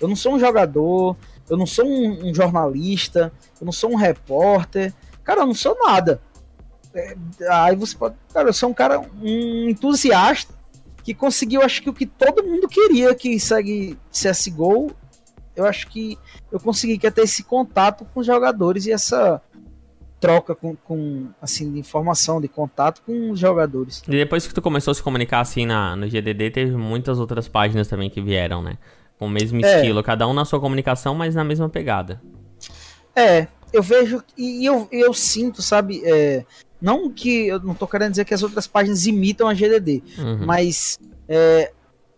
D: Eu não sou um jogador, eu não sou um, um jornalista, eu não sou um repórter. Cara, eu não sou nada. É, aí você pode. Cara, eu sou um cara, um entusiasta que conseguiu, acho que o que todo mundo queria que segue CSGO. Eu acho que eu consegui que é ter esse contato com os jogadores e essa troca com, com, assim, de informação, de contato com os jogadores.
A: E depois que tu começou a se comunicar assim na, no GDD, teve muitas outras páginas também que vieram, né? Com o mesmo é. estilo, cada um na sua comunicação, mas na mesma pegada.
D: É, eu vejo e eu, eu sinto, sabe, é, não que eu não tô querendo dizer que as outras páginas imitam a GDD, uhum. mas é,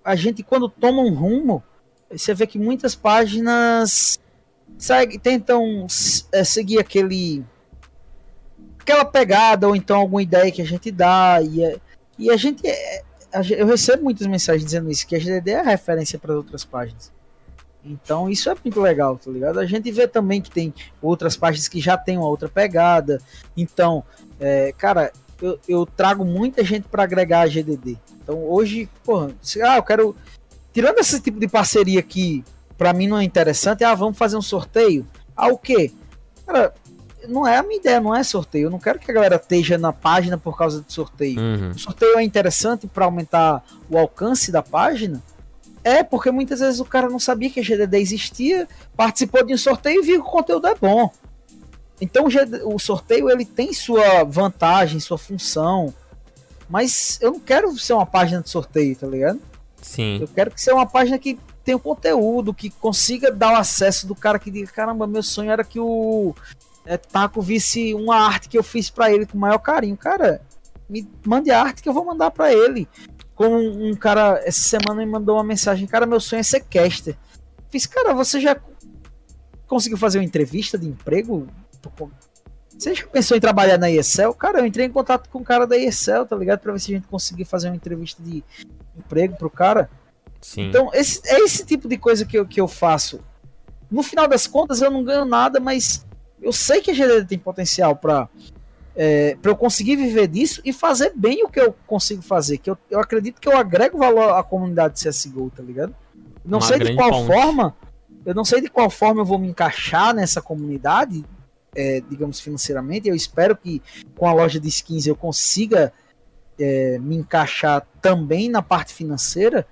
D: a gente quando toma um rumo, você vê que muitas páginas segue, tentam é, seguir aquele aquela pegada ou então alguma ideia que a gente dá e, é, e a gente é, eu recebo muitas mensagens dizendo isso que a GDD é referência para outras páginas. Então isso é muito legal tá ligado? A gente vê também que tem outras páginas que já tem uma outra pegada. Então é, cara eu, eu, trago muita gente para agregar a GDD então hoje porra, ah eu quero tirando esse tipo de parceria que para mim não é interessante ah vamos fazer um sorteio? Ah o que cara não é a minha ideia, não é sorteio. Eu não quero que a galera esteja na página por causa do sorteio. Uhum. O sorteio é interessante para aumentar o alcance da página. É, porque muitas vezes o cara não sabia que a GDD existia, participou de um sorteio e viu que o conteúdo é bom. Então o sorteio ele tem sua vantagem, sua função. Mas eu não quero ser uma página de sorteio, tá ligado?
A: Sim.
D: Eu quero que seja uma página que tenha conteúdo, que consiga dar o acesso do cara que diga, caramba, meu sonho era que o é, Taco visse uma arte que eu fiz para ele com o maior carinho. Cara, me mande a arte que eu vou mandar para ele. Como um, cara, essa semana me mandou uma mensagem, cara, meu sonho é ser caster. Fiz, cara, você já conseguiu fazer uma entrevista de emprego? Você já pensou em trabalhar na ESL? Cara, eu entrei em contato com o cara da ESL, tá ligado? Pra ver se a gente conseguir fazer uma entrevista de emprego pro cara.
A: Sim.
D: Então, esse, é esse tipo de coisa que eu, que eu faço. No final das contas, eu não ganho nada, mas eu sei que a GDD tem potencial para é, para eu conseguir viver disso e fazer bem o que eu consigo fazer. Que eu, eu acredito que eu agrego valor à comunidade de CSGO, tá ligado? Não Uma sei de qual ponte. forma, eu não sei de qual forma eu vou me encaixar nessa comunidade, é, digamos financeiramente. Eu espero que com a loja de skins eu consiga é, me encaixar também na parte financeira,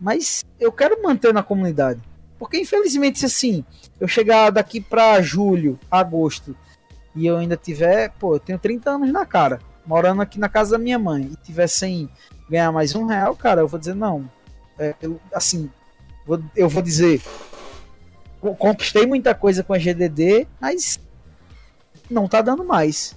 D: mas eu quero manter na comunidade. Porque infelizmente, assim, eu chegar daqui para julho, agosto, e eu ainda tiver, pô, eu tenho 30 anos na cara, morando aqui na casa da minha mãe, e tiver sem ganhar mais um real, cara, eu vou dizer, não. É, eu, assim, vou, eu vou dizer, conquistei muita coisa com a GDD, mas não tá dando mais.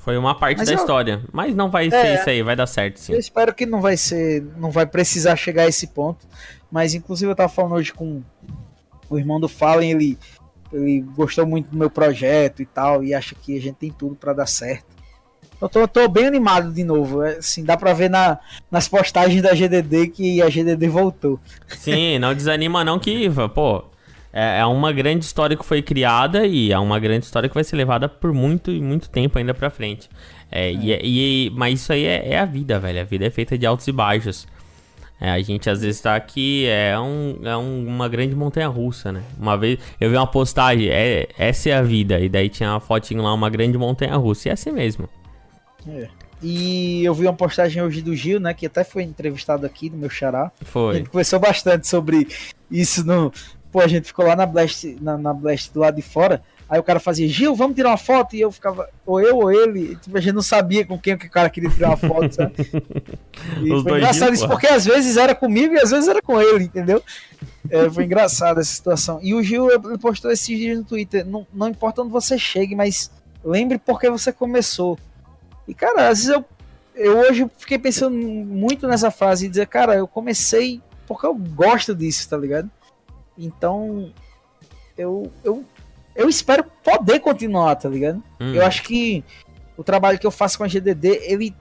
A: Foi uma parte mas da eu, história, mas não vai é, ser isso aí, vai dar certo sim.
D: Eu espero que não vai ser, não vai precisar chegar a esse ponto, mas inclusive eu tava falando hoje com o irmão do Fallen, ele, ele gostou muito do meu projeto e tal, e acha que a gente tem tudo para dar certo. Eu tô, tô, bem animado de novo. É, assim, dá pra ver na, nas postagens da GDD que a GDD voltou.
A: Sim, não desanima não que, pô, é, é uma grande história que foi criada e é uma grande história que vai ser levada por muito e muito tempo ainda pra frente. É, é. E, e, mas isso aí é, é, a vida, velho. A vida é feita de altos e baixos. É, a gente às vezes tá aqui, é, um, é um- uma grande montanha russa, né? Uma vez eu vi uma postagem, é, essa é a vida, e daí tinha uma fotinho lá, uma grande montanha russa, e é assim mesmo.
D: E eu vi uma postagem hoje do Gil, né? Que até foi entrevistado aqui no meu xará. A
A: Foi.
D: gente conversou bastante sobre isso no. Pô, a gente ficou lá na Blast, na, na Blast do lado de fora. Aí o cara fazia, Gil, vamos tirar uma foto? E eu ficava, ou eu ou ele. Tipo, a gente não sabia com quem que o cara queria tirar uma foto, sabe? <laughs> E
A: Os
D: foi
A: dois
D: engraçado
A: Gil,
D: isso, porque às vezes era comigo e às vezes era com ele, entendeu? É, foi engraçado essa situação. E o Gil ele postou esses dias no Twitter: não, não importa onde você chegue, mas lembre por que você começou. E, cara, às vezes eu, eu hoje fiquei pensando muito nessa frase e dizer, cara, eu comecei porque eu gosto disso, tá ligado? Então, eu, eu, eu espero poder continuar, tá ligado?
A: Hum.
D: Eu acho que o trabalho que eu faço com a GDD, ele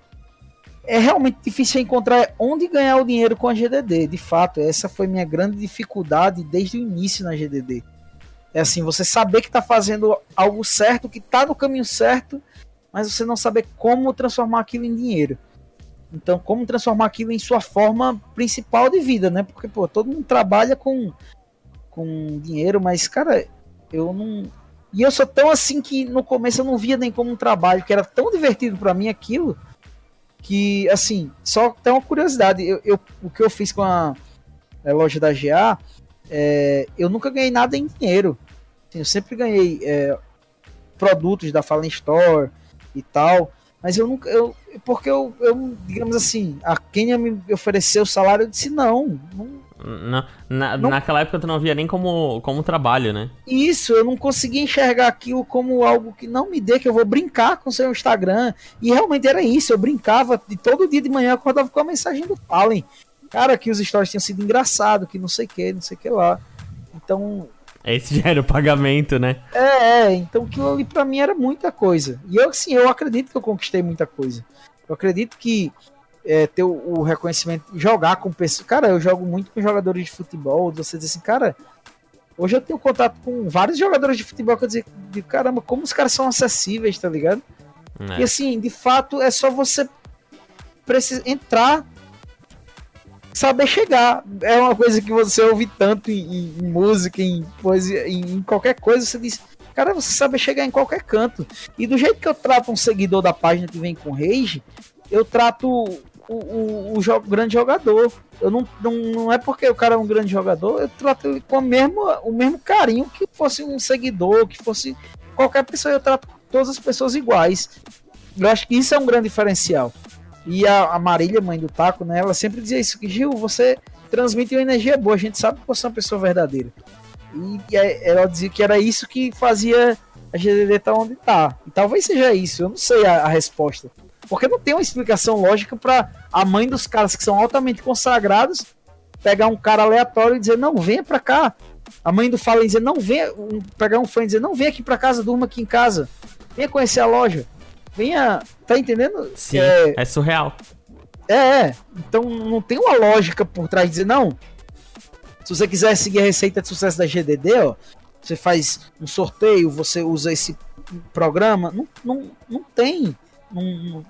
D: é realmente difícil encontrar onde ganhar o dinheiro com a GDD. De fato, essa foi minha grande dificuldade desde o início na GDD. É assim, você saber que tá fazendo algo certo, que tá no caminho certo, mas você não saber como transformar aquilo em dinheiro. Então, como transformar aquilo em sua forma principal de vida, né? Porque, pô, todo mundo trabalha com, com dinheiro, mas, cara, eu não. E eu sou tão assim que no começo eu não via nem como um trabalho, que era tão divertido pra mim aquilo, que, assim, só tem uma curiosidade. Eu, eu- o que eu fiz com a, a loja da GA, é, eu nunca ganhei nada em dinheiro. Assim, eu sempre ganhei é, produtos da Fallen Store e tal. Mas eu nunca. Eu, porque eu, eu, digamos assim, a Kenya me ofereceu o salário, eu disse não. não
A: Na, na-
D: Não-
A: Naquela época tu não via nem como, como trabalho, né?
D: isso, eu não conseguia enxergar aquilo como algo que não me dê, que eu vou brincar com o seu Instagram. E realmente era isso, eu brincava e todo dia de manhã eu acordava com a mensagem do Fallen. Cara, que os stories tinham sido engraçados, que não sei o que, não sei o que lá. Então,
A: Esse <laughs> já era o pagamento, né?
D: É, é, então aquilo ali pra mim era muita coisa. E eu, assim, eu acredito que eu conquistei muita coisa. Eu acredito que é, ter o, o reconhecimento, jogar com pessoas. Cara, eu jogo muito com jogadores de futebol. Você diz assim, cara, hoje eu tenho contato com vários jogadores de futebol que eu dizer, de, caramba, como os caras são acessíveis, tá ligado?
A: É.
D: E assim, de fato, é só você precisa entrar, saber chegar. É uma coisa que você ouve tanto em, em música, em poesia, em, em qualquer coisa, você diz, cara, você sabe chegar em qualquer canto. E do jeito que eu trato um seguidor da página que vem com rage, eu trato o, o, o grande jogador. Eu não, não, não é porque o cara é um grande jogador, eu trato ele com o mesmo, o mesmo carinho que fosse um seguidor, que fosse qualquer pessoa, eu trato todas as pessoas iguais. Eu acho que isso é um grande diferencial. E a, a Marília, mãe do Taco, né, ela sempre dizia isso, que Gil, você transmite uma energia boa, a gente sabe que você é uma pessoa verdadeira. E, e ela dizia que era isso que fazia a GDD estar onde tá. E talvez seja isso, eu não sei a, a resposta. Porque não tem uma explicação lógica para a mãe dos caras que são altamente consagrados pegar um cara aleatório e dizer, não, venha pra cá. A mãe do Fallen dizer, não, venha, um- pegar um fã e dizer, não, venha aqui pra casa, durma aqui em casa. Venha conhecer a loja. Venha, tá entendendo?
A: Sim,
D: É,
A: é surreal.
D: é, é. Então não tem uma lógica por trás de dizer, não. Se você quiser seguir a receita de sucesso da GDD, ó, você faz um sorteio, você usa esse programa. Não, não, não tem. Não-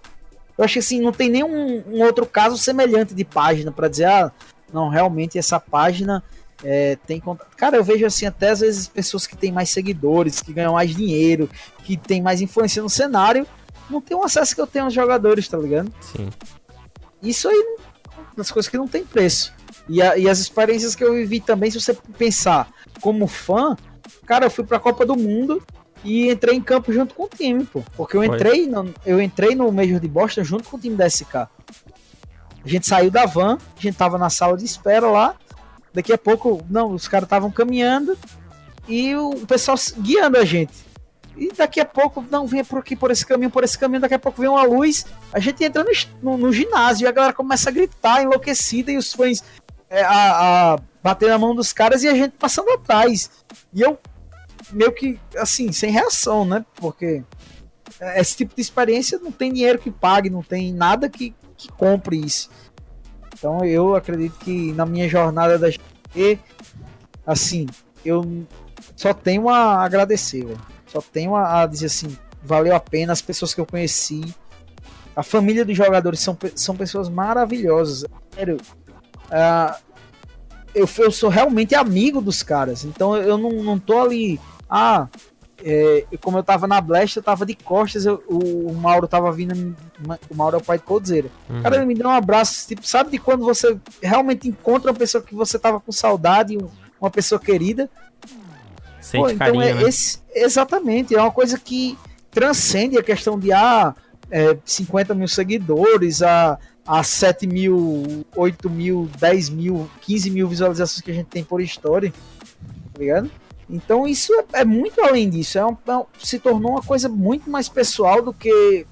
D: eu acho que assim, não tem nenhum um outro caso semelhante de página para dizer, ah, não, realmente essa página é, tem contato. Cara, eu vejo assim, até às vezes pessoas que têm mais seguidores, que ganham mais dinheiro, que têm mais influência no cenário, não tem o acesso que eu tenho aos jogadores, tá ligado?
A: Sim.
D: Isso aí das coisas que não tem preço. E, a- e as experiências que eu vivi também, se você pensar como fã, cara, eu fui pra Copa do Mundo e entrei em campo junto com o time, pô. Porque eu entrei no, eu entrei no Major de Boston junto com o time da SK. A gente saiu da van, a gente tava na sala de espera lá. Daqui a pouco, não, os caras estavam caminhando e o pessoal guiando a gente. E daqui a pouco, não, venha por aqui, por esse caminho, por esse caminho. Daqui a pouco vem uma luz, a gente entra no, no- no ginásio e a galera começa a gritar, enlouquecida, e os fãs é, a, a bater na mão dos caras e a gente passando atrás. E eu, meio que, assim, sem reação, né? Porque esse tipo de experiência não tem dinheiro que pague, não tem nada que, que compre isso. Então eu acredito que na minha jornada da GT, assim, eu só tenho a agradecer, velho. Só tenho a, dizer assim, valeu a pena as pessoas que eu conheci. A família dos jogadores são, são pessoas maravilhosas. Sério, ah, eu, eu sou realmente amigo dos caras. Então eu não, não tô ali. Ah, é, como eu tava na Blast, eu tava de costas, eu, o, Mauro tava vindo. O Mauro é o pai de Coldzera. Uhum. Cara, ele me deu um abraço, tipo, sabe de quando você realmente encontra uma pessoa que você tava com saudade, uma pessoa querida?
A: Sente Pô, então carinho,
D: é
A: né?
D: esse, exatamente, é uma coisa que transcende a questão de ah, é, 50 mil seguidores, a, a 7 mil, 8 mil, 10 mil, 15 mil visualizações que a gente tem por história, tá ligado? Então isso é, é muito além disso, é, um, é se tornou uma coisa muito mais pessoal do que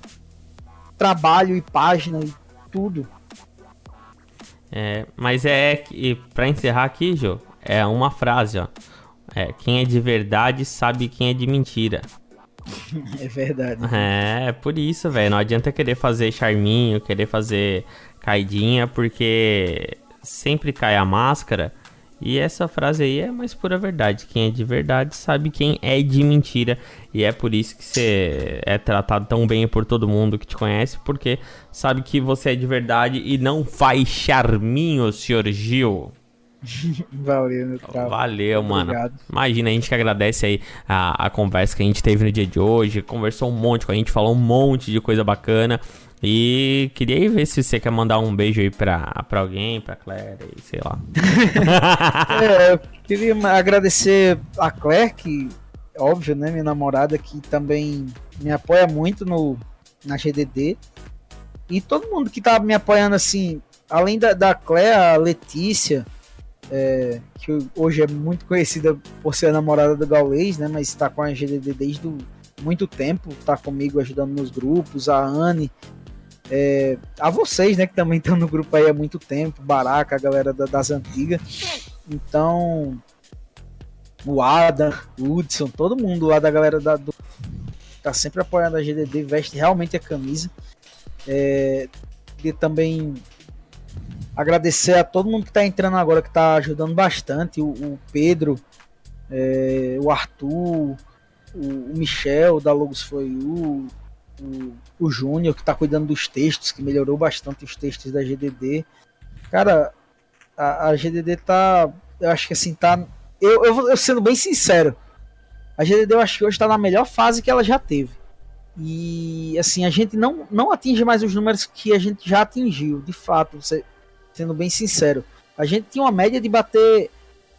D: trabalho e página e tudo.
A: É, mas é que, para encerrar aqui, Jô, é uma frase, ó. É, quem é de verdade sabe quem é de mentira. <laughs>
D: É verdade.
A: É, por isso, velho. Não adianta querer fazer charminho, querer fazer caidinha, porque sempre cai a máscara. E essa frase aí é mais pura verdade. Quem é de verdade sabe quem é de mentira. E é por isso que você é tratado tão bem por todo mundo que te conhece, porque sabe que você é de verdade e não faz charminho, senhor Gil. <laughs>
D: Valeu, meu caro.
A: Valeu, mano. Obrigado. Imagina, a gente que agradece aí a, a conversa que a gente teve no dia de hoje. Conversou um monte com a gente, falou um monte de coisa bacana. E queria ver se você quer mandar um beijo aí pra, pra alguém, pra Claire, sei lá. <laughs>
D: é, eu queria agradecer a Claire, que, óbvio, né, minha namorada, que também me apoia muito no, na GDD. E todo mundo que tá me apoiando, assim, além da, da Claire, a Letícia, é, que hoje é muito conhecida por ser a namorada do Gaulês, né? Mas está com a GDD desde muito tempo, está comigo ajudando nos grupos, a Anne, é, a vocês, né, que também estão no grupo aí há muito tempo, Baraca, a galera da, das antigas. Então, o Adam, o Hudson, todo mundo lá da galera da, do, tá sempre apoiando a GDD, veste realmente a camisa. É, e também Agradecer a todo mundo que está entrando agora, que está ajudando bastante. O, o Pedro, é, o Arthur, o, o, Michel da Logos Foi o, o Júnior, que está cuidando dos textos, que melhorou bastante os textos da GDD. Cara, a, a GDD tá. Eu acho que assim, tá. Eu, eu, eu sendo bem sincero, a GDD eu acho que hoje está na melhor fase que ela já teve. E assim, a gente não, não atinge mais os números que a gente já atingiu, de fato. Sendo bem sincero. A gente tinha uma média de bater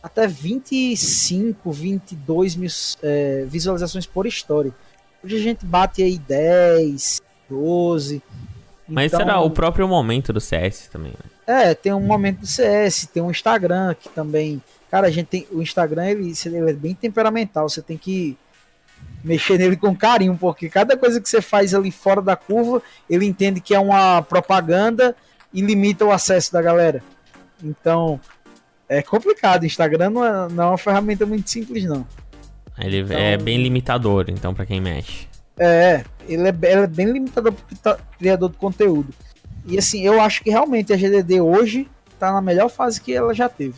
D: até 25, 22 mil é, visualizações por história. Hoje a gente bate aí 10, 12.
A: Mas então, será o próprio momento do CS também,
D: né? É, tem um momento do CS, tem um Instagram que também. Cara, a gente tem. O Instagram ele, ele é bem temperamental, você tem que mexer nele com carinho, porque cada coisa que você faz ali fora da curva, ele entende que é uma propaganda e limita o acesso da galera. Então, é complicado. Instagram não é, não é uma ferramenta muito simples, não.
A: Ele então, é bem limitador, então, para quem mexe.
D: É, ele é, ele é bem limitador para criador de conteúdo. E assim, eu acho que realmente a GDD hoje tá na melhor fase que ela já teve.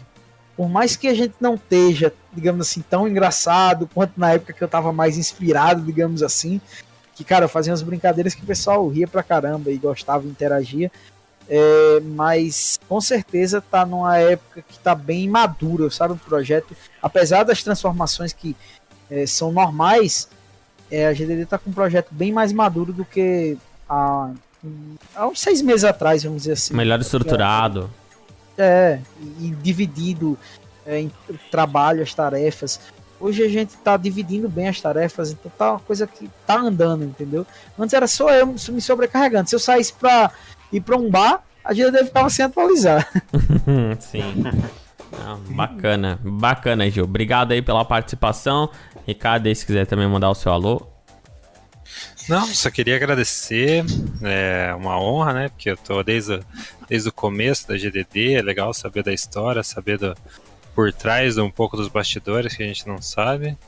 D: Por mais que a gente não esteja, digamos assim, tão engraçado quanto na época que eu tava mais inspirado, digamos assim, que, cara, eu fazia umas brincadeiras que o pessoal ria pra caramba e gostava, interagia. É, mas com certeza tá numa época que tá bem madura, sabe? O projeto, apesar das transformações que é, são normais, é, a GDD tá com um projeto bem mais maduro do que há, há uns seis meses atrás, vamos dizer assim.
A: Melhor estruturado.
D: É, e dividido é, em trabalho, as tarefas. Hoje a gente tá dividindo bem as tarefas, então tá uma coisa que tá andando, entendeu? Antes era só eu me sobrecarregando. Se eu saísse pra ir para um bar, a gente deve ficar sem atualizar. <laughs>
A: Sim. Não, bacana, bacana, Gil. Obrigado aí pela participação. Ricardo, aí, se quiser também mandar o seu alô.
C: Não, só queria agradecer. É uma honra, né? Porque eu tô desde, desde o começo da GDD. É legal saber da história, saber do, por trás um pouco dos bastidores que a gente não sabe.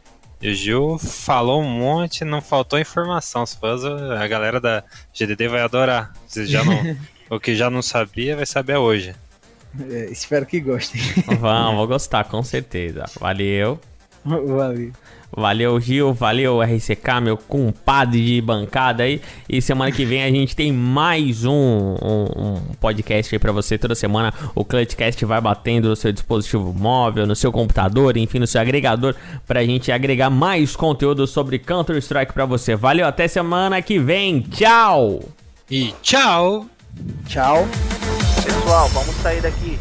C: E o Gil falou um monte, não faltou informação. Se for a galera da GDD vai adorar. Se já não, <laughs> o que já não sabia, vai saber hoje.
D: É, espero que gostem.
A: Vamos, <laughs> vou gostar, com certeza. Valeu.
D: Valeu.
A: Valeu, Gil. Valeu, RCK, meu compadre de bancada aí. E semana que vem a gente tem mais um, um, um podcast aí pra você. Toda semana o Clutchcast vai batendo no seu dispositivo móvel, no seu computador, enfim, no seu agregador, pra gente agregar mais conteúdo sobre Counter-Strike pra você. Valeu, até semana que vem. Tchau!
C: E tchau!
D: Tchau.
B: Pessoal, vamos sair daqui.